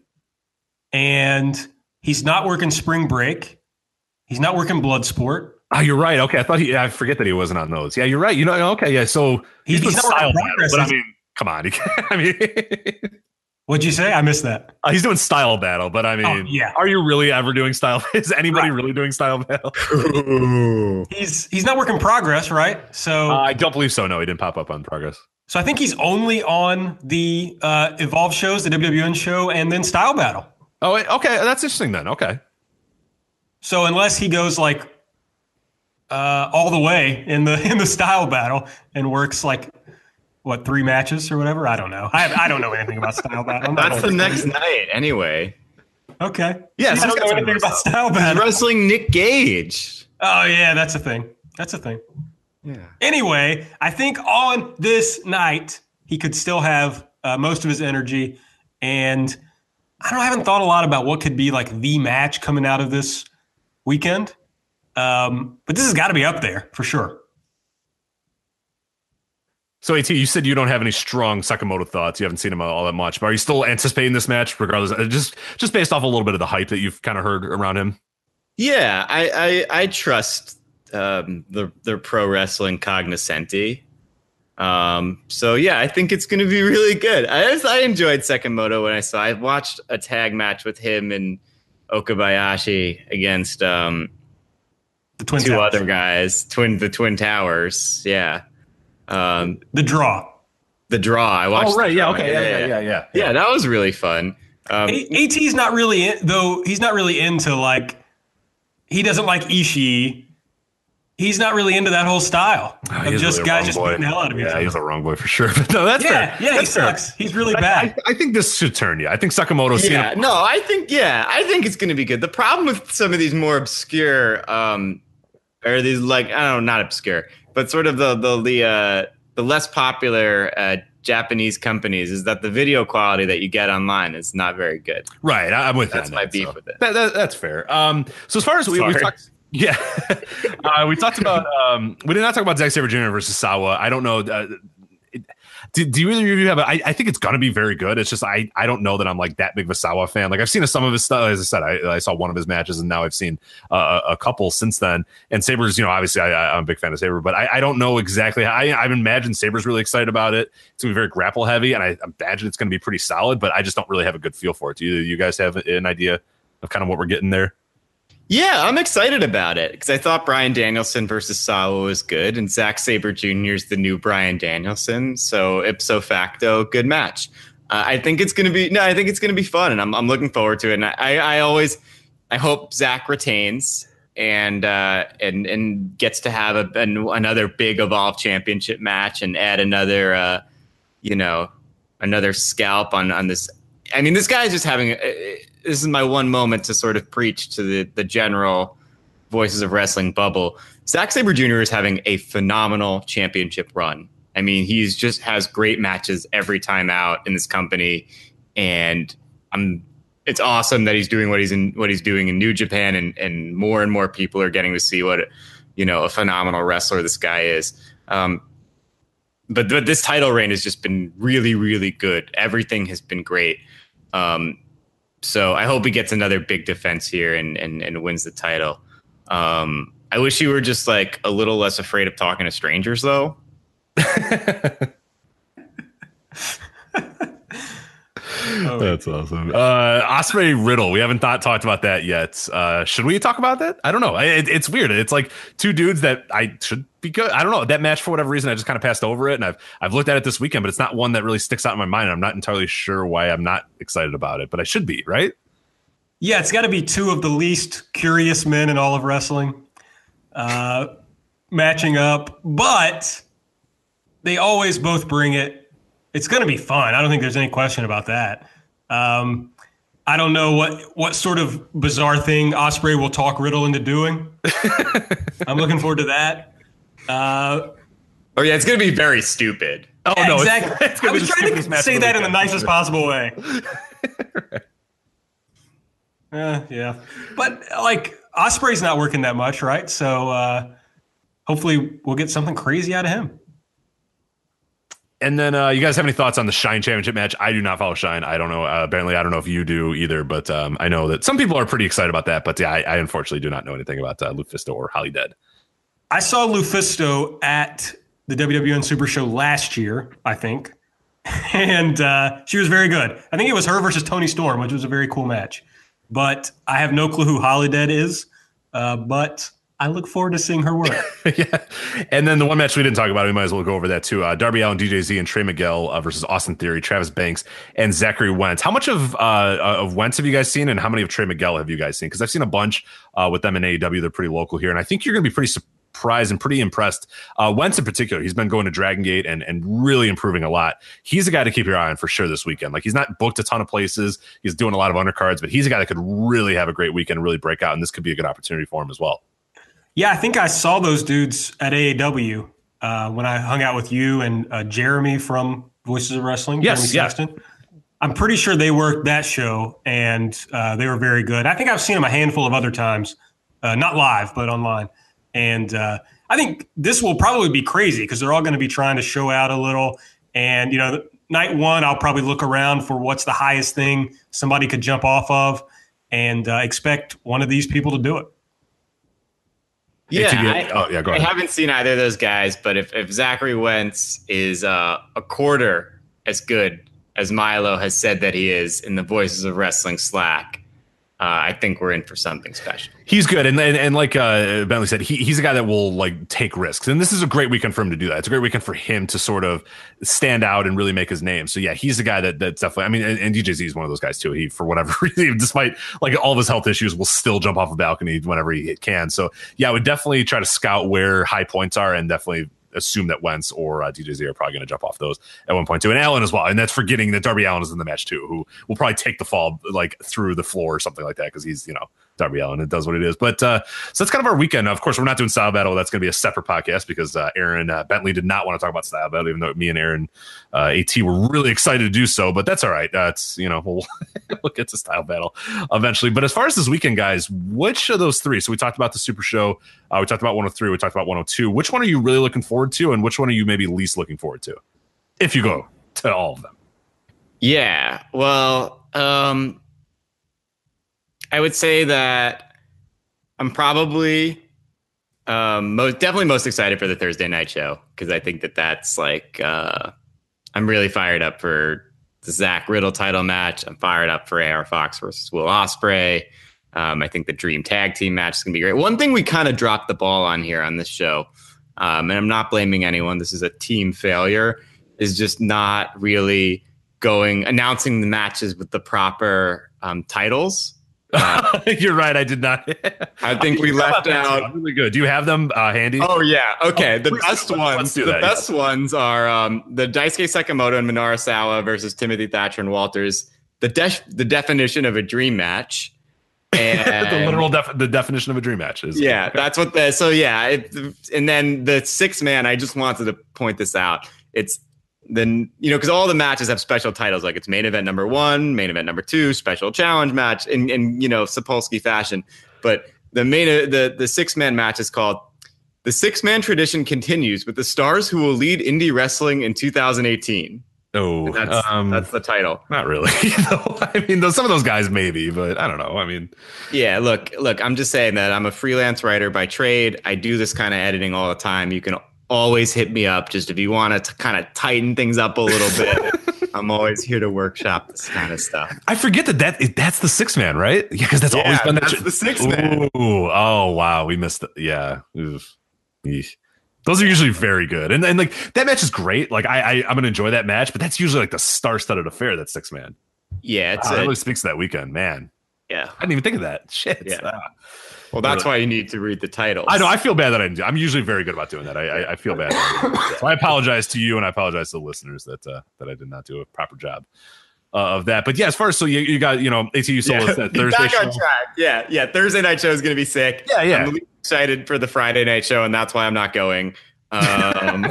and he's not working Spring Break. He's not working Bloodsport. Oh, ah, you're right. Okay, I thought he. I forget that he wasn't on those. Yeah, you're right. You know. Okay, yeah. So he's, he's, he's not style battle, but I mean, come on. I mean, what'd you say? I missed that. Uh, he's doing style battle, but I mean, oh, yeah. Are you really ever doing style? Is anybody right. really doing style battle? he's he's not working progress, right? So uh, I don't believe so. No, he didn't pop up on progress. So I think he's only on the uh, Evolve shows, the WWN show, and then Style Battle. Oh, okay, that's interesting then. Okay. So unless he goes like uh, all the way in the in the Style Battle and works like what three matches or whatever, I don't know. I I don't know anything about Style Battle. That's the next night anyway. Okay. Yeah, so I don't know anything about Style Battle. Wrestling Nick Gage. Oh yeah, that's a thing. That's a thing. Yeah. Anyway, I think on this night he could still have uh, most of his energy, and I don't. I haven't thought a lot about what could be like the match coming out of this weekend, um, but this has got to be up there for sure. So, At, you said you don't have any strong Sekimoto thoughts. You haven't seen him all that much, but are you still anticipating this match, regardless? Uh, just just based off a little bit of the hype that you've kind of heard around him. Yeah, I I, I trust um, the the pro wrestling cognoscenti. Um, so yeah, I think it's going to be really good. I just, I enjoyed Sekimoto when I saw. I watched a tag match with him and Okabayashi against um, the twin two towers. other guys, twin the twin towers. Yeah, um, the draw. The draw. I watched. Oh right, yeah, okay, yeah, yeah, yeah, yeah, yeah. Yeah, that was really fun. Um, AT's not really in, though. He's not really into like. He doesn't like Ishii he's not really into that whole style oh, of just really guys just beating the hell out of each other. yeah, he's a wrong boy for sure. But no, that's yeah, fair. Yeah, that's he sucks. He's really bad. I, I, think this should turn you. I think Sekimoto. Yeah, no, I think yeah, I think it's going to be good. The problem with some of these more obscure, um, or these like I don't know, not obscure, but sort of the the the uh, the less popular uh, Japanese companies is that the video quality that you get online is not very good. Right, I'm with that's that. my beef so. with it. That, that, that's fair. Um, so as far as we, we talked yeah, uh, we talked about. Um, we did not talk about Zack Sabre Jr. versus Sawa. I don't know. Uh, do, do you you have? A, I, I think it's gonna be very good. It's just I I don't know that I'm like that big of a Sawa fan. Like I've seen some of his stuff. As I said, I, I saw one of his matches, and now I've seen uh, a couple since then. And Sabre's, you know, obviously I, am a big fan of Sabre, but I, I don't know exactly. How, I I imagine Sabre's really excited about it. It's gonna be very grapple heavy, and I imagine it's gonna be pretty solid. But I just don't really have a good feel for it. Do you, you guys have an idea of kind of what we're getting there? Yeah, I'm excited about it because I thought Bryan Danielson versus Sawa was good, and Zack Sabre Jr. is the new Bryan Danielson, so ipso facto, good match. Uh, I think it's gonna be no, I think it's gonna be fun, and I'm I'm looking forward to it. And I I always I hope Zack retains and uh, and and gets to have a, an, another big Evolve Championship match and add another uh, you know another scalp on on this. I mean, this guy is just having. This is my one moment to sort of preach to the the general voices of wrestling bubble. Zack Sabre Jr. is having a phenomenal championship run. I mean, he's just has great matches every time out in this company, and I'm. It's awesome that he's doing what he's in what he's doing in New Japan, and and more and more people are getting to see what you know a phenomenal wrestler this guy is. Um, but, but this title reign has just been really, really good. Everything has been great. Um, so I hope he gets another big defense here and and, and wins the title. Um, I wish you were just like a little less afraid of talking to strangers, though. Oh, That's awesome. Uh, Ospreay Riddle. We haven't thought, talked about that yet. Uh, should we talk about that? I don't know. It, it's weird. It's like two dudes that I should be good. I don't know that match for whatever reason. I just kind of passed over it, and I've I've looked at it this weekend, but it's not one that really sticks out in my mind. I'm not entirely sure why I'm not excited about it, but I should be. Right? Yeah, it's got to be two of the least curious men in all of wrestling uh, matching up, but they always both bring it. It's going to be fun. I don't think there's any question about that. Um, I don't know what what sort of bizarre thing Ospreay will talk Riddle into doing. I'm looking forward to that. Uh, oh yeah, it's going to be very stupid. Oh yeah, no, exactly. It's, it's I was trying to say that in the nicest possible way. right. uh, yeah, but like Ospreay's not working that much, right? So uh, hopefully we'll get something crazy out of him. And then uh, you guys have any thoughts on the Shine Championship match? I do not follow Shine. I don't know. Uh, apparently, I don't know if you do either, but um, I know that some people are pretty excited about that. But yeah, I, I unfortunately do not know anything about uh, LuFisto or Holidead. I saw LuFisto at the WWN Super Show last year, I think, and uh, she was very good. I think it was her versus Toni Storm, which was a very cool match. But I have no clue who Holidead is. Uh, but I look forward to seeing her work. yeah. And then the one match we didn't talk about, we might as well go over that too. Uh, Darby Allin, DJZ, and Trey Miguel uh, versus Austin Theory, Travis Banks, and Zachary Wentz. How much of uh, uh of Wentz have you guys seen, and how many of Trey Miguel have you guys seen? Because I've seen a bunch uh, with them in AAW. They're pretty local here, and I think you're going to be pretty surprised and pretty impressed. Uh, Wentz in particular, he's been going to Dragon Gate and and really improving a lot. He's a guy to keep your eye on for sure this weekend. Like he's not booked a ton of places. He's doing a lot of undercards, but he's a guy that could really have a great weekend really break out. And this could be a good opportunity for him as well. Yeah, I think I saw those dudes at AAW uh, when I hung out with you and uh, Jeremy from Voices of Wrestling. Yes, Jeremy yeah. I'm pretty sure they worked that show and uh, they were very good. I think I've seen them a handful of other times, uh, not live, but online. And uh, I think this will probably be crazy because they're all going to be trying to show out a little. And, you know, night one, I'll probably look around for what's the highest thing somebody could jump off of and uh, expect one of these people to do it. Yeah, I, oh, yeah, go ahead. I haven't seen either of those guys, but if, if Zachary Wentz is uh, a quarter as good as Milo has said that he is in the Voices of Wrestling Slack, uh, I think we're in for something special. He's good, and and, and like uh, Bentley said, he, he's a guy that will like take risks, and this is a great weekend for him to do that. It's a great weekend for him to sort of stand out and really make his name. So yeah, he's the guy that that's definitely. I mean, and, and DJZ is one of those guys too. He for whatever reason, despite like all of his health issues, will still jump off a balcony whenever he can. So yeah, I would definitely try to scout where high points are, and definitely assume that Wentz or uh, DJZ are probably going to jump off those at one point too, and Allin as well. And that's forgetting that Darby Allin is in the match too, who will probably take the fall like through the floor or something like that because he's you know Darby Allin. It does what it is. But uh, so that's kind of our weekend. Of course, we're not doing style battle. That's going to be a separate podcast because uh, Aaron uh, Bentley did not want to talk about style battle, even though me and Aaron uh, At were really excited to do so. But that's all right. That's you know we'll we'll get to style battle eventually. But as far as this weekend, guys, which of those three? So we talked about the Super Show. Uh, we talked about 103. We talked about 102. Which one are you really looking forward to, and which one are you maybe least looking forward to? If you go to all of them. Yeah. Well, um, I would say that I'm probably um, most definitely most excited for the Thursday night show because I think that that's like uh, I'm really fired up for the Zack Riddle title match. I'm fired up for AR Fox versus Will Ospreay. Um, I think the Dream Tag Team match is going to be great. One thing we kind of dropped the ball on here on this show, um, and I'm not blaming anyone. This is a team failure. Is just not really going announcing the matches with the proper um, titles. Uh, You're right. I did not. I think we left out. Really good. Do you have them uh, handy? Oh yeah. Okay. Oh, the best ones. The that, best ones are um, the Daisuke Sekimoto and Minoru Sawa versus Timothy Thatcher and Walters. The de- the definition of a dream match. And the literal def- the definition of a dream match is. Yeah, that's what the. So yeah, it, and then the six man. I just wanted to point this out. It's then you know because all the matches have special titles like it's main event number one main event number two special challenge match in, in you know Sapolsky fashion but the main the the six man match is called the six man tradition continues with the stars who will lead indie wrestling in 2018 Oh, that's, um, that's the title. Not really. I mean, some of those guys maybe, but I don't know. I mean, yeah. Look, look. I'm just saying that I'm a freelance writer by trade. I do this kind of editing all the time. You can always hit me up just if you want to kind of tighten things up a little bit. I'm always here to workshop this kind of stuff. I forget that that that's the six man, right? Yeah, because that's yeah, always been that's the six man. Ooh, oh wow, we missed it. Yeah. Those are usually very good, and and like that match is great. Like I, I am gonna enjoy that match, but that's usually like the star studded affair. That six man. Yeah, it's wow, a, it really speaks to that weekend, man. Yeah. I didn't even think of that. Shit. Yeah. Ah. Well, that's why you need to read the titles. I know. I feel bad that I didn't do. I'm usually very good about doing that. I, I, I feel bad. so I apologize to you, and I apologize to the listeners that uh, that I did not do a proper job uh, of that. But yeah, as far as so you, you got you know ATU Soul Yeah. that Thursday Back show. on track. Yeah, yeah. Thursday night show is going to be sick. Yeah, yeah. I'm excited for the Friday night show, and that's why I'm not going. Um,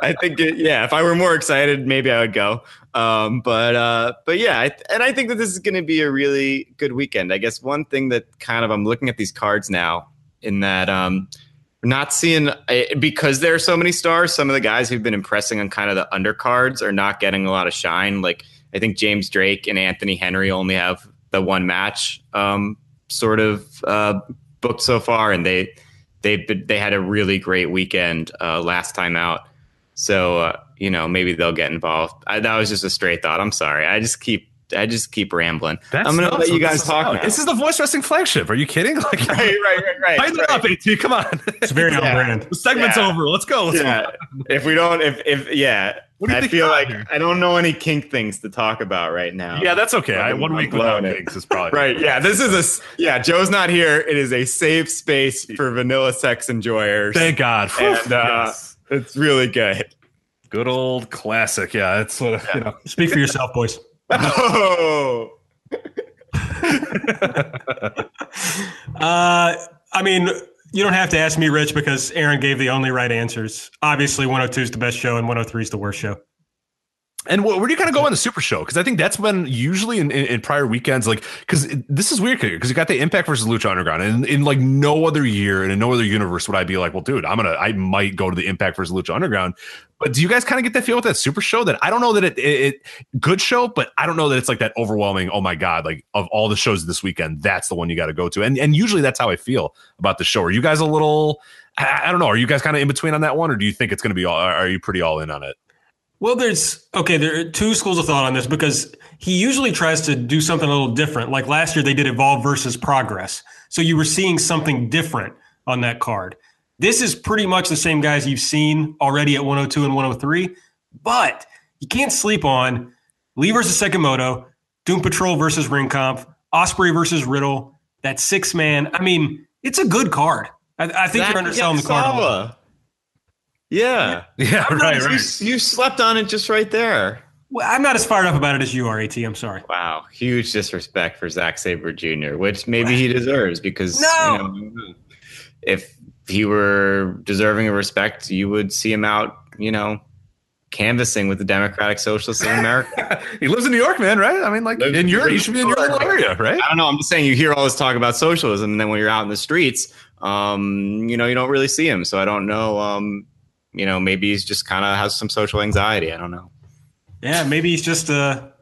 I think, it, yeah, if I were more excited, maybe I would go. Um, but uh, but yeah, I, and I think that this is going to be a really good weekend. I guess one thing that kind of I'm looking at these cards now in that um, not seeing eh, because there are so many stars. Some of the guys who've been impressing on kind of the undercards are not getting a lot of shine. Like I think James Drake and Anthony Henry only have the one match um, sort of uh, booked so far, and they they they had a really great weekend uh, last time out. So uh, you know maybe they'll get involved. I, that was just a straight thought. I'm sorry. I just keep I just keep rambling. That's I'm gonna let you guys talk. now. This is the voice wrestling flagship. Are you kidding? Like, right, right, right, right. Tighten it right. up, AT. Come on. It's a very on brand. the segment's Yeah. over. Let's go. Let's yeah. If we don't, if if yeah, What do you I feel like here? I don't know any kink things to talk about right now. Yeah, that's okay. I, I'm- one I'm week without it. things is probably Right. Yeah. This is a s- yeah. Joe's not here. It is a safe space for vanilla sex enjoyers. Thank God. and uh, Yes. it's really good. Good old classic. Yeah, it's what you know. Speak for yourself, boys. Oh. Uh, I mean, you don't have to ask me, Rich, because Aaron gave the only right answers. Obviously, 102 is the best show, and 103 is the worst show. And where do you kind of go on the Super Show? Because I think that's been usually in, in, in prior weekends, like because this is weird because you got the Impact versus Lucha Underground, and in like no other year and in no other universe would I be like, well, dude, I'm gonna, I might go to the Impact versus Lucha Underground. But do you guys kind of get that feel with that Super Show? That I don't know that it, it, it good show, but I don't know that it's like that overwhelming. Oh my god, like of all the shows this weekend, that's the one you got to go to. And and usually that's how I feel about the show. Are you guys a little? I, I don't know. Are you guys kind of in between on that one, or do you think it's to be all? Are you pretty all in on it? Well, there's okay. There are two schools of thought on this because he usually tries to do something a little different. Like last year, they did Evolve versus Progress, so you were seeing something different on that card. This is pretty much the same guys you've seen already at 102 and 103, but you can't sleep on Lee versus Sekimoto, Doom Patrol versus Ring Comp, Ospreay versus Riddle. That six man. I mean, it's a good card. I, I think you're underselling the card. A little. Yakizawa. Yeah. Yeah, right, You, right. you slept on it just right there. Well, I'm not as fired up about it as you are, At. I'm sorry. Wow, huge disrespect for Zack Sabre Jr., which maybe he deserves because No! you know, if he were deserving of respect, you would see him out, you know, canvassing with the Democratic Socialists in America. he lives in New York, man, right? I mean, like Lives- in your, you should be in your little area, right? I don't know. I'm just saying you hear all this talk about socialism, and then when you're out in the streets, um, you know, you don't really see him. So I don't know. Um, you know, maybe he's just kind of has some social anxiety. I don't know. Yeah, maybe he's just a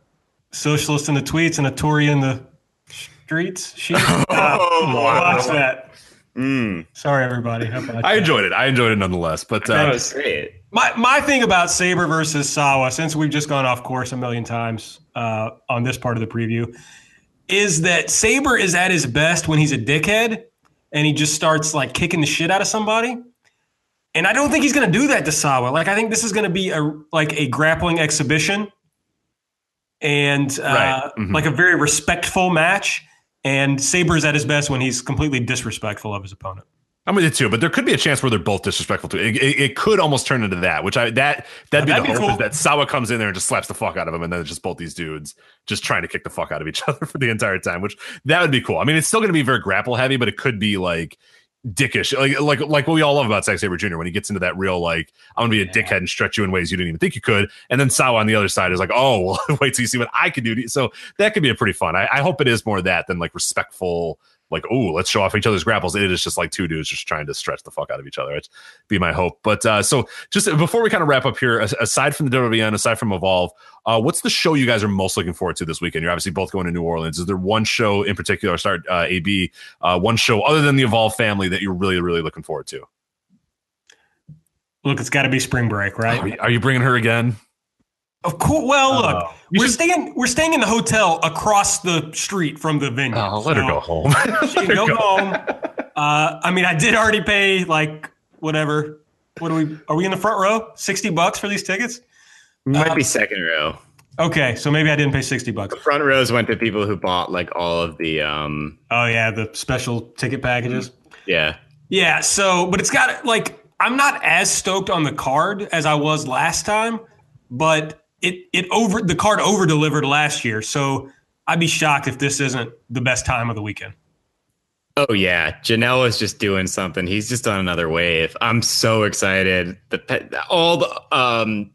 socialist in the tweets and a Tory in the streets. She, uh, watch that. Mm, Sorry, everybody. How about I that? enjoyed it. I enjoyed it nonetheless. But that uh, was great. My my thing about Sabre versus Sawa, since we've just gone off course a million times uh, on this part of the preview, is that Sabre is at his best when he's a dickhead and he just starts like kicking the shit out of somebody. And I don't think he's going to do that to Sawa. Like I think this is going to be a like a grappling exhibition and uh, Right. Mhm. like a very respectful match. And Sabre's at his best when he's completely disrespectful of his opponent. I'm with you too. But there could be a chance where they're both disrespectful too. It, it, it could almost turn into that, which I that that'd be the be hope cool. is that Sawa comes in there and just slaps the fuck out of him, and then it's just both these dudes just trying to kick the fuck out of each other for the entire time. Which that would be cool. I mean, it's still going to be very grapple heavy, but it could be like dickish, like like like what we all love about Zack Sabre Jr. when he gets into that real like I'm gonna be a dickhead and stretch you in ways you didn't even think you could, and then Sawa on the other side is like, oh, well, wait till you see what I could do. So that could be a pretty fun. I, I hope it is more that than like respectful. Like, oh, let's show off each other's grapples. It is just like two dudes just trying to stretch the fuck out of each other. It's be my hope. But uh, so just before we kind of wrap up here, aside from the WWN, aside from Evolve, uh, what's the show you guys are most looking forward to this weekend? You're obviously both going to New Orleans. Is there one show in particular, start uh, AB, uh, one show other than the Evolve family that you're really, really looking forward to? Look, it's got to be spring break, right? Are you, are you bringing her again? Of course. Well, look, Oh. You we're should- staying we're staying in the hotel across the street from the venue. Oh, let her go home. She can go home. Uh, I mean, I did already pay like whatever. What do we? Are we in the front row? Sixty bucks for these tickets? Might Uh, be second row. Okay, so maybe I didn't pay sixty bucks. Front rows went to people who bought like all of the um Oh yeah, the special ticket packages. yeah. Yeah, so but it's got like I'm not as stoked on the card as I was last time, but it it over the card over delivered last year. So I'd be shocked if this isn't the best time of the weekend. Oh yeah, Janela is just doing something. He's just on another wave. I'm so excited. The pe- all the um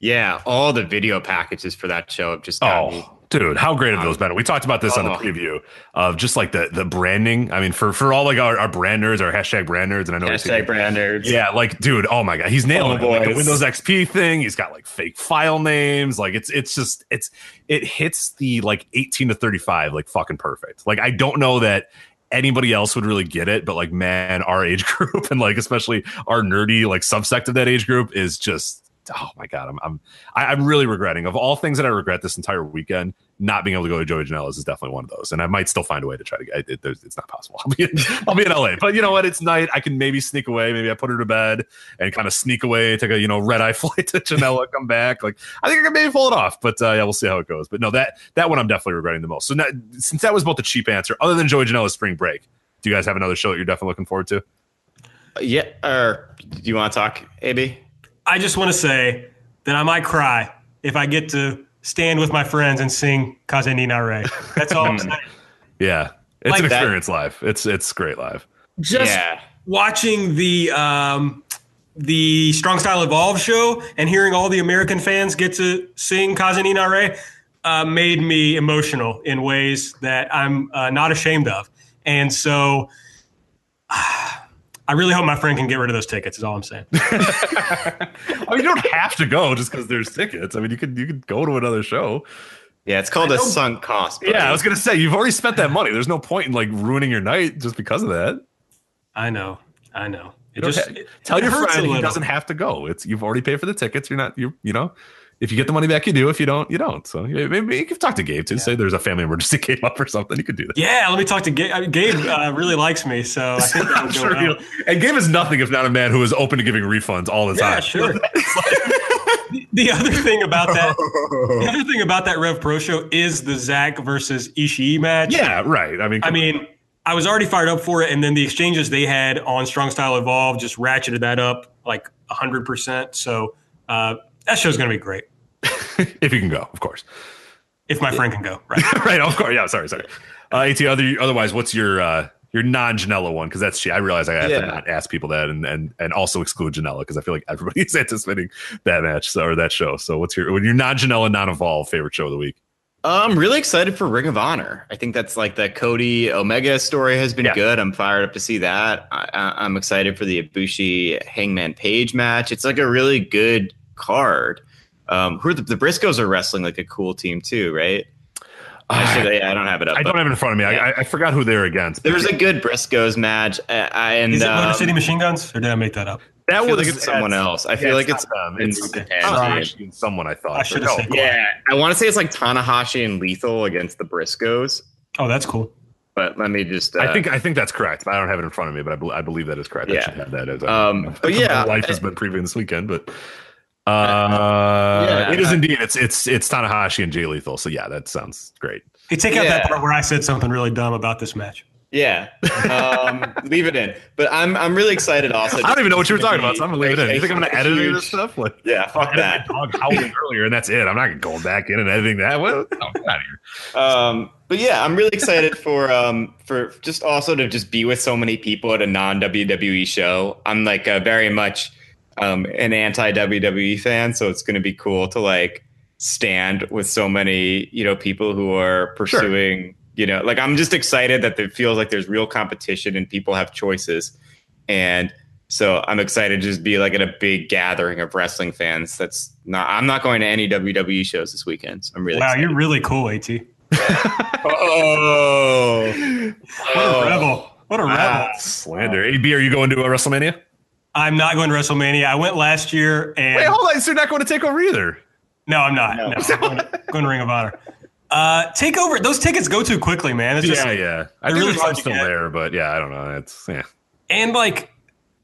yeah, all the video packages for that show have just got me. Oh, dude, how great have those been? We talked about this on the Oh. preview of just like the the branding. I mean, for for all like our, our brand nerds, our hashtag brand nerds, and I know Hashtag brand nerds. Yeah, like dude, oh my god, he's nailing Oh, it. Like the. Windows XP thing, he's got like fake file names. Like it's it's just it's it hits the like 18 to 35 like fucking perfect. Like I don't know that anybody else would really get it, but like man, our age group and like especially our nerdy like subsect of that age group is just oh my god, I'm I'm I, I'm really regretting of all things that I regret this entire weekend. Not being able to go to Joey Janela's is definitely one of those, and I might still find a way to try to get it. It's not possible. I'll be in, I'll be in LA, but you know what? It's night. I can maybe sneak away. Maybe I put her to bed and kind of sneak away, take a you know red eye flight to Janela, come back. Like I think I can maybe pull it off, but uh, yeah, we'll see how it goes. But no, that that one I'm definitely regretting the most. So now, since that was both the cheap answer, other than Joey Janela's spring break, do you guys have another show that you're definitely looking forward to? Yeah. Or do you want to talk, AB? I just want to say that I might cry if I get to stand with my friends and sing Kaze ni Nare. That's all I'm saying. Yeah, it's Like an that. experience live. It's it's great live. Just yeah. watching the um, the Strong Style Evolve show and hearing all the American fans get to sing Kaze ni Nare uh, made me emotional in ways that I'm uh, not ashamed of. And so I really hope my friend can get rid of those tickets, is all I'm saying. I mean, you don't have to go just because there's tickets. I mean, you could you could go to another show. Yeah, it's called a sunk cost. buddy. Yeah, I was gonna say you've already spent that money. There's no point in like ruining your night just because of that. I know. I know. It just ha- it- tell it your hurts friend he doesn't have to go. It's you've already paid for the tickets. You're not you you know. If you get the money back, you do. If you don't, you don't. So maybe you can talk to Gabe too. Say there's a family emergency came up or something. You could do that. Yeah, let me talk to Gabe. I mean, Gabe uh, really likes me, so I think that I'm would sure well. and Gabe is nothing if not a man who is open to giving refunds all the Yeah, time. sure. the, the other thing about that, the other thing about that Rev Pro show is the Zach versus Ishii match. Yeah, right. I mean, I come on. mean, I was already fired up for it, and then the exchanges they had on Strong Style Evolve just ratcheted that up like hundred percent. So uh, that show's going to be great if you can go, of course. if my friend can go. Right. right, of course. Yeah, sorry, sorry. Uh, At other, otherwise, what's your uh, your non Janela one? Because that's I realize I have Yeah. to not ask people that and and and also exclude Janela because I feel like everybody's anticipating that match so, or that show. So, what's your when your non Janela, non Evolve favorite show of the week? I'm really excited for Ring of Honor. I think that's like the Cody Omega story has been Yeah. good. I'm fired up to see that. I, I, I'm excited for the Ibushi Hangman Page match. It's like a really good card. Um, who are the, the Briscoes are wrestling like a cool team too, right? I, should, yeah, I don't have it up. I don't have it in front of me. I, I, I forgot who they're against. there was a good Briscoes match, uh, I, and Is it Motor um, City Machine Guns, or did I make that up? that I feel was like someone else. I yeah, feel like it's it's not It's Japan. Tanahashi and someone I thought. I should have No. said. Yeah, I want to say it's like Tanahashi and Lethal against the Briscoes, Oh, that's cool. but let me just. Uh, I think I think that's correct. I don't have it in front of me, but I, bel I believe that is correct. I Yeah. should have that as a, Um, but yeah, my life has been previewing this weekend, but uh, Yeah. it is indeed. It's it's it's Tanahashi and Jay Lethal. So yeah, that sounds great. Hey, take out that part where I said something really dumb about this match. Yeah, um, leave it in. But I'm I'm really excited. Also, I don't even know what you were talking about, so I'm gonna leave it in. You think I'm gonna edit any of this stuff? Like, Yeah, fuck I that. had my dog howling earlier, and that's it. I'm not going back in and editing that. Well, no, get out of here. Um, but yeah, I'm really excited for um for just also to just be with so many people at a non WWE show. I'm like a very much um an anti WWE fan, so it's going to be cool to like stand with so many you know people who are pursuing. You know, like I'm just excited that it feels like there's real competition and people have choices, and so I'm excited to just be like at a big gathering of wrestling fans. That's not. I'm not going to any WWE shows this weekend. So I'm really Wow, excited. you're really cool, At. Oh, What a rebel! What a rebel! Slander. AB, are you going to a WrestleMania? I'm not going to WrestleMania. I went last year, and Wait, hold on. So you're not going to take over either. no, I'm not. No, I'm going, to, going to Ring of Honor. Uh, take over. Those tickets go too quickly, man. It's just yeah, yeah. I they're think really there's one still get. there, but yeah, I don't know. It's yeah. and like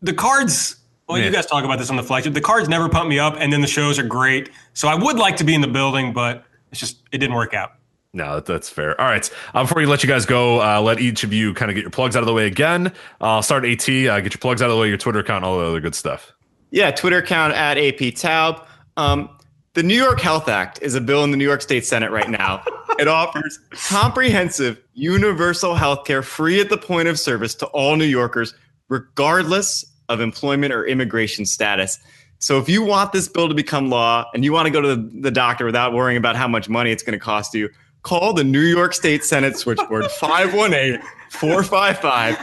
the cards. Well, Yeah. you guys talk about this on the flagship. The cards never pump me up, and then the shows are great. So I would like to be in the building, but It's just it didn't work out. No, that's fair. All right. Uh, before we let you guys go, uh, let each of you kind of get your plugs out of the way again. Uh, I'll start AT. Uh, get your plugs out of the way, your Twitter account, all the other good stuff. Yeah, Twitter account at aptaube. Um, the New York Health Act is a bill in the New York State Senate right now. it offers comprehensive, universal health care free at the point of service to all New Yorkers, regardless of employment or immigration status. So if you want this bill to become law and you want to go to the, the doctor without worrying about how much money it's going to cost you, call the New York State Senate switchboard 518 455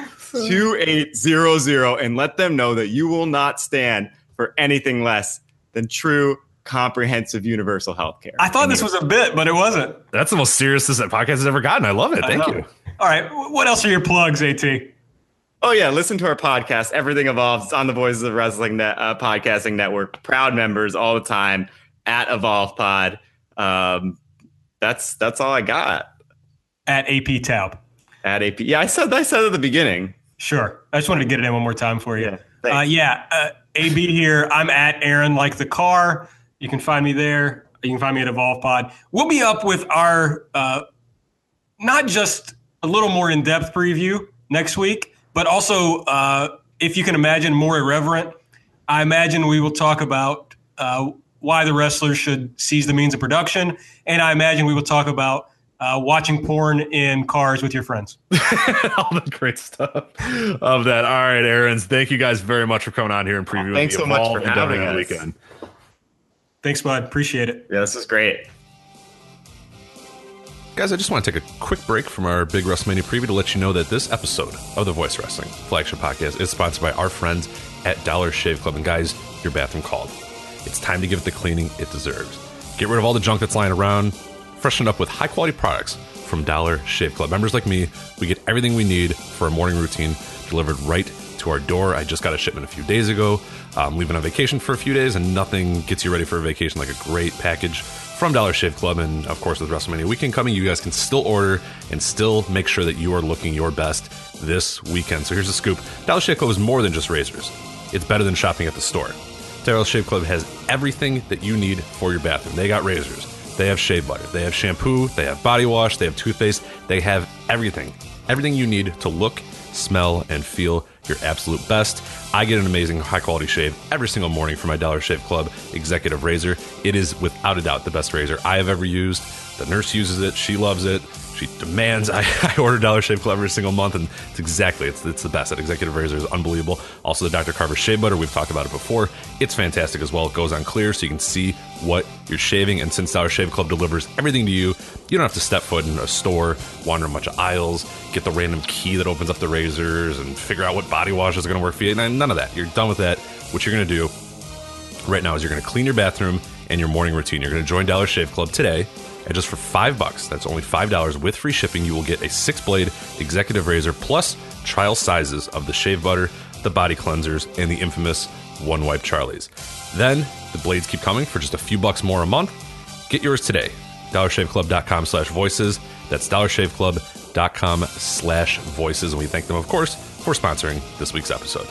2800 and let them know that you will not stand for anything less than true comprehensive universal health care. I thought this was a bit, but it wasn't. That's the most serious this podcast has ever gotten. I love it. Thank you. All right. What else are your plugs, AT? Oh yeah, listen to our podcast. Everything evolves it's on the Voices of Wrestling net, uh, podcasting network. Proud members all the time at Evolve Pod. Um, that's that's all I got At aptaube. at AP. Yeah, I said I said at the beginning. Sure. I just wanted to get it in one more time for you. Yeah, uh, yeah. Uh, AB here. I'm at Aaron like the car. You can find me there. You can find me at Evolve Pod. We'll be up with our uh, not just a little more in depth preview next week, but also, uh, if you can imagine, more irreverent. I imagine we will talk about uh, why the wrestlers should seize the means of production, and I imagine we will talk about uh, watching porn in cars with your friends. all the great stuff of that. All right, Aaron's. Thank you guys very much for coming on here and previewing Thanks the so much for and having WWE us. weekend. Thanks, bud. Appreciate it. Yeah, this is great. Guys, I just want to take a quick break from our big WrestleMania preview to let you know that this episode of the Voice Wrestling flagship podcast is sponsored by our friends at Dollar Shave Club. And guys, your bathroom called. It's time to give it the cleaning it deserves. Get rid of all the junk that's lying around, freshen it up with high quality products from Dollar Shave Club. Members like me, we get everything we need for a morning routine delivered right to our door. I just got a shipment a few days ago. Um, I'm leaving on vacation for a few days, and nothing gets you ready for a vacation like a great package from Dollar Shave Club. And of course, with WrestleMania weekend coming, you guys can still order and still make sure that you are looking your best this weekend. So here's the scoop Dollar Shave Club is more than just razors, it's better than shopping at the store. Dollar Shave Club has everything that you need for your bathroom. They got razors, they have shave butter, they have shampoo, they have body wash, they have toothpaste, they have everything. Everything you need to look, smell, and feel your absolute best. I get an amazing high quality shave every single morning from my Dollar Shave Club Executive Razor. It is without a doubt the best razor I have ever used. The nurse uses it, she loves it. She demands I, I order Dollar Shave Club every single month, and it's exactly it's it's the best. That Executive Razor is unbelievable. Also, the Dr. Carver Shave Butter we've talked about it before. It's fantastic as well. It goes on clear, so you can see what you're shaving. And since Dollar Shave Club delivers everything to you, you don't have to step foot in a store, wander a bunch of aisles, get the random key that opens up the razors, and figure out what body wash is going to work for you. None of that. You're done with that. What you're going to do right now is you're going to clean your bathroom and your morning routine. You're going to join Dollar Shave Club today. And just for five bucks, that's only five dollars with free shipping, you will get a six blade executive razor plus trial sizes of the shave butter, the body cleansers, and the infamous one wipe Charlie's. Then the blades keep coming for just a few bucks more a month. Get yours today. DollarShaveClub.com slash voices. That's DollarShaveClub.com slash voices. And we thank them, of course, for sponsoring this week's episode.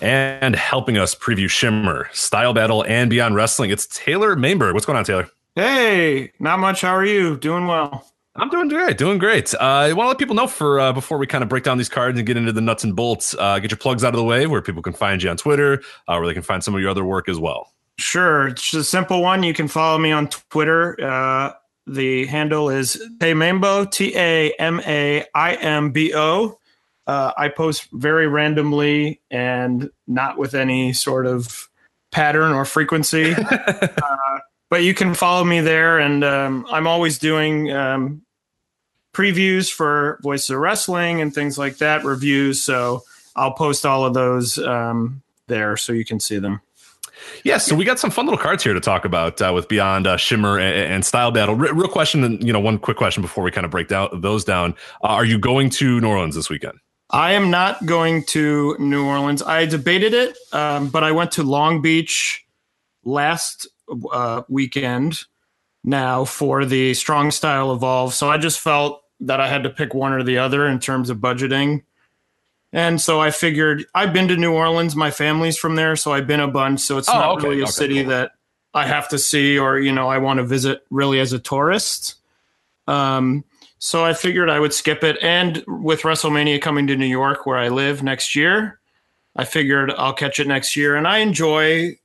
And helping us preview Shimmer, Style Battle, and Beyond Wrestling, it's Taylor Maimbourg. What's going on, Taylor? Hey, not much. How are you? Doing well. I'm doing great, doing great. Uh, I want to let people know for uh, before we kind of break down these cards and get into the nuts and bolts. Uh, get your plugs out of the way, where people can find you on Twitter, uh, where they can find some of your other work as well. Sure. It's just a simple one. You can follow me on Twitter. Uh, the handle is TaMaimbo, T A M A I M B O. Uh, I post very randomly and not with any sort of pattern or frequency. but you can follow me there, and um, I'm always doing um, previews for Voices of Wrestling and things like that, reviews. So I'll post all of those um, there so you can see them. Yeah, so we got some fun little cards here to talk about uh, with Beyond uh, Shimmer and, and Style Battle. Re- real question, and you know, one quick question before we kind of break down those down. Uh, are you going to New Orleans this weekend? I am not going to New Orleans. I debated it, um, but I went to Long Beach last uh, weekend now for the Strong Style Evolve. So I just felt that I had to pick one or the other in terms of budgeting. And so I figured I've been to New Orleans. My family's from there, so I've been a bunch. So it's Oh, not okay, really a okay, city cool. that I have to see or you know I want to visit really as a tourist. Um, so I figured I would skip it. And with WrestleMania coming to New York, where I live next year, I figured I'll catch it next year. And I enjoy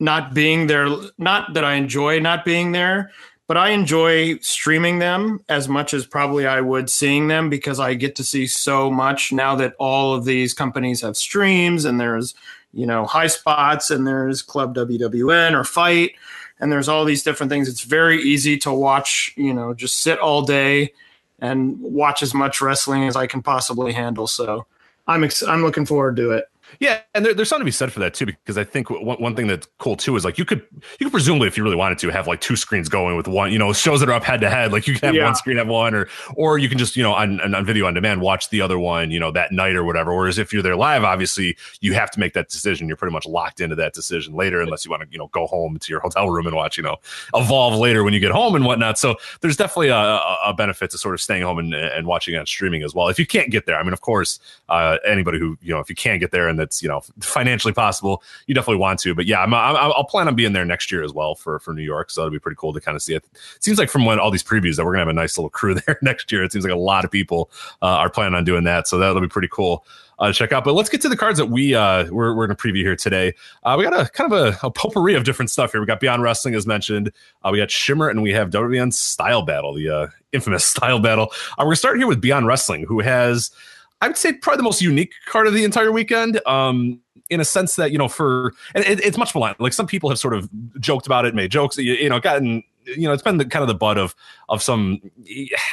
not being there. Not that I enjoy not being there, but I enjoy streaming them as much as probably I would seeing them because I get to see so much now that all of these companies have streams and there's, you know, HighSpots and there's Club WWN or Fight and there's all these different things. It's very easy to watch, you know, just sit all day and watch as much wrestling as I can possibly handle. So I'm ex- I'm looking forward to it. Yeah, and there, there's something to be said for that too, because I think one, one thing that's cool too is like you could you could presumably, if you really wanted to, have like two screens going with one. You know, shows that are up head to head, like you can have Yeah. one screen have one, or or you can just you know on, on video on demand watch the other one, you know, that night or whatever. Whereas if you're there live, obviously you have to make that decision. You're pretty much locked into that decision later, unless you want to you know go home to your hotel room and watch you know evolve later when you get home and whatnot. So there's definitely a, a, benefit to sort of staying home and, and watching on streaming as well. If you can't get there, I mean, of course, uh, anybody who you know if you can't get there and that's you know financially possible, you definitely want to. But yeah, I'm, I'm, I'll plan on being there next year as well for for New York. So it'll be pretty cool to kind of see it. It seems like from when all these previews that we're gonna have a nice little crew there next year. It seems like a lot of people uh, are planning on doing that. So that'll be pretty cool. Uh, check out, but let's get to the cards that we uh, we're, we're going to preview here today. Uh, we got a kind of a, a potpourri of different stuff here. We got Beyond Wrestling as mentioned. Uh, we got Shimmer, and we have WWN Style Battle, the uh, infamous Style Battle. Uh, we're going to start here with Beyond Wrestling, who has, I would say, probably the most unique card of the entire weekend. Um, in a sense that you know, for and it, it's much more like some people have sort of joked about it, made jokes, you, you know, gotten you know, it's been the kind of the butt of of some,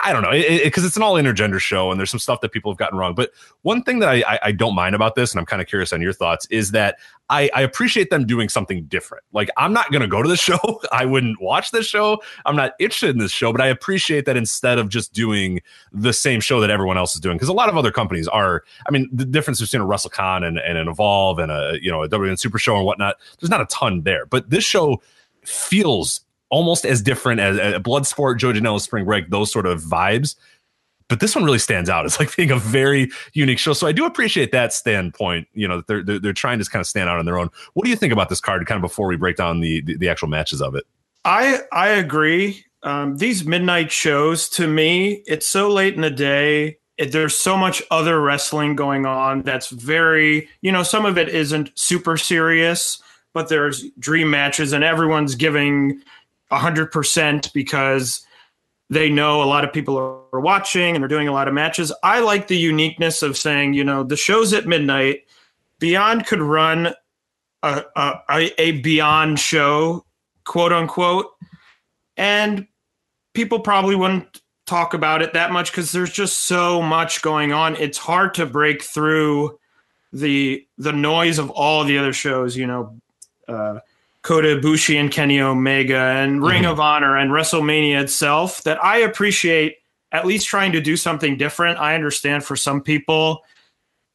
I don't know, because it, it, it's an all intergender show, and there's some stuff that people have gotten wrong. But one thing that I, I, I don't mind about this, and I'm kind of curious on your thoughts, is that I, I appreciate them doing something different. Like I'm not going to go to the show, I wouldn't watch this show, I'm not interested in this show, but I appreciate that instead of just doing the same show that everyone else is doing, because a lot of other companies are. I mean, the difference between a WrestleCon and, and an Evolve and a you know a WN Super Show and whatnot, there's not a ton there, but this show feels almost as different as, as Bloodsport, Joe Janela, Spring Break, those sort of vibes. But this one really stands out. It's like being a very unique show. So I do appreciate that standpoint. You know, they're they're, they're trying to kind of stand out on their own. What do you think about this card? Kind of before we break down the the, the actual matches of it. I I agree. Um, these midnight shows, to me, it's so late in the day. It, there's so much other wrestling going on that's very, you know, some of it isn't super serious, but there's dream matches and everyone's giving 100% because they know a lot of people are watching and they're doing a lot of matches. I like the uniqueness of saying, you know, the show's at midnight. Beyond could run a, a, a Beyond show, quote unquote, and people probably wouldn't talk about it that much because there's just so much going on. It's hard to break through the the noise of all the other shows. You know, uh, Kota Ibushi and Kenny Omega and Ring Mhm. of Honor and WrestleMania itself. That I appreciate at least trying to do something different. I understand for some people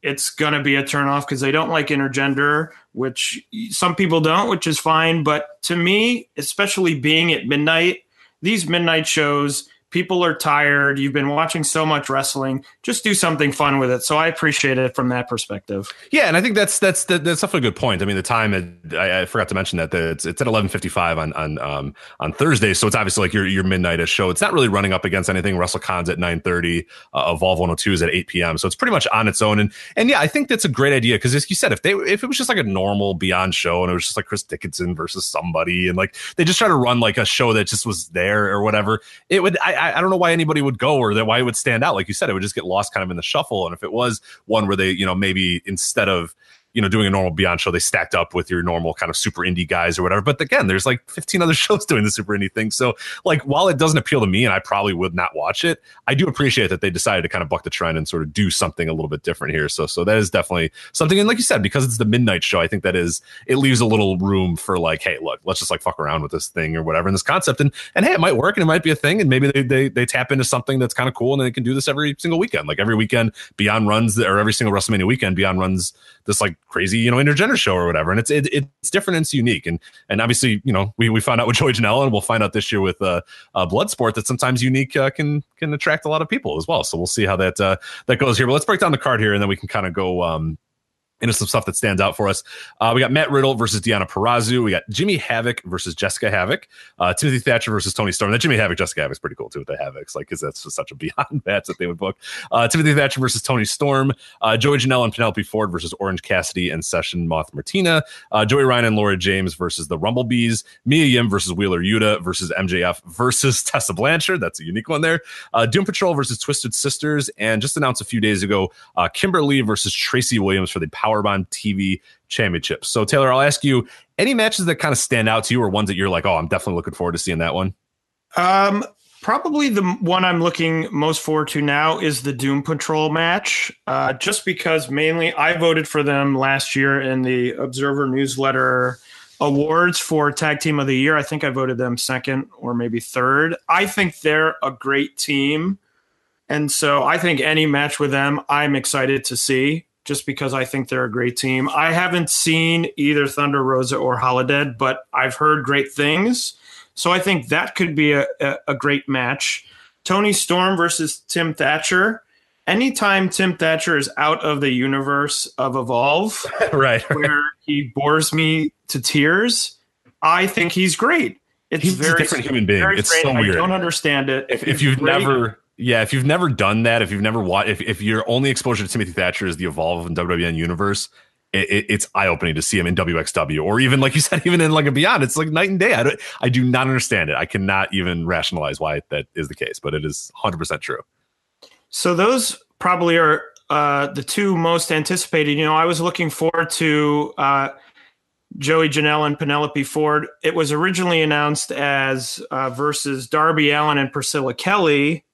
it's going to be a turnoff because they don't like intergender, which some people don't, which is fine. But to me, especially being at midnight, these midnight shows, people are tired. You've been watching so much wrestling. Just do something fun with it. So I appreciate it from that perspective. Yeah, and I think that's that's that, that's definitely a good point. I mean, the time had- I, I forgot to mention that the, it's it's at eleven fifty five on on um on Thursday, so it's obviously like your your midnight show. It's not really running up against anything. Russell WrestleCon's at nine thirty, uh, Evolve one hundred two is at eight p.m. So it's pretty much on its own. And and yeah, I think that's a great idea because as you said, if they if it was just like a normal Beyond show and it was just like Chris Dickinson versus somebody, and like they just try to run like a show that just was there or whatever, it would I I- I don't know why anybody would go or that why it would stand out. Like you said, it would just get lost kind of in the shuffle. And if it was one where they, you know, maybe instead of you know, doing a normal Beyond show, they stacked up with your normal kind of super indie guys or whatever. But again, there's like 15 other shows doing the super indie thing. So, like, while it doesn't appeal to me and I probably would not watch it, I do appreciate that they decided to kind of buck the trend and sort of do something a little bit different here. So, so that is definitely something. And like you said, because it's the midnight show, I think that is, it leaves a little room for like, hey, look, let's just like fuck around with this thing or whatever in this concept. And, and hey, it might work and it might be a thing. And maybe they, they, they tap into something that's kind of cool and they can do this every single weekend. Like every weekend, Beyond runs, or every single WrestleMania weekend, Beyond runs this like crazy, you know, intergender show or whatever. And it's it, it's different and it's unique. And and obviously, you know, we, we found out with Joey Janela and we'll find out this year with uh, uh Bloodsport that sometimes unique uh, can can attract a lot of people as well. So we'll see how that uh, that goes here. But let's break down the card here and then we can kind of go um into some stuff that stands out for us. Uh, we got Matt Riddle versus Deonna Purrazzo. We got Jimmy Havoc versus Jessica Havoc. Uh, Timothy Thatcher versus Toni Storm. That Jimmy Havoc, Jessica Havoc's pretty cool too with the Havocs, like because that's just such a beyond match that they would book. Uh, Timothy Thatcher versus Toni Storm. Uh, Joey Janela and Penelope Ford versus Orange Cassidy and Session Moth Martina. Uh, Joey Ryan and Laura James versus the Rumblebees. Mia Yim versus Wheeler Yuta versus MJF versus Tessa Blanchard. That's a unique one there. Uh, Doom Patrol versus Twisted Sisters. And just announced a few days ago, Kimber Lee versus Tracy Williams for the Powerbomb TV Championship. So, Taylor, I'll ask you any matches that kind of stand out to you or ones that you're like, oh, I'm definitely looking forward to seeing that one? Um, probably the one I'm looking most forward to now is the Doom Patrol match, uh, just because mainly I voted for them last year in the Observer newsletter awards for Tag Team of the Year. I think I voted them second or maybe third. I think they're a great team. And so I think any match with them, I'm excited to see just because I think they're a great team. I haven't seen either Thunder Rosa or Holidead, but I've heard great things. So I think that could be a, a, a great match. Toni Storm versus Tim Thatcher. Anytime Tim Thatcher is out of the universe of Evolve, right, where he bores me to tears, I think he's great. It's he's very, a different human being. It's so weird. I don't understand it. If, if you've great. never yeah, if you've never done that, if you've never watched, if, if your only exposure to Timothy Thatcher is the Evolve and WWN universe, it, it, it's eye opening to see him in WXW or even like you said, even in like a Beyond. It's like night and day. I don't, I do not understand it. I cannot even rationalize why that is the case, but it is 100% true. So those probably are uh, the two most anticipated. You know, I was looking forward to uh, Joey Janela and Penelope Ford. It was originally announced as uh, versus Darby Allin and Priscilla Kelly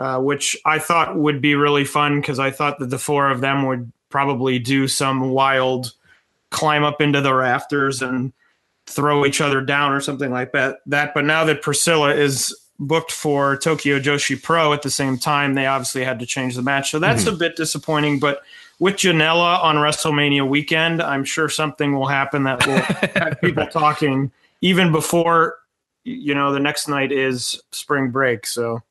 uh, which I thought would be really fun because I thought that the four of them would probably do some wild climb up into the rafters and throw each other down or something like that. That, but now that Priscilla is booked for Tokyo Joshi Pro at the same time, they obviously had to change the match. So that's mm-hmm. a bit disappointing. But with Janela on WrestleMania weekend, I'm sure something will happen that will have people talking even before you know the next night is spring break. So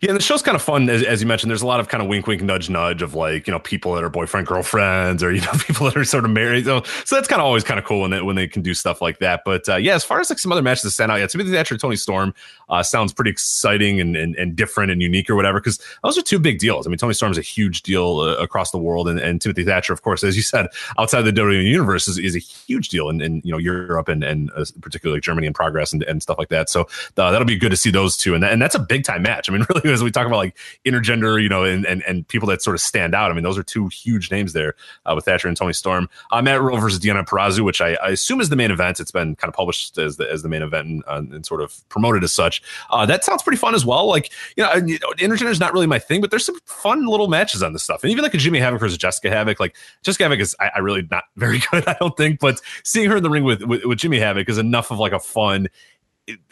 yeah, the show's kind of fun, as, as, you mentioned. There's a lot of kind of wink, wink, nudge, nudge of like you know people that are boyfriend, girlfriends, or you know people that are sort of married. So, so that's kind of always kind of cool when they when they can do stuff like that. But uh, yeah, as far as like some other matches that stand out, yeah, Timothy Thatcher, Toni Storm uh, sounds pretty exciting and, and, and different and unique or whatever. Because those are two big deals. I mean, Toni Storm's a huge deal uh, across the world, and, and Timothy Thatcher, of course, as you said, outside the WWE universe, is, is a huge deal in, in you know Europe and and uh, particularly Germany and progress and, and stuff like that. So uh, that'll be good to see those two, and that, and that's a big time match. I mean, really, as we talk about like intergender, you know, and, and and people that sort of stand out. I mean, those are two huge names there uh, with Thatcher and Toni Storm. Uh, Matt Riddle versus Deonna Purrazzo, which I, I, assume is the main event. It's been kind of published as the as the main event and, uh, and sort of promoted as such. Uh, that sounds pretty fun as well. Like you know, you know, intergender is not really my thing, but there's some fun little matches on this stuff, and even like a Jimmy Havoc versus Jessica Havoc. Like Jessica Havoc is I, I really not very good, I don't think, but seeing her in the ring with, with with Jimmy Havoc is enough of like a fun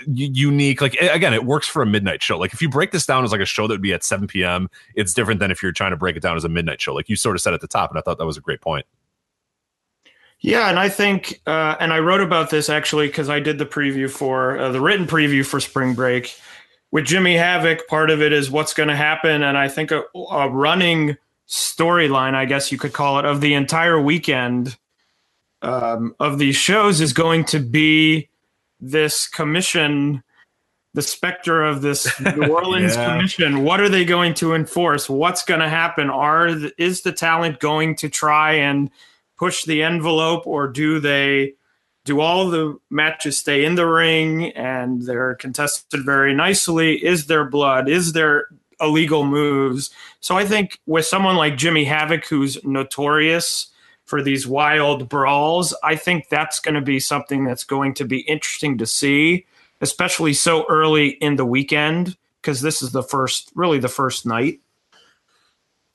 unique like again it works for a midnight show. Like if you break this down as like a show that would be at 7 p.m it's different than if you're trying to break it down as a midnight show. Like you sort of said at the top and i thought that was a great point. Yeah and i think uh, and i wrote about this actually because i did the preview for uh, the written preview for spring break. With jimmy havoc part of it is what's going to happen and i think a, a running storyline i guess you could call it of the entire weekend um, of these shows is going to be this commission the specter of this New Orleans yeah. commission. What are they going to enforce? What's going to happen? Are is the talent going to try and push the envelope, or do they do all the matches stay in the ring and they're contested very nicely? Is there blood? Is there illegal moves? So I think with someone like Jimmy Havoc, who's notorious for these wild brawls. I think that's going to be something that's going to be interesting to see, especially so early in the weekend, because this is the first, really the first night.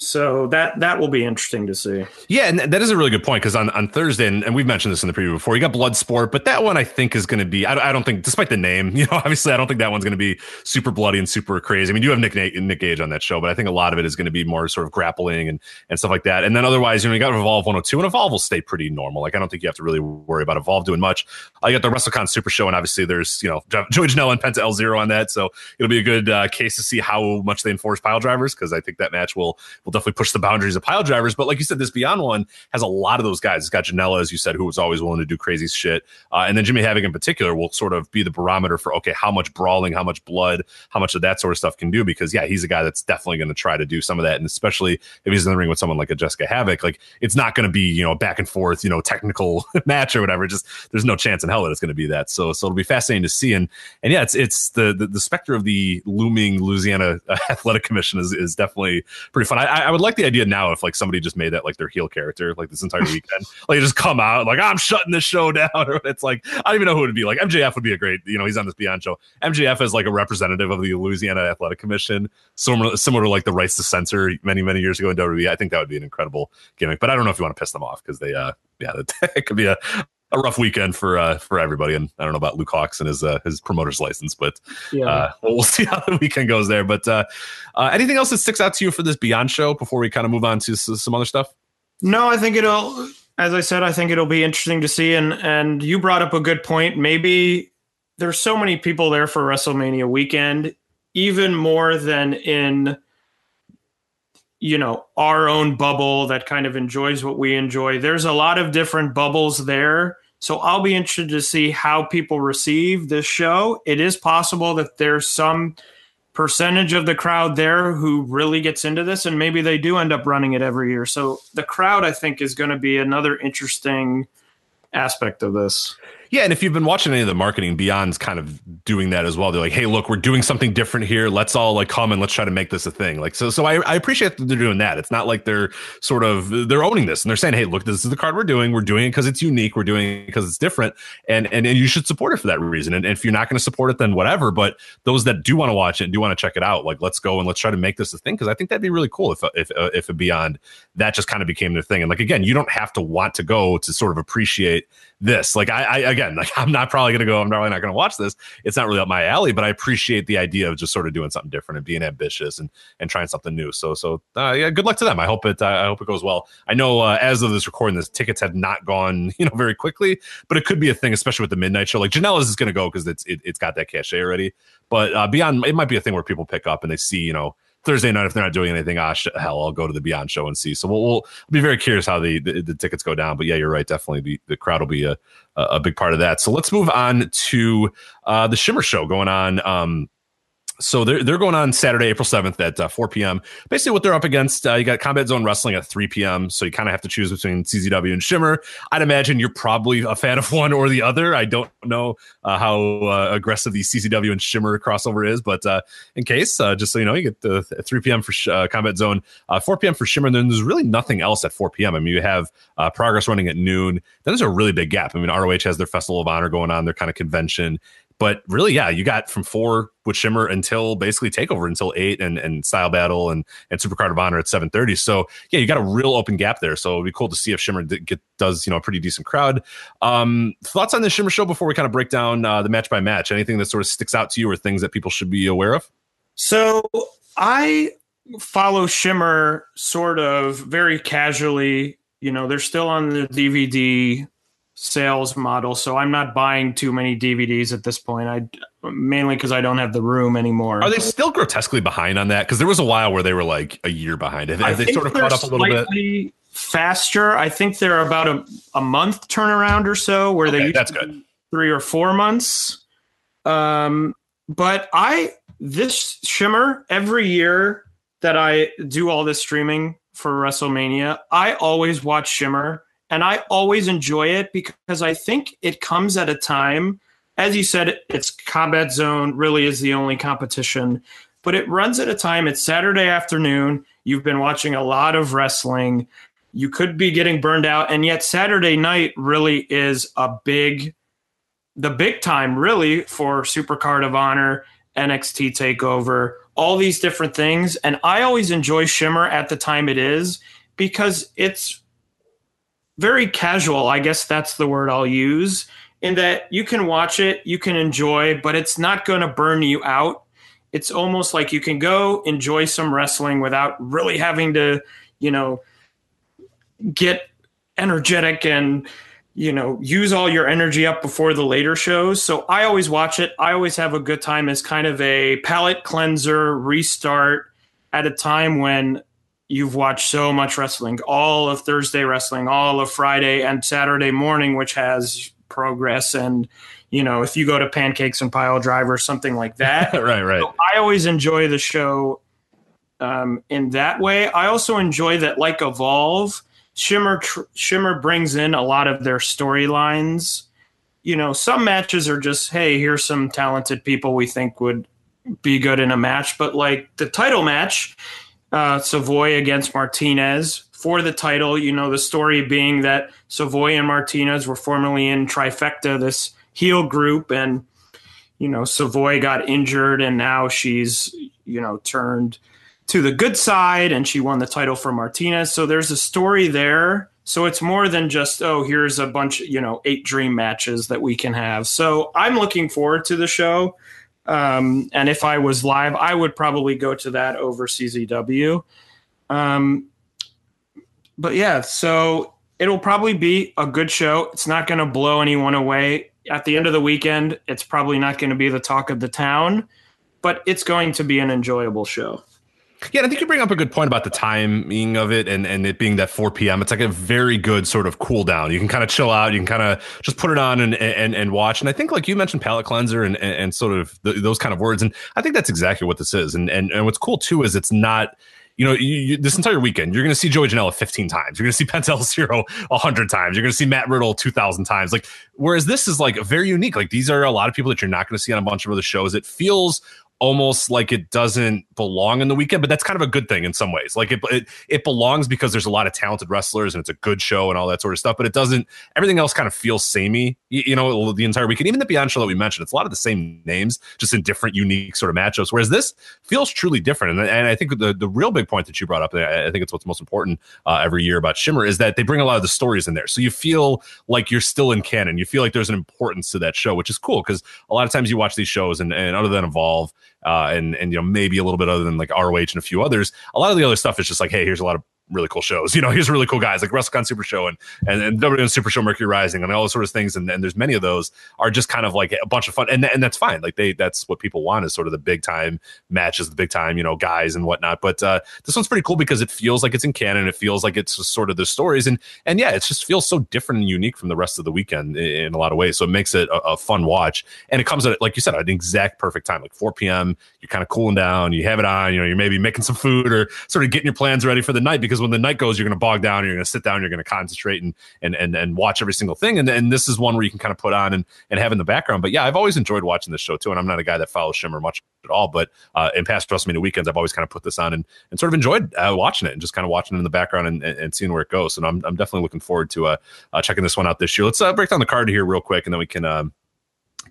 So that that will be interesting to see. Yeah, and that is a really good point because on, on Thursday, and, and, we've mentioned this in the preview before, you got Bloodsport, but that one I think is going to be. I, I, don't think, despite the name, you know, obviously I don't think that one's going to be super bloody and super crazy. I mean, you have Nick Nick Gage on that show, but I think a lot of it is going to be more sort of grappling and and stuff like that. And then otherwise, you know, you got Evolve 102, and Evolve will stay pretty normal. Like I don't think you have to really worry about Evolve doing much. Uh, got the WrestleCon Super Show, and obviously there's you know Joey Janela and Penta El Zero on that, so it'll be a good uh, case to see how much they enforce pile drivers because I think that match will will will definitely push the boundaries of pile drivers. But like you said, this Beyond one has a lot of those guys. It's got Janela, as you said, who was always willing to do crazy shit, uh, and then Jimmy Havoc in particular will sort of be the barometer for okay, how much brawling, how much blood, how much of that sort of stuff can do. Because yeah, he's a guy that's definitely going to try to do some of that, and especially if he's in the ring with someone like a Jessica Havoc, like it's not going to be you know back and forth, you know, technical match or whatever. Just there's no chance in hell that it's going to be that. So so it'll be fascinating to see. And and yeah, it's it's the the, the specter of the looming Louisiana Athletic Commission is is definitely pretty fun. I, would like the idea now if like somebody just made that like their heel character like this entire weekend, like just come out like I'm shutting this show down. Or it's like I don't even know who it would be. Like MJF would be a great, you know, he's on this Beyond show. MJF is like a representative of the Louisiana Athletic Commission, similar similar to like the rights to censor many many years ago in WWE. I think that would be an incredible gimmick. But I don't know if you want to piss them off because they, uh, yeah, it could be a a rough weekend for uh, for everybody. And I don't know about Luke Hawx and his uh, his promoter's license, but yeah. uh, we'll see how the weekend goes there. But uh, uh, anything else that sticks out to you for this Beyond show before we kind of move on to some other stuff? No, I think it'll. As I said, I think it'll be interesting to see. And and you brought up a good point. Maybe there's so many people there for WrestleMania weekend, even more than in you know our own bubble that kind of enjoys what we enjoy there's a lot of different bubbles there so i'll be interested to see how people receive this show. It is possible that there's some percentage of the crowd there who really gets into this and maybe they do end up running it every year. So the crowd i think is going to be another interesting aspect of this yeah, and if you've been watching any of the marketing, Beyond's kind of doing that as well. They're like, "Hey, look, we're doing something different here. Let's all like come and let's try to make this a thing." Like, so, so I, I appreciate that they're doing that. It's not like they're sort of they're owning this and they're saying, "Hey, look, this is the card we're doing. We're doing it because it's unique. We're doing it because it's different, and and and you should support it for that reason. And, and if you're not going to support it, then whatever. But those that do want to watch it and do want to check it out, like, let's go and let's try to make this a thing because I think that'd be really cool if if uh, if Beyond that just kind of became their thing. And like again, you don't have to want to go to sort of appreciate this. Like I, I again, like I'm not probably to go. I'm probably not to watch this. It's not really up my alley, but I appreciate the idea of just sort of doing something different and being ambitious and and trying something new. So so uh, yeah, good luck to them. I hope it uh, I hope it goes well. I know uh, as of this recording, this tickets have not gone you know very quickly, but it could be a thing, especially with the midnight show. Like Janela's is to go because it's it, has got that cachet already. But uh, beyond, it might be a thing where people pick up and they see you know Thursday night if they're not doing anything. Ah, sh- hell, I'll go to the Beyond show and see. So we'll, we'll be very curious how the, the, the tickets go down. But yeah, you're right. Definitely, the, the crowd will be a a big part of that. So let's move on to uh, the Shimmer show going on. Um, so they're they're going on Saturday, April seventh at uh, four p.m. Basically, what they're up against, uh, you got Combat Zone Wrestling at three p.m. So you kind of have to choose between CZW and Shimmer. I'd imagine you're probably a fan of one or the other. I don't know uh, how uh, aggressive the CZW and Shimmer crossover is, but uh, in case, uh, just so you know, you get the three p.m. for Combat Zone, four p.m. for Shimmer. And then there's really nothing else at four p.m. I mean, you have Progress running at noon. Then there's a really big gap. I mean, ROH has their Festival of Honor going on, their kind of convention. But really, yeah, you got from four with Shimmer until basically Takeover until eight, and and Style Battle and and Supercard of Honor at seven thirty. So yeah, you got a real open gap there. So it'd be cool to see if Shimmer get, does you know a pretty decent crowd. Um, thoughts on the Shimmer show before we kind of break down uh, the match by match? Anything that sort of sticks out to you, or things that people should be aware of? So I follow Shimmer sort of very casually. You know, they're still on the DVD sales model, so I'm not buying too many DVDs at this point. I mainly because I don't have the room anymore. Are they still grotesquely behind on that? Because there was a while where they were like a year behind. Have, have they sort of caught up a little bit? Faster. I think they're about a, a month turnaround or so, where okay, they that's good three or four months. Um, but I this shimmer every year that I do all this streaming for WrestleMania, I always watch Shimmer and I always enjoy it because I think it comes at a time, as you said, it's Combat Zone really is the only competition, but it runs at a time. It's Saturday afternoon. You've been watching a lot of wrestling. You could be getting burned out. And yet, Saturday night really is a big, the big time really for Supercard of Honor, NXT TakeOver, all these different things. And I always enjoy Shimmer at the time it is because it's very casual. I guess that's the word I'll use. In that you can watch it, you can enjoy, but it's not going to burn you out. It's almost like you can go enjoy some wrestling without really having to, you know, get energetic and you know use all your energy up before the later shows so i always watch it i always have a good time as kind of a palate cleanser restart at a time when you've watched so much wrestling, all of Thursday wrestling, all of Friday and Saturday morning, which has progress. And you know if you go to pancakes and pile driver something like that right right. So i always enjoy the show um, in that way. I also enjoy that like evolve shimmer tr- shimmer brings in a lot of their storylines. You know some matches are just hey here's some talented people we think would be good in a match. But like the title match uh, savoy against martinez for the title. You know, the story being that Savoy and Martinez were formerly in Trifecta, this heel group, and you know, Savoy got injured, and now she's you know turned to the good side, and she won the title for Martinez. So there's a story there. So it's more than just oh, here's a bunch, you know, eight dream matches that we can have. So I'm looking forward to the show. Um, and if I was live, I would probably go to that over CZW. Um, but yeah, so it'll probably be a good show. It's not going to blow anyone away. At the end of the weekend, it's probably not going to be the talk of the town, but it's going to be an enjoyable show. Yeah, I think you bring up a good point about the timing of it and, and it being that 4 p.m. It's like a very good sort of cool down. You can kind of chill out. You can kind of just put it on and, and and watch. And I think like you mentioned palate cleanser and, and, and sort of those kind of words. And I think that's exactly what this is. And, and and what's cool too is it's not – you know, you, you, this entire weekend, you're going to see Joey Janela 15 times. You're going to see Penta El Zero 100 times. You're going to see Matt Riddle 2,000 times. Like, whereas this is like very unique. Like, these are a lot of people that you're not going to see on a bunch of other shows. It feels almost like it doesn't belong in the weekend, but that's kind of a good thing in some ways. Like it, it, it belongs because there's a lot of talented wrestlers and it's a good show and all that sort of stuff. But it doesn't. Everything else kind of feels samey, you, you know, the entire weekend. Even the Beyond show that we mentioned, it's a lot of the same names, just in different, unique sort of matchups. Whereas this feels truly different. And, and I think the the real big point that you brought up, I think it's what's most important uh, every year about Shimmer is that they bring a lot of the stories in there, so you feel like you're still in canon. You feel like there's an importance to that show, which is cool because a lot of times you watch these shows and, and other than Evolve uh, and and you know maybe a little bit other than like ROH and a few others. A lot of the other stuff is just like, hey, here's a lot of really cool shows. You know, here's really cool guys like WrestleCon Super Show and and, and WWN Super Show Mercury Rising and all those sort of things. And, and there's many of those are just kind of like a bunch of fun. And and that's fine. Like they that's what people want is sort of the big time matches, the big time, you know, guys and whatnot. But uh, this one's pretty cool because it feels like it's in canon. It feels like it's sort of the stories. And and yeah, it just feels so different and unique from the rest of the weekend in, in a lot of ways. So it makes it a, a, fun watch. And it comes at like you said, at an exact perfect time, like 4 p.m. You're kind of cooling down, you have it on, you know, you're maybe making some food or sort of getting your plans ready for the night because when the night goes, you're going to bog down. You're going to sit down. You're going to concentrate and and and and watch every single thing. And and this is one where you can kind of put on and and have in the background. But yeah, I've always enjoyed watching this show too. And I'm not a guy that follows Shimmer much at all, but uh, in past WrestleMania weekends, I've always kind of put this on and and sort of enjoyed uh, watching it and just kind of watching it in the background and, and, and seeing where it goes. And I'm I'm definitely looking forward to uh, uh checking this one out this year. Let's uh, break down the card here real quick, and then we can. Um,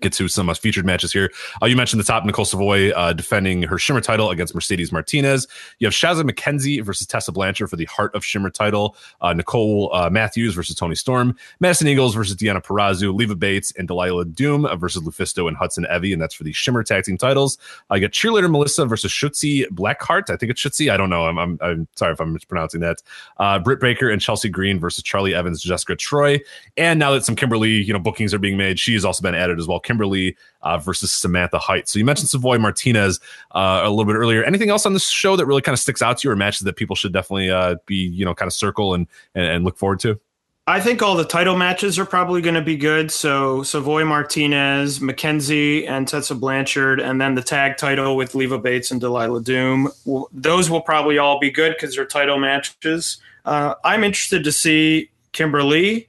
get to some uh, featured matches here. Uh, you mentioned the top Nicole Savoy uh, defending her Shimmer title against Mercedes Martinez. You have Shazza McKenzie versus Tessa Blanchard for the Heart of Shimmer title. Uh, Nicole uh, Matthews versus Toni Storm. Madison Eagles versus Deonna Purrazzo. Leva Bates and Delilah Doom versus LuFisto and Hudson Envy, and that's for the Shimmer tag team titles. I got cheerleader Melissa versus Shotzi Blackheart. I think it's Shotzi. I don't know. I'm, I'm, I'm sorry if I'm mispronouncing that. Uh, Britt Baker and Chelsea Green versus Charlie Evans, Jessica Troy. And now that some Kimber Lee, you know, bookings are being made, she has also been added as well. Kimber Lee uh, versus Samantha Height. So you mentioned Savoy Martinez uh, a little bit earlier. Anything else on this show that really kind of sticks out to you, or matches that people should definitely uh, be you know kind of circle and, and, and look forward to? I think all the title matches are probably going to be good. So Savoy Martinez, McKenzie, and Tessa Blanchard, and then the tag title with Leva Bates and Delilah Doom. Those will probably all be good because they're title matches. Uh, I'm interested to see Kimber Lee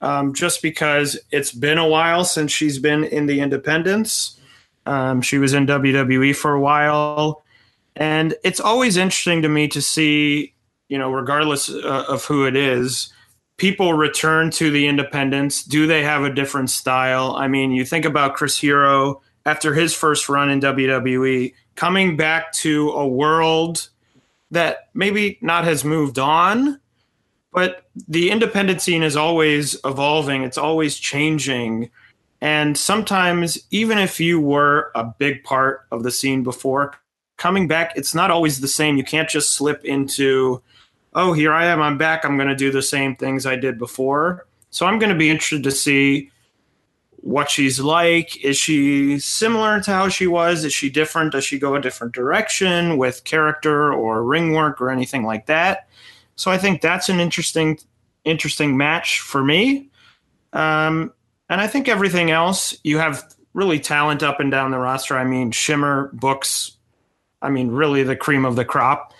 um, just because it's been a while since she's been in the independents. Um, she was in WWE for a while. And it's always interesting to me to see, you know, regardless uh, of who it is, people return to the independents. Do they have a different style? I mean, you think about Chris Hero after his first run in WWE, coming back to a world that maybe not has moved on, but the independent scene is always evolving, it's always changing. And sometimes, even if you were a big part of the scene before, coming back, it's not always the same. You can't just slip into, oh, here I am, I'm back, I'm going to do the same things I did before. So I'm going to be interested to see what she's like. Is she similar to how she was? Is she different? Does she go a different direction with character or ring work or anything like that? So I think that's an interesting, interesting match for me. Um, and I think everything else, you have really talent up and down the roster. I mean, Shimmer books, I mean, really the cream of the crop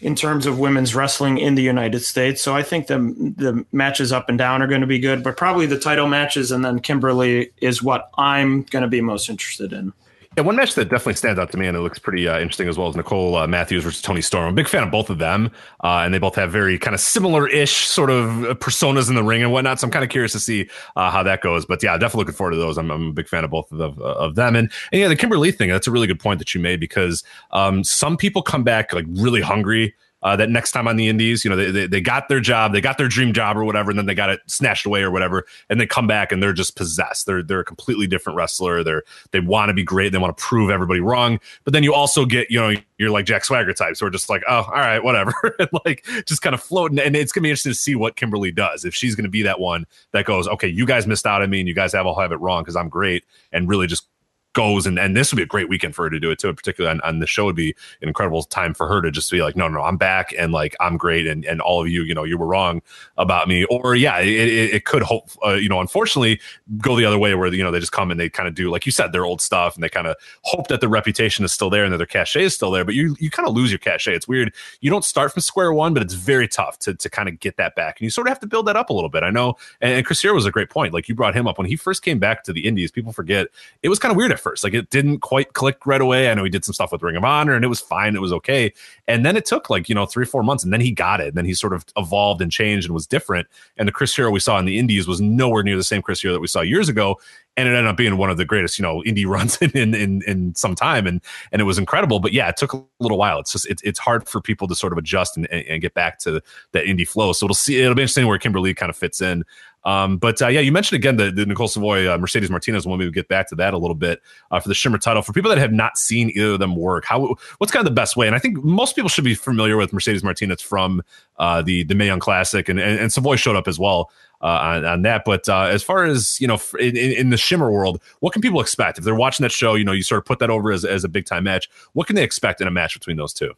in terms of women's wrestling in the United States. So I think the the matches up and down are going to be good, but probably the title matches and then Kimber Lee is what I'm going to be most interested in. Yeah, one match that definitely stands out to me and it looks pretty uh, interesting as well as Nicole uh, Matthews versus Toni Storm. I'm a big fan of both of them, uh, and they both have very kind of similar-ish sort of personas in the ring and whatnot. So I'm kind of curious to see uh, how that goes. But yeah, definitely looking forward to those. I'm, I'm a big fan of both of, the, of them. And, and, yeah, the Kimber Lee thing. That's a really good point that you made because um, some people come back like really hungry uh, that next time on the indies, you know, they, they, they, got their job, they got their dream job or whatever, and then they got it snatched away or whatever, and they come back and they're just possessed. They're they're a completely different wrestler. They're they want to be great. They want to prove everybody wrong. But then you also get, you know, you're like Jack Swagger types who are just like, oh, all right, whatever, and like just kind of floating. And it's gonna be interesting to see what Kimber Lee does if she's gonna be that one that goes, okay, you guys missed out on me, and you guys have all have it wrong because I'm great, and really just goes and and this would be a great weekend for her to do it too particularly on, on the show. Would be an incredible time for her to just be like no no i'm back and like i'm great and and all of you you know you were wrong about me. Or yeah it, it, it could hope uh, you know unfortunately go the other way where you know they just come and they kind of do like you said their old stuff and they kind of hope that their reputation is still there and that their cachet is still there but you you kind of lose your cachet. It's weird. You don't start from square one but it's very tough to to kind of get that back and you sort of have to build that up a little bit. I know and, and chris Hero was a great point. Like you brought him up. When he first came back to the indies people forget it was kind of weird at first like it didn't quite click right away. I know he did some stuff with Ring of Honor and it was fine. It was okay. And then it took like, you know, three, four months and then he got it. And then he sort of evolved and changed and was different. And the Chris Hero we saw in the Indies was nowhere near the same Chris Hero that we saw years ago. And it ended up being one of the greatest, you know, indie runs in, in, in, in some time. And, and it was incredible. But yeah, it took a little while. It's just, it, it's hard for people to sort of adjust and, and, and get back to that indie flow. So it'll see, it'll be interesting where Kimber Lee kind of fits in. Um, but uh, yeah, you mentioned again the, the Nicole Savoy, uh, Mercedes Martinez one. We get back to that a little bit uh, for the Shimmer title. For people that have not seen either of them work, how what's kind of the best way? And I think most people should be familiar with Mercedes Martinez from uh, the the Mae Young Classic, and, and, and Savoy showed up as well. Uh, on, on, that. But uh, as far as you know, in, in, the Shimmer world, what can people expect if they're watching that show? You know, you sort of put that over as, as a big time match. What can they expect in a match between those two?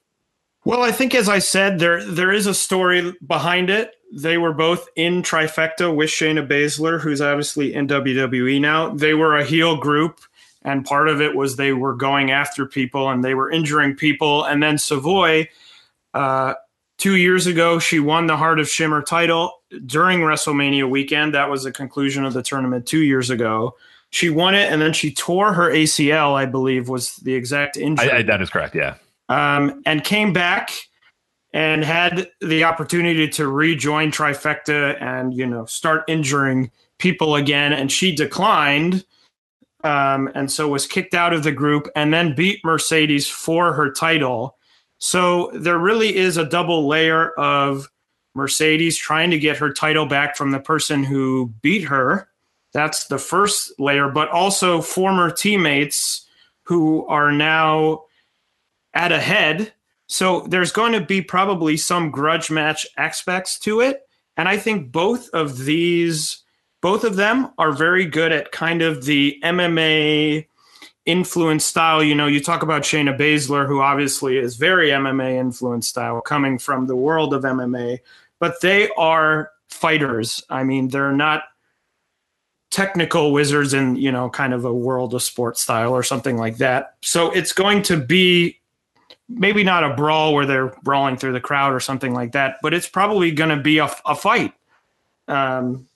Well, I think as I said, there there is a story behind it they were both in trifecta with Shayna Baszler, who's obviously in WWE now. They were a heel group, and part of it was they were going after people and they were injuring people. And then Savoy, uh, two years ago, she won the Heart of Shimmer title during WrestleMania weekend. That was the conclusion of the tournament two years ago. She won it, and then she tore her ACL. I believe was the exact injury. I, I, that is correct. Yeah, um, and came back and had the opportunity to rejoin Trifecta and you know start injuring people again, and she declined, um, and so was kicked out of the group, and then beat Mercedes for her title. So there really is a double layer of Mercedes trying to get her title back from the person who beat her. That's the first layer, but also former teammates who are now at a head so there's going to be probably some grudge match aspects to it. And I think both of these, both of them are very good at kind of the MMA influence style. You know, you talk about Shayna Baszler, who obviously is very MMA influence style coming from the world of MMA, but they are fighters. I mean, they're not technical wizards in, you know, kind of a world of sports style or something like that. So it's going to be maybe not a brawl where they're brawling through the crowd or something like that, but it's probably going to be a, a fight um,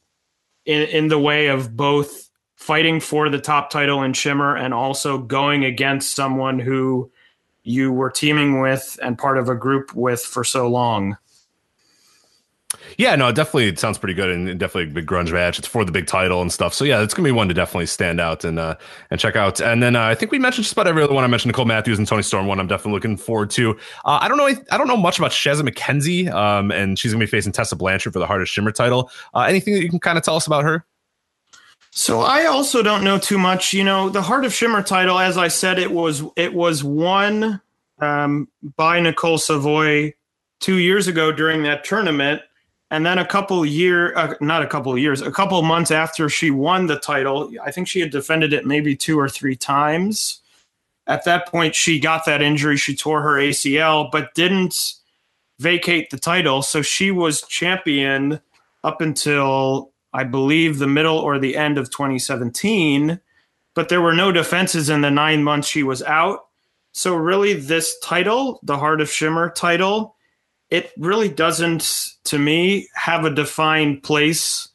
in, in the way of both fighting for the top title in Shimmer and also going against someone who you were teaming with and part of a group with for so long. Yeah, no, definitely it sounds pretty good and definitely a big grunge match. It's for the big title and stuff. So yeah, it's gonna be one to definitely stand out and uh, and check out. And then uh, I think we mentioned just about every other one. I mentioned Nicole Matthews and Toni Storm. One I'm definitely looking forward to. Uh, I don't know. I don't know much about Shazza McKenzie, um, and she's gonna be facing Tessa Blanchard for the Heart of Shimmer title. Uh, anything that you can kind of tell us about her? So I also don't know too much. You know, the Heart of Shimmer title, as I said, it was it was won um, by Nicole Savoy two years ago during that tournament And then a couple year, uh, not a couple of years, a couple months after she won the title, I think she had defended it maybe two or three times. At that point, she got that injury. She tore her ACL, but didn't vacate the title. So she was champion up until I believe the middle or the end of 2017. But there were no defenses in the nine months she was out. So really, this title, the Heart of Shimmer title, it really doesn't, to me, have a defined place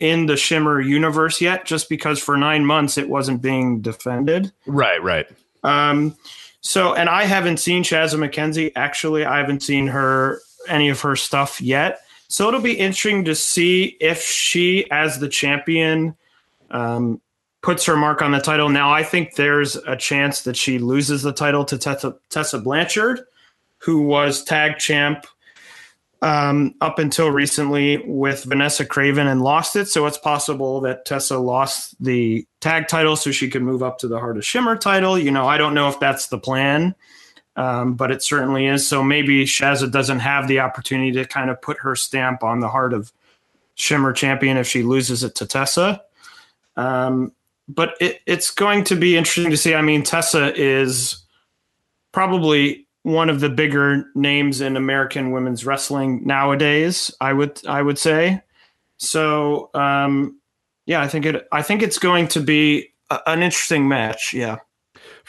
in the Shimmer universe yet, just because for nine months it wasn't being defended. Right, right. Um, so, and I haven't seen Shazza McKenzie. Actually, I haven't seen her any of her stuff yet. So it'll be interesting to see if she, as the champion, um, puts her mark on the title. Now, I think there's a chance that she loses the title to Tessa, Tessa Blanchard, who was tag champ um, up until recently with Vanessa Kraven and lost it. So it's possible that Tessa lost the tag title so she could move up to the Heart of Shimmer title. You know, I don't know if that's the plan, um, but it certainly is. So maybe Shazza doesn't have the opportunity to kind of put her stamp on the Heart of Shimmer champion if she loses it to Tessa. Um, but it, it's going to be interesting to see. I mean, Tessa is probably one of the bigger names in American women's wrestling nowadays. I would I would say. So um, yeah, I think it I think it's going to be a, an interesting match. Yeah.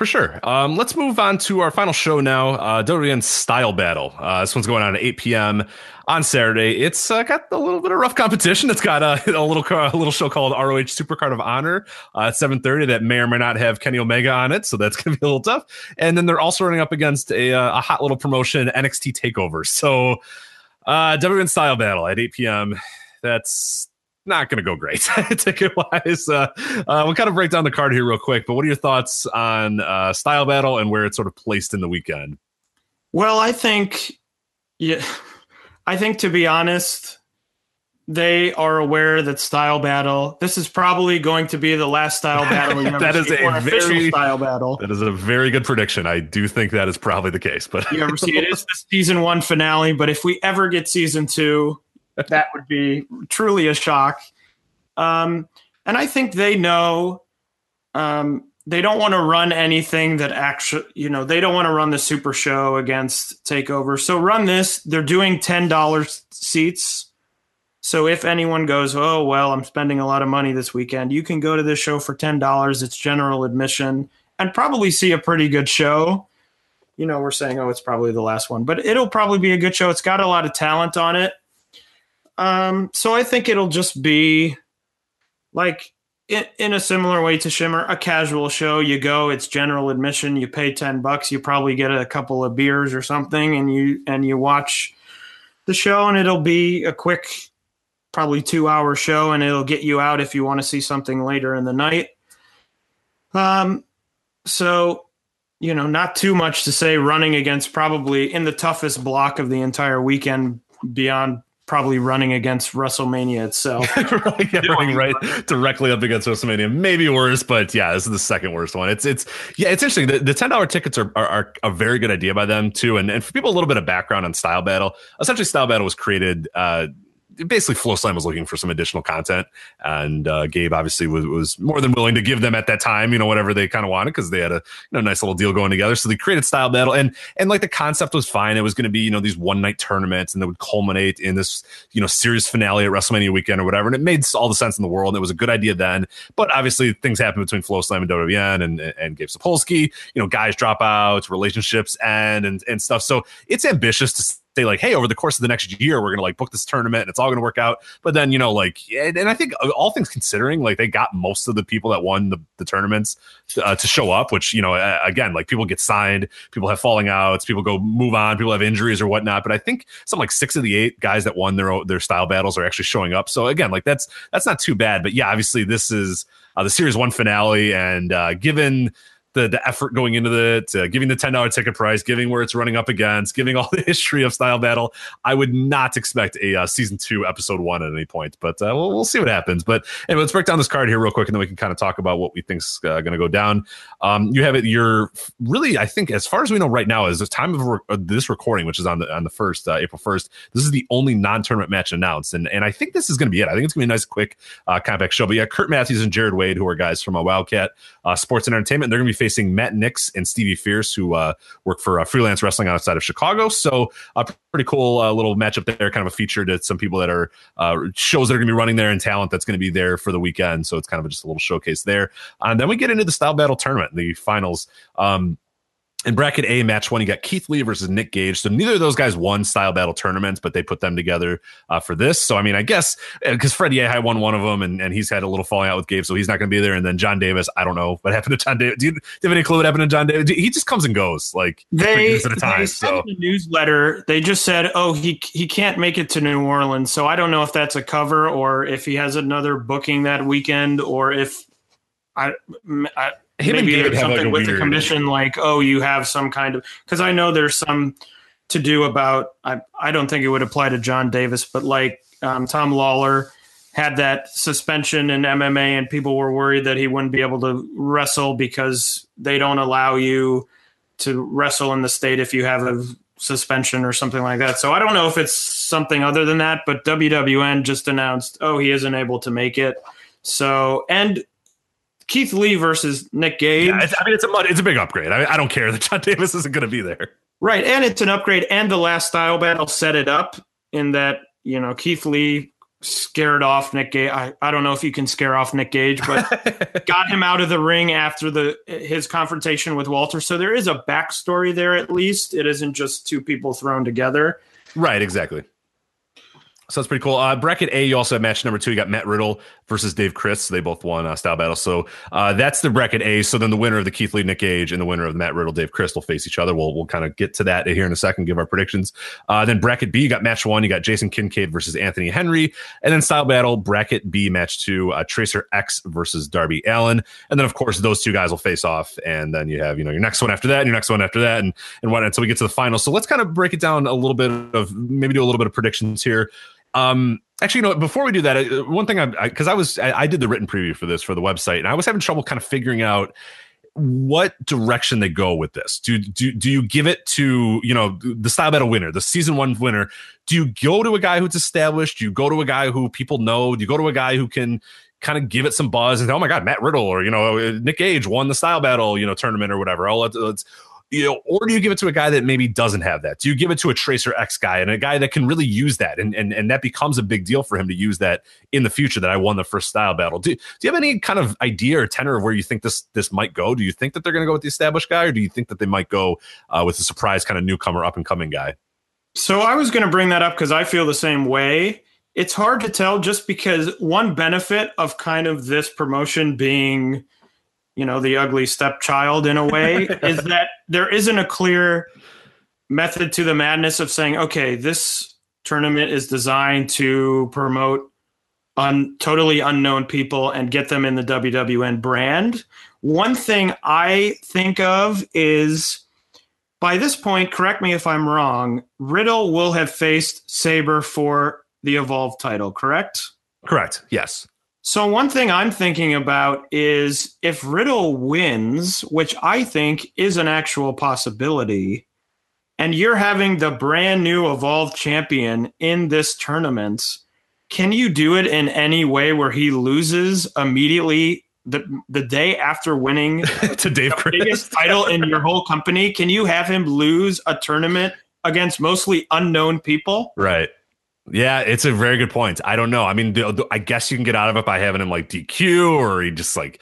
For sure. Um, let's move on to our final show now. Uh, WWN Style Battle. Uh, this one's going on at 8 p.m. on Saturday. It's uh, got a little bit of rough competition. It's got a, a little a little show called ROH Supercard of Honor uh, at 7:30 that may or may not have Kenny Omega on it, so that's going to be a little tough. And then they're also running up against a, uh, a hot little promotion, NXT Takeover. So uh, Style Battle at 8 p.m. That's not going to go great ticket wise. Uh, uh, we'll kind of break down the card here real quick. But what are your thoughts on uh, Style Battle and where it's sort of placed in the weekend? Well, I think, yeah, I think to be honest, they are aware that Style Battle. This is probably going to be the last Style Battle. that is a very Style Battle. That is a very good prediction. I do think that is probably the case. But you ever see it is the season one finale. But if we ever get season two, that would be truly a shock. Um, and I think they know um, they don't want to run anything that actually, you know, they don't want to run the super show against Takeover. So run this. They're doing $10 seats. So if anyone goes, oh, well, I'm spending a lot of money this weekend, you can go to this show for $10. It's general admission and probably see a pretty good show. You know, we're saying, oh, it's probably the last one, but it'll probably be a good show. It's got a lot of talent on it. Um, so I think it'll just be like in, in, a similar way to Shimmer, a casual show. You go, it's general admission. You pay ten bucks. You probably get a couple of beers or something, and you and you watch the show, and it'll be a quick, probably two hour show, and it'll get you out if you want to see something later in the night. Um, so you know, not too much to say. Running against probably in the toughest block of the entire weekend beyond probably running against WrestleMania itself. right, yeah, running right directly up against WrestleMania. Maybe worse, but yeah, this is the second worst one. It's it's yeah, it's interesting. The, the ten dollar tickets are, are, are a very good idea by them too. And and for people a little bit of background on Style Battle, essentially Style Battle was created. Uh, basically FloSlam was looking for some additional content, and uh, Gabe obviously was, was more than willing to give them at that time, you know, whatever they kind of wanted because they had a you know nice little deal going together. So they created Style Battle, and and like the concept was fine. It was going to be you know these one night tournaments, and that would culminate in this you know series finale at WrestleMania weekend or whatever. And it made all the sense in the world. And it was a good idea then, but obviously things happen between FloSlam and WWN and and Gabe Sapolsky. You know, guys drop out, relationships end, and and stuff. So it's ambitious to say like, hey, over the course of the next year, we're gonna like book this tournament and it's all gonna work out. But then you know, like, and, and I think uh, all things considering, like they got most of the people that won the, the tournaments uh, to show up. Which you know, again, like people get signed, people have falling outs, people go move on, people have injuries or whatnot. But I think some like six of the eight guys that won their their style battles are actually showing up. So again, like that's that's not too bad. But yeah, obviously this is uh, the series one finale, and uh, given the the effort going into it, giving the ten dollar ticket price, giving where it's running up against, giving all the history of Style Battle. I would not expect a uh, season two episode one at any point, but uh, we'll, we'll see what happens. But anyway, let's break down this card here real quick, and then we can kind of talk about what we think's uh, going to go down. Um, you have it. You're really, I think, as far as we know right now, is the time of re- uh, this recording, which is on the on the first uh, April first. This is the only non tournament match announced, and and I think this is going to be it. I think it's going to be a nice, quick compact show. But yeah, Kurt Matthews and Jared Wade, who are guys from a Wildcat uh, Sports and Entertainment, they're going to be facing Matt Nix and Stevie Fierce, who uh, work for uh, freelance wrestling outside of Chicago. So a pretty cool uh, little matchup there, kind of a feature to some people that are uh, shows that are going to be running there and talent that's going to be there for the weekend. So it's kind of just a little showcase there. And then we get into the style battle tournament, the finals. Um, in bracket A, match one, you got Keith Lee versus Nick Gage. So neither of those guys won style battle tournaments, but they put them together uh, for this. So I mean, I guess because Fred Yehi won one of them, and, and he's had a little falling out with Gabe, so he's not going to be there. And then John Davis, I don't know what happened to John Davis. Do you, do you have any clue what happened to John Davis? He just comes and goes like They, at a time. they So a newsletter. They just said, "Oh, he he can't make it to New Orleans." So I don't know if that's a cover or if he has another booking that weekend, or if I, I Him and maybe David there's have, like, something a with the commission, like, "Oh, you have some kind of." Because I know there's some to do about. I I don't think it would apply to John Davis, but like um, Tom Lawlor had that suspension in MMA, and people were worried that he wouldn't be able to wrestle because they don't allow you to wrestle in the state if you have a suspension or something like that. So I don't know if it's something other than that, but WWN just announced, oh, he isn't able to make it. So and Keith Lee versus Nick Gage, yeah, I mean, it's a mud, it's a big upgrade. I, I don't care that John Davis isn't going to be there. right? And it's an upgrade. And the last style battle set it up in that you know Keith Lee scared off Nick Gage. I, I don't know if you can scare off Nick Gage, but got him out of the ring after the his confrontation with Walter. So there is a backstory there at least. It isn't just two people thrown together. Right, exactly. So that's pretty cool. Uh, bracket A, you also have match number two. You got Matt Riddle versus Dave Crist. They both won uh, style battle. So uh, that's the bracket A. So then the winner of the Keith Lee Nick Gage and the winner of the Matt Riddle Dave Crist will face each other. We'll we'll kind of get to that here in a second. Give our predictions. Uh, then bracket B, you got match one. You got Jason Kincaid versus Anthony Henry, and then style battle bracket B, match two, uh, Tracer X versus Darby Allin, and then of course those two guys will face off, and then you have you know your next one after that, and your next one after that, and and what until we get to the final. So let's kind of break it down a little bit of maybe do a little bit of predictions here. Um, actually, you know, before we do that, uh, one thing I because I, was I, I did the written preview for this for the website, and I was having trouble kind of figuring out what direction they go with this. Do do do you give it to you know the style battle winner, the season one winner? Do you go to a guy who's established? Do you go to a guy who people know? Do you go to a guy who can kind of give it some buzz and say, oh my god, Matt Riddle or you know Nick Gage won the style battle you know tournament or whatever? Oh, let's, let's you know, or do you give it to a guy that maybe doesn't have that? Do you give it to a Tracer X guy and a guy that can really use that, and and and that becomes a big deal for him to use that in the future? That I won the first style battle. Do, do you have any kind of idea or tenor of where you think this this might go? Do you think that they're going to go with the established guy, or do you think that they might go uh, with a surprise kind of newcomer, up and coming guy? So I was going to bring that up because I feel the same way. It's hard to tell just because one benefit of kind of this promotion being, you know, the ugly stepchild in a way is that there isn't a clear method to the madness of saying, okay, this tournament is designed to promote un- totally unknown people and get them in the WWN brand. One thing I think of is by this point, correct me if I'm wrong, Riddle will have faced Sabre for the Evolve title, correct? Correct. Yes. So, one thing I'm thinking about is if Riddle wins, which I think is an actual possibility, and you're having the brand new Evolve champion in this tournament, can you do it in any way where he loses immediately the, the day after winning to Dave the Chris. biggest title in your whole company? Can you have him lose a tournament against mostly unknown people? Right. Yeah, it's a very good point. I don't know. I mean, the, the- I guess you can get out of it by having him like DQ or he just like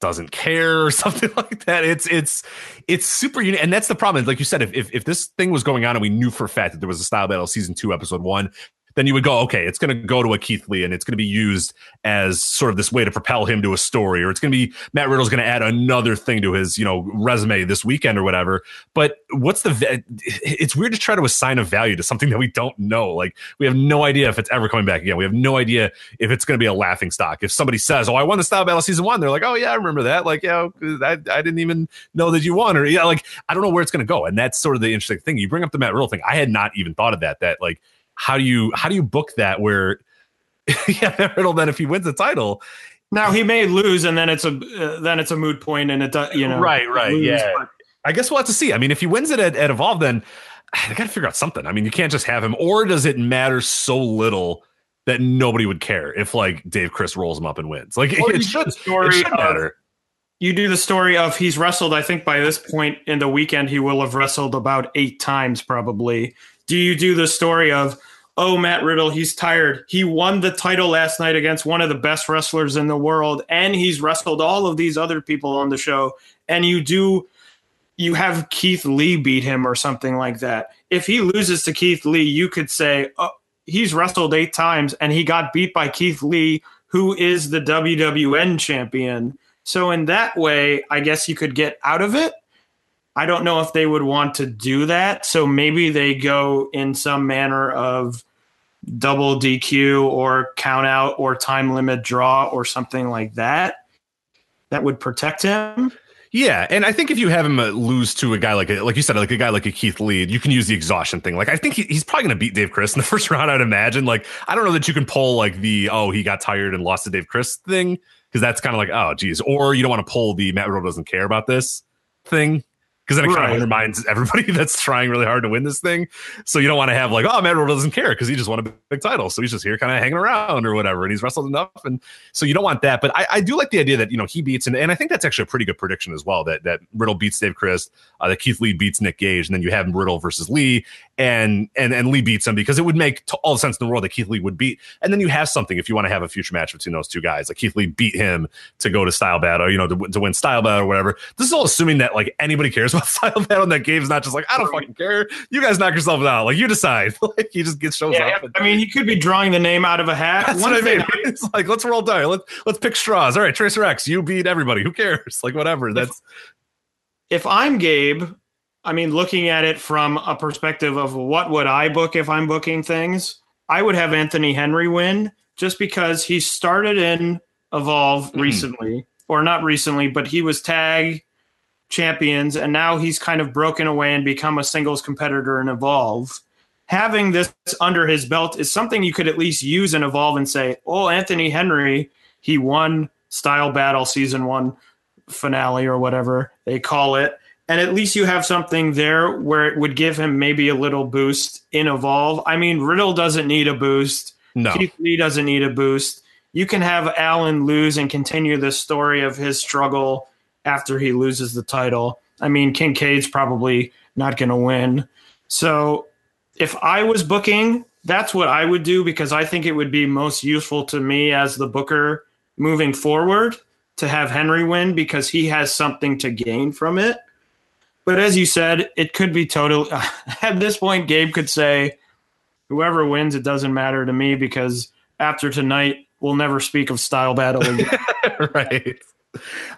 doesn't care or something like that. It's it's it's super unique, and that's the problem. Like you said, if if, if this thing was going on and we knew for a fact that there was a style battle season two episode one, then you would go, okay, it's going to go to a Keith Lee and it's going to be used as sort of this way to propel him to a story, or it's going to be Matt Riddle's going to add another thing to his, you know, resume this weekend or whatever. But what's the, it's weird to try to assign a value to something that we don't know. Like we have no idea if it's ever coming back again. We have no idea if it's going to be a laughing stock. If somebody says, oh, I won the style battle season one, they're like, oh, yeah, I remember that. Like, yeah, I, I didn't even know that you won. Or, yeah, like, I don't know where it's going to go. And that's sort of the interesting thing. You bring up the Matt Riddle thing. I had not even thought of that, that like, how do you how do you book that where yeah Riddle then if he wins the title now he may lose and then it's a uh, then it's a moot point and it does you know right right lose, yeah. but. I guess we'll have to see. I mean if he wins it at, at Evolve then I got to figure out something. I mean you can't just have him or does it matter so little that nobody would care if like Dave Crist rolls him up and wins? Like it should, it should matter. You do the story of he's wrestled i think by this point in the weekend he will have wrestled about eight times probably do you do the story of oh matt riddle he's tired. He won the title last night against one of the best wrestlers in the world and he's wrestled all of these other people on the show and you do you have keith lee beat him or something like that. If he loses to keith lee you could say oh, he's wrestled eight times and he got beat by keith lee who is the wwn champion. So in that way, I guess you could get out of it. I don't know if they would want to do that. So maybe they go in some manner of double DQ or count out or time limit draw or something like that. That would protect him. Yeah, and I think if you have him uh, lose to a guy like a, like you said, like a guy like a Keith Lee, you can use the exhaustion thing. Like I think he, he's probably going to beat Dave Crist in the first round. I'd imagine. Like I don't know that you can pull like the oh he got tired and lost to Dave Crist thing because that's kind of like, oh, geez. Or you don't want to pull the Matt Riddle doesn't care about this thing because then it kind of undermines everybody that's trying really hard to win this thing. So you don't want to have like, oh, Matt Riddle doesn't care because he just won a big title, so he's just here kind of hanging around or whatever, and he's wrestled enough, and so you don't want that. But I, I do like the idea that you know he beats, and, and I think that's actually a pretty good prediction as well. That that Riddle beats Dave Crist, uh, that Keith Lee beats Nick Gage, and then you have Riddle versus Lee, and and and Lee beats him because it would make t- all the sense in the world that Keith Lee would beat, and then you have something if you want to have a future match between those two guys, like Keith Lee beat him to go to style battle, you know, to, to win style battle or whatever. This is all assuming that like anybody cares about style battle that Gabe's not just like, I don't fucking care. You guys knock yourselves out. Like you decide. like he just gets shows yeah, up. And, I mean, he could be drawing the name out of a hat. That's One what I mean. it's like let's roll die. Let's let's pick straws. All right, Tracer X, you beat everybody. Who cares? Like whatever. That's if, if I'm Gabe, I mean, looking at it from a perspective of what would I book if I'm booking things, I would have Anthony Henry win just because he started in Evolve mm. recently, or not recently, but he was tag champions, and now he's kind of broken away and become a singles competitor and Evolve. Having this under his belt is something you could at least use and Evolve and say, "Oh, Anthony Henry, he won Style Battle Season One finale or whatever they call it." And at least you have something there where it would give him maybe a little boost in Evolve. I mean, Riddle doesn't need a boost. No. Keith Lee doesn't need a boost. You can have Allin lose and continue the story of his struggle after he loses the title. I mean, Kincaid's probably not going to win. So if I was booking, that's what I would do because I think it would be most useful to me as the booker moving forward to have Henry win because he has something to gain from it. But as you said, it could be total. At this point, Gabe could say, "Whoever wins, it doesn't matter to me because after tonight, we'll never speak of style battle again." right.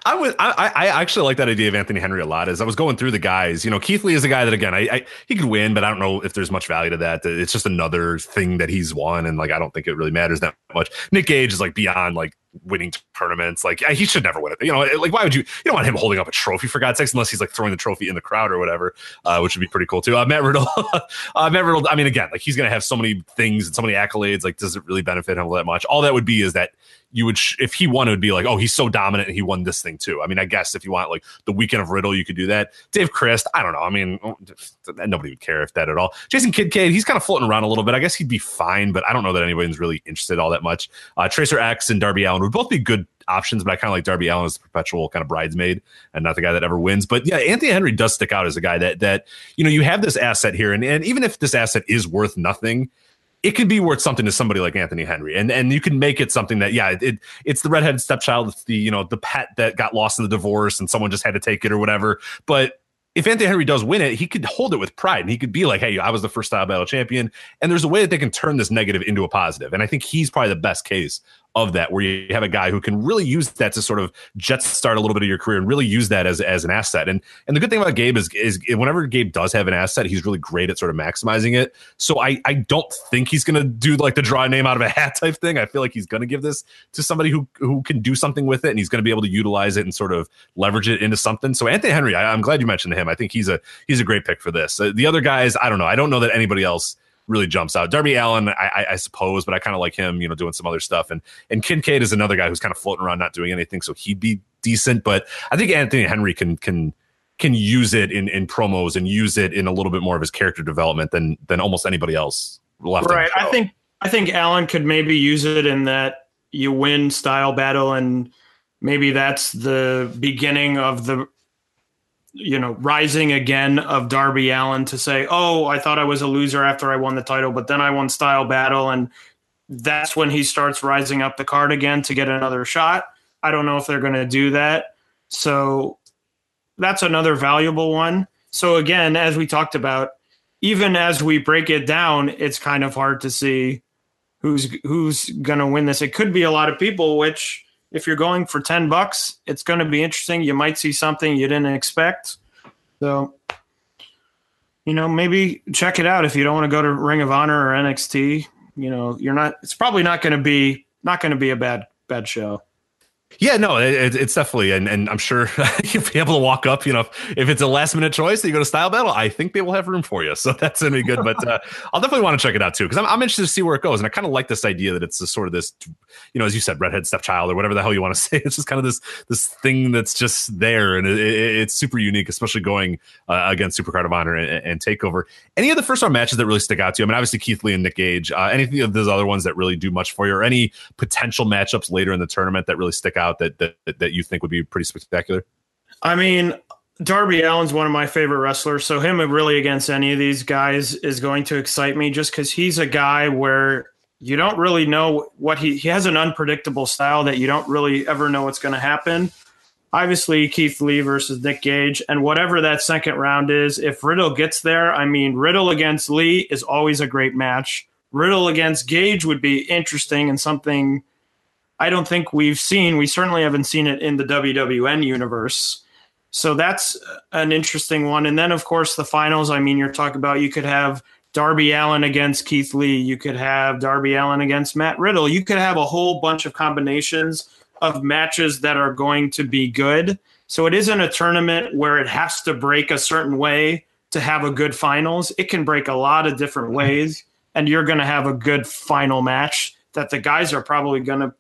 I would. I, I actually like that idea of Anthony Henry a lot. As I was going through the guys, you know, Keith Lee is a guy that again, I, I, he could win, but I don't know if there's much value to that. It's just another thing that he's won, and like I don't think it really matters that much. Nick Gage is like beyond like winning tournaments. Like he should never win it. You know, like why would you? You don't want him holding up a trophy for God's sakes, unless he's like throwing the trophy in the crowd or whatever, uh, which would be pretty cool too. Uh, Matt Riddle, uh, Matt Riddle. I mean, again, like he's gonna have so many things and so many accolades. Like, does it really benefit him that much? All that would be is that you would, sh- if he won, it would be like, oh, he's so dominant and he won this thing too. I mean, I guess if you want like the weekend of Riddle, you could do that. Dave Crist, I don't know. I mean, oh, nobody would care if that at all. Jason Kincaid, he's kind of floating around a little bit. I guess he'd be fine, but I don't know that anybody's really interested all that much. Uh, Tracer X and Darby Allin would both be good options, but I kind of like Darby Allin as the perpetual kind of bridesmaid and not the guy that ever wins. But yeah, Anthony Henry does stick out as a guy that that you know you have this asset here, and, and even if this asset is worth nothing, it could be worth something to somebody like Anthony Henry, and and you can make it something that yeah, it it's the redheaded stepchild, it's the you know the pet that got lost in the divorce and someone just had to take it or whatever, but if Anthony Henry does win it, he could hold it with pride and he could be like, hey, I was the first style battle champion. And there's a way that they can turn this negative into a positive. And I think he's probably the best case of that, where you have a guy who can really use that to sort of jet start a little bit of your career and really use that as, as an asset. And and the good thing about Gabe is is whenever Gabe does have an asset, he's really great at sort of maximizing it. So I I don't think he's gonna do like the draw a name out of a hat type thing. I feel like he's gonna give this to somebody who who can do something with it and he's gonna be able to utilize it and sort of leverage it into something. So Anthony Henry, I, am glad you mentioned him. I think he's a he's a great pick for this. Uh, the other guys, I don't know. I don't know that anybody else really jumps out. Darby Allin, I, I, I suppose, but I kind of like him, you know, doing some other stuff. And and Kincaid is another guy who's kind of floating around, not doing anything, so he'd be decent. But I think Anthony Henry can can can use it in in promos and use it in a little bit more of his character development than than almost anybody else left. Right. I think I think Allin could maybe use it in that you win style battle and maybe that's the beginning of the you know, rising again of Darby Allin to say, "Oh, I thought I was a loser after I won the title, but then I won Style Battle," and that's when he starts rising up the card again to get another shot. I don't know if they're going to do that, so that's another valuable one. So again, as we talked about, even as we break it down, it's kind of hard to see who's who's going to win this. It could be a lot of people, which if you're going for 10 bucks, it's going to be interesting. You might see something you didn't expect. So, you know, maybe check it out if you don't want to go to Ring of Honor or NXT. You know, you're not. It's probably not going to be not going to be a bad bad show. Yeah, no, it, it's definitely, and, and I'm sure you'll be able to walk up. You know, if, if it's a last minute choice that you go to Style Battle, I think they will have room for you. So that's gonna be good. But uh, I'll definitely want to check it out too because I'm, I'm interested to see where it goes. And I kind of like this idea that it's a sort of this, you know, as you said, redhead stepchild or whatever the hell you want to say. It's just kind of this this thing that's just there, and it, it, it's super unique, especially going uh, against Supercard of Honor and, and, Takeover. Any of the first round matches that really stick out to you? I mean, obviously Keith Lee and Nick Gage. Uh, anything of those other ones that really do much for you, or any potential matchups later in the tournament that really stick out that that, that that you think would be pretty spectacular? I mean, Darby Allin's one of my favorite wrestlers, so him really against any of these guys is going to excite me just because he's a guy where you don't really know what he he has an unpredictable style that you don't really ever know what's going to happen. Obviously, Keith Lee versus Nick Gage, and whatever that second round is, if Riddle gets there, I mean, Riddle against Lee is always a great match. Riddle against Gage would be interesting and something I don't think we've seen. We certainly haven't seen it in the WWN universe. So that's an interesting one. And then, of course, the finals. I mean, you're talking about you could have Darby Allin against Keith Lee. You could have Darby Allin against Matt Riddle. You could have a whole bunch of combinations of matches that are going to be good. So it isn't a tournament where it has to break a certain way to have a good finals. It can break a lot of different ways, and you're going to have a good final match that the guys are probably going to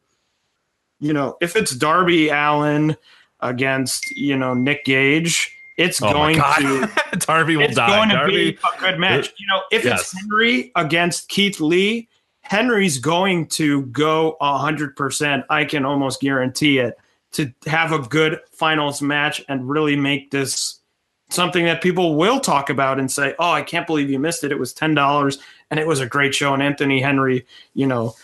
you know, if it's Darby Allin against, you know, Nick Gage, it's oh going to Darby will it's die. going Darby, to be a good match. It, you know, if yes. it's Henry against Keith Lee, Henry's going to go hundred percent. I can almost guarantee it to have a good finals match and really make this something that people will talk about and say, "Oh, I can't believe you missed it. It was ten dollars and it was a great show." And Anthony Henry, you know,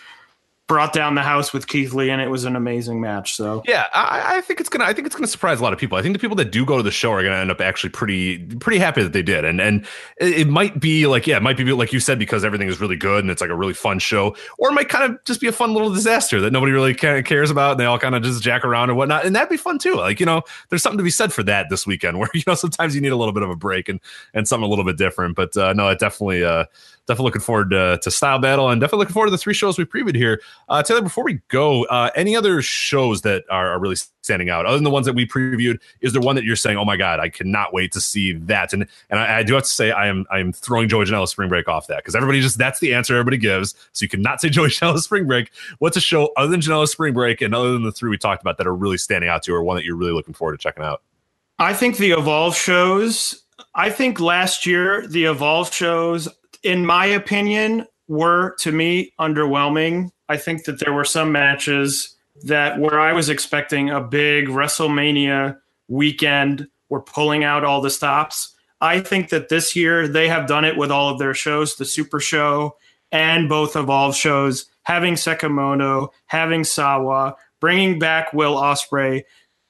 brought down the house with Keith Lee, and it was an amazing match. So yeah, I, I, think it's gonna. I think it's gonna surprise a lot of people. I think the people that do go to the show are gonna end up actually pretty pretty happy that they did. And and it, might be like yeah, it might be like you said because everything is really good and it's like a really fun show, or it might kind of just be a fun little disaster that nobody really cares about, and they all kind of just jack around and whatnot, and that'd be fun too. Like you know, there's something to be said for that this weekend, where you know sometimes you need a little bit of a break and and something a little bit different. But uh, no, it definitely. Uh, definitely looking forward to, to Style Battle and definitely looking forward to the three shows we previewed here. Uh, Taylor, before we go, uh, any other shows that are, are, really standing out other than the ones that we previewed? Is there one that you're saying, oh my God, I cannot wait to see that? And and I, I do have to say, I am I am throwing Joey Janela Spring Break off that because everybody just that's the answer everybody gives. So you cannot say Joey Janela Spring Break. What's a show other than Janela Spring Break and other than the three we talked about that are really standing out to you or one that you're really looking forward to checking out? I think the Evolve shows. I think last year the Evolve shows in my opinion, were to me underwhelming. I think that there were some matches that where I was expecting a big WrestleMania weekend, were pulling out all the stops. I think that this year they have done it with all of their shows, the Super Show and both Evolve shows, having Sekimoto, having Sawa, bringing back Will Ospreay.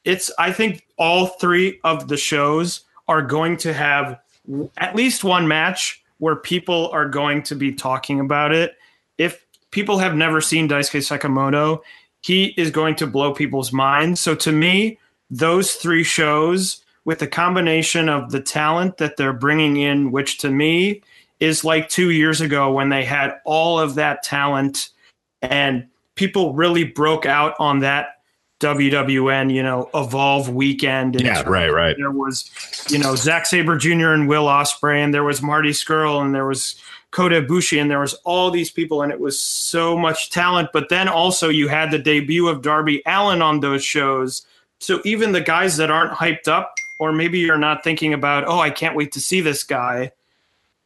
It's I think all three of the shows are going to have at least one match where people are going to be talking about it. If people have never seen Daisuke Sekimoto, he is going to blow people's minds. So to me, those three shows with the combination of the talent that they're bringing in, which to me is like two years ago when they had all of that talent and people really broke out on that WWN, you know, Evolve weekend. And Yeah, right, right. There was, you know, Zack Sabre Jr. and Will Ospreay, and there was Marty Scurll, and there was Kota Ibushi, and there was all these people, and it was so much talent. But then also you had the debut of Darby Allin on those shows. So even the guys that aren't hyped up, or maybe you're not thinking about, oh, I can't wait to see this guy.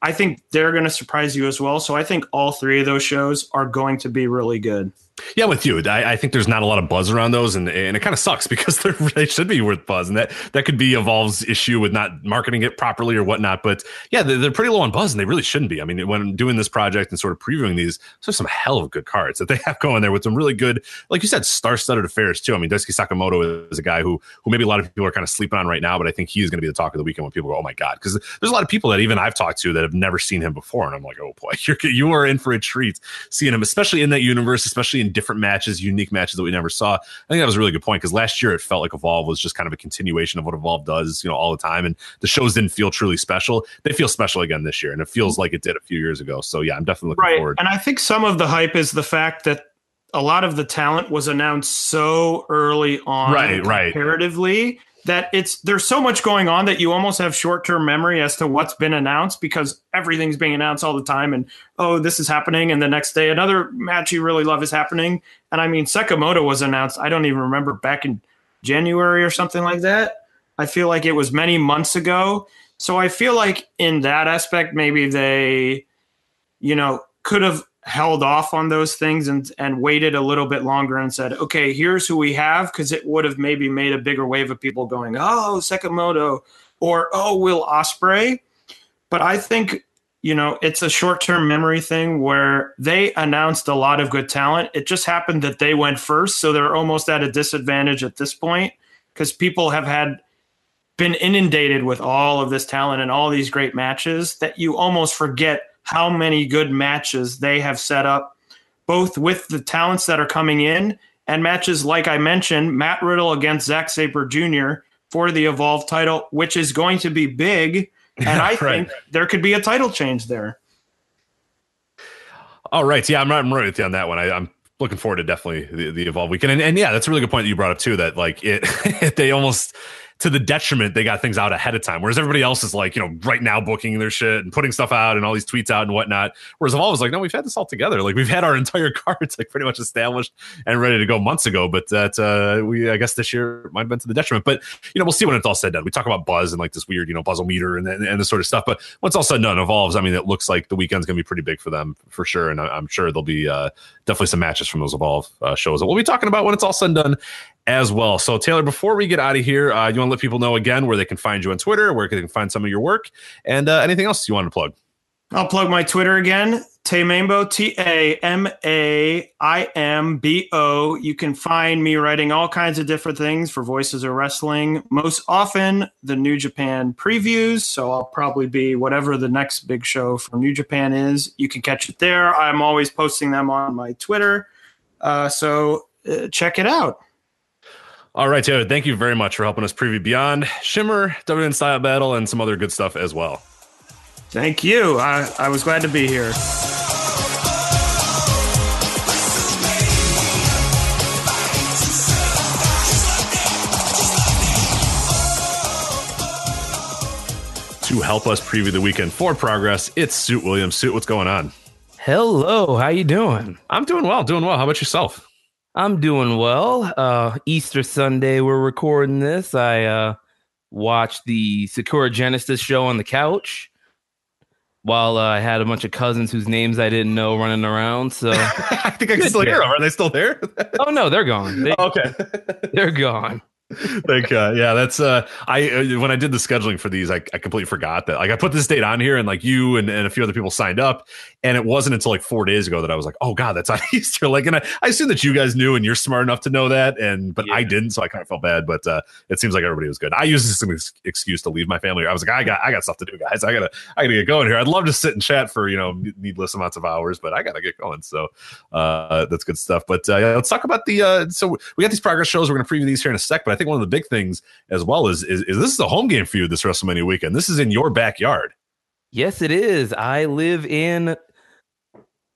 I think they're going to surprise you as well. So I think all three of those shows are going to be really good. Yeah, with you, I, I think there's not a lot of buzz around those, and and it kind of sucks because they're, should be worth buzz, and that that could be Evolve's issue with not marketing it properly or whatnot. But yeah, they're, they're pretty low on buzz, and they really shouldn't be. I mean, when I'm doing this project and sort of previewing these, there's some hell of good cards that they have going there with some really good, like you said, star-studded affairs too. I mean, Daisuke Sekimoto is a guy who who maybe a lot of people are kind of sleeping on right now, but I think he's going to be the talk of the weekend when people go, oh my god, because there's a lot of people that even I've talked to that have never seen him before, and I'm like, oh boy, you're you are in for a treat seeing him, especially in that universe, especially in different matches unique matches that we never saw. I think that was a really good point because last year it felt like Evolve was just kind of a continuation of what Evolve does, you know, all the time. And the shows didn't feel truly special. They feel special again this year, and it feels like it did a few years ago. So yeah, I'm definitely looking right. forward. And I think some of the hype is the fact that a lot of the talent was announced so early on, Right, right. That it's there's so much going on that you almost have short term memory as to what's been announced because everything's being announced all the time, and oh, this is happening, and the next day another match you really love is happening. And I mean, Sekimoto was announced. I don't even remember back in January or something like that. I feel like it was many months ago. So I feel like in that aspect, maybe they, you know, could have held off on those things and and waited a little bit longer and said, okay, here's who we have, because it would have maybe made a bigger wave of people going, oh, Sekimoto, or oh, Will Ospreay. But I think you know it's a short term memory thing where they announced a lot of good talent. It just happened that they went first, so they're almost at a disadvantage at this point because people have had been inundated with all of this talent and all these great matches that you almost forget how many good matches they have set up, both with the talents that are coming in and matches like I mentioned, Matt Riddle against Zack Sabre Jr. for the Evolve title, which is going to be big. And I Right. think there could be a title change there. All right. Yeah, I'm, I'm right with you on that one. I, I'm looking forward to definitely the, the Evolve weekend. And, and yeah, that's a really good point that you brought up too, that like it, they almost, to the detriment, they got things out ahead of time. Whereas everybody else is like, you know, right now booking their shit and putting stuff out and all these tweets out and whatnot. Whereas Evolve was like, no, we've had this all together. Like we've had our entire cards like pretty much established and ready to go months ago. But that, uh, we, I guess this year might have been to the detriment. But, you know, we'll see when it's all said and done. We talk about buzz and like this weird, you know, puzzle meter and, and, and this sort of stuff. But once all said and done, Evolves, I mean, it looks like the weekend's going to be pretty big for them for sure. And I, I'm sure they'll be uh, definitely some matches from those Evolve uh, shows that we'll be talking about when it's all said and done as well. So, Taylor, before we get out of here, uh, you want to let people know again where they can find you on Twitter, where they can find some of your work, and uh, anything else you want to plug? I'll plug my Twitter again. TaMaimbo, T A M A I M B O. You can find me writing all kinds of different things for Voices of Wrestling. Most often, the New Japan previews. So I'll probably be whatever the next big show from New Japan is. You can catch it there. I'm always posting them on my Twitter. Uh, so uh, check it out. All right, Taylor, thank you very much for helping us preview Beyond, Shimmer, WN Style Battle, and some other good stuff as well. Thank you. I, I was glad to be here. To help us preview the weekend for progress, it's Suit Williams. Suit, what's going on? Hello, how you doing? I'm doing well, doing well. How about yourself? I'm doing well. Uh Easter Sunday we're recording this. I uh watched the Sakura Genesis show on the couch while uh, I had a bunch of cousins whose names I didn't know running around. So I think I can still hear them. Are they still there? Oh no, they're gone. They, okay. they're gone. like uh, yeah that's uh i uh, when i did the scheduling for these I, I completely forgot that like i put this date on here and like you and, and a few other people signed up and it wasn't until like four days ago that i was like oh god that's on easter like and i, I assume that you guys knew and you're smart enough to know that and but i didn't so i kind of felt bad but uh it seems like everybody was good. I used this as an ex- excuse to leave my family. I was like i got i got stuff to do guys. I gotta i gotta get going here. I'd love to sit and chat for you know needless amounts of hours but i gotta get going so uh that's good stuff but uh yeah, let's talk about the uh so we got these progress shows. We're gonna preview these here in a sec but i think one of the big things as well is is, is this is a home game for you this wrestlemania weekend. This is in your backyard. Yes, it is. I live in.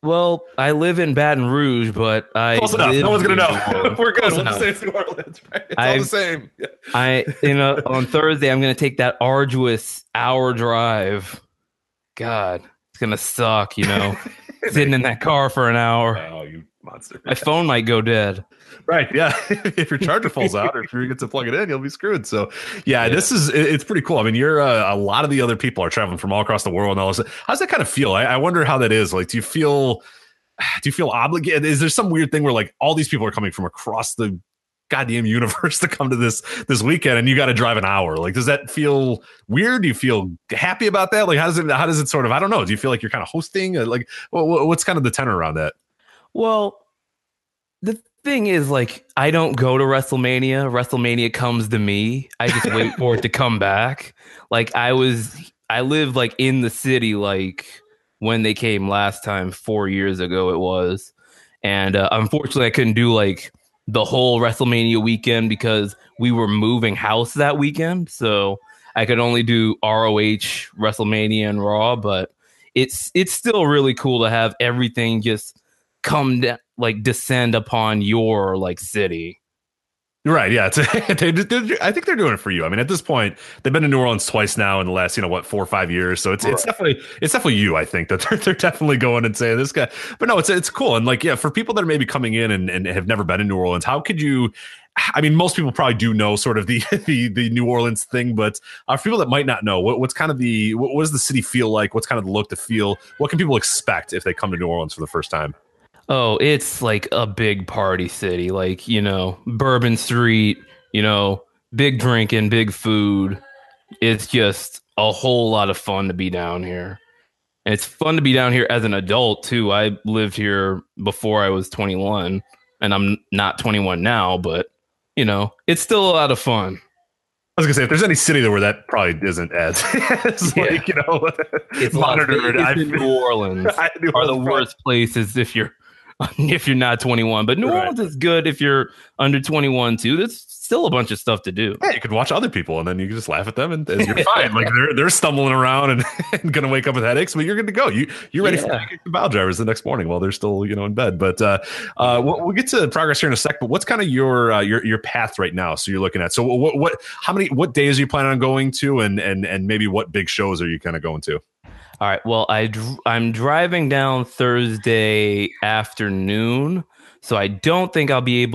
Well, I live in Baton Rouge, but I close enough. No one's gonna know. We're good. We'll just say it's new orleans right? It's all I've- the same. I you know on Thursday I'm gonna take that arduous hour drive. God, it's gonna suck. You know, sitting in that car for an hour. oh you monster My phone might go dead. Right. Yeah. if your charger falls out or if you get to plug it in, you'll be screwed. So, yeah, Yeah. this is, it's pretty cool. I mean, you're uh, a lot of the other people are traveling from all across the world and all this. How's that kind of feel? I, I wonder how that is. Like, do you feel, do you feel obligated? Is there some weird thing where like all these people are coming from across the goddamn universe to come to this, this weekend and you got to drive an hour? Like, does that feel weird? Do you feel happy about that? Like, how does it, how does it sort of, I don't know. Do you feel like you're kind of hosting? Like, what, what's kind of the tenor around that? Well, the thing is, like, I don't go to WrestleMania. WrestleMania comes to me. I just wait for it to come back. Like, I was, I lived like in the city, like when they came last time, four years ago, it was. And uh, unfortunately, I couldn't do like the whole WrestleMania weekend because we were moving house that weekend. So I could only do ROH, WrestleMania, and Raw. But it's it's still really cool to have everything just come down, like descend upon your like city. Right. Yeah. It's, they, I think they're doing it for you. I mean, at this point, they've been to New Orleans twice now in the last, you know, what, four or five years. So it's it's definitely it's definitely you. I think that they're, they're definitely going and saying this guy. But no, it's it's cool. And like, yeah, for people that are maybe coming in and, and have never been in New Orleans, how could you? I mean, most people probably do know sort of the the, the New Orleans thing, but uh, for people that might not know, what, what's kind of the what, what does the city feel like? What's kind of the look, the feel? What can people expect if they come to New Orleans for the first time? Oh, it's like a big party city, like you know, Bourbon Street. You know, big drinking, big food. It's just a whole lot of fun to be down here. And it's fun to be down here as an adult too. I lived here before I was 21, and I'm not 21 now, but you know, it's still a lot of fun. I was gonna say if there's any city there where that probably isn't as it's Yeah. like you know It's monitored. Vegas I and New Orleans. I New are the Orleans worst places if you're if you're not 21. But New Right. Orleans is good if you're under 21 too. There's still a bunch of stuff to do. Yeah, you could watch other people and then you can just laugh at them and, and you're fine. Like they're they're stumbling around and, and gonna wake up with headaches, but you're good to go. You you're ready for the bow drivers the next morning while they're still you know in bed. But uh, uh, we'll, we'll get to progress here in a sec. But what's kind of your uh, your your path right now? So you're looking at so what what how many what days are you planning on going to and and and maybe what big shows are you kind of going to? All right. Well, I dr- I'm driving down Thursday afternoon, so I don't think I'll be able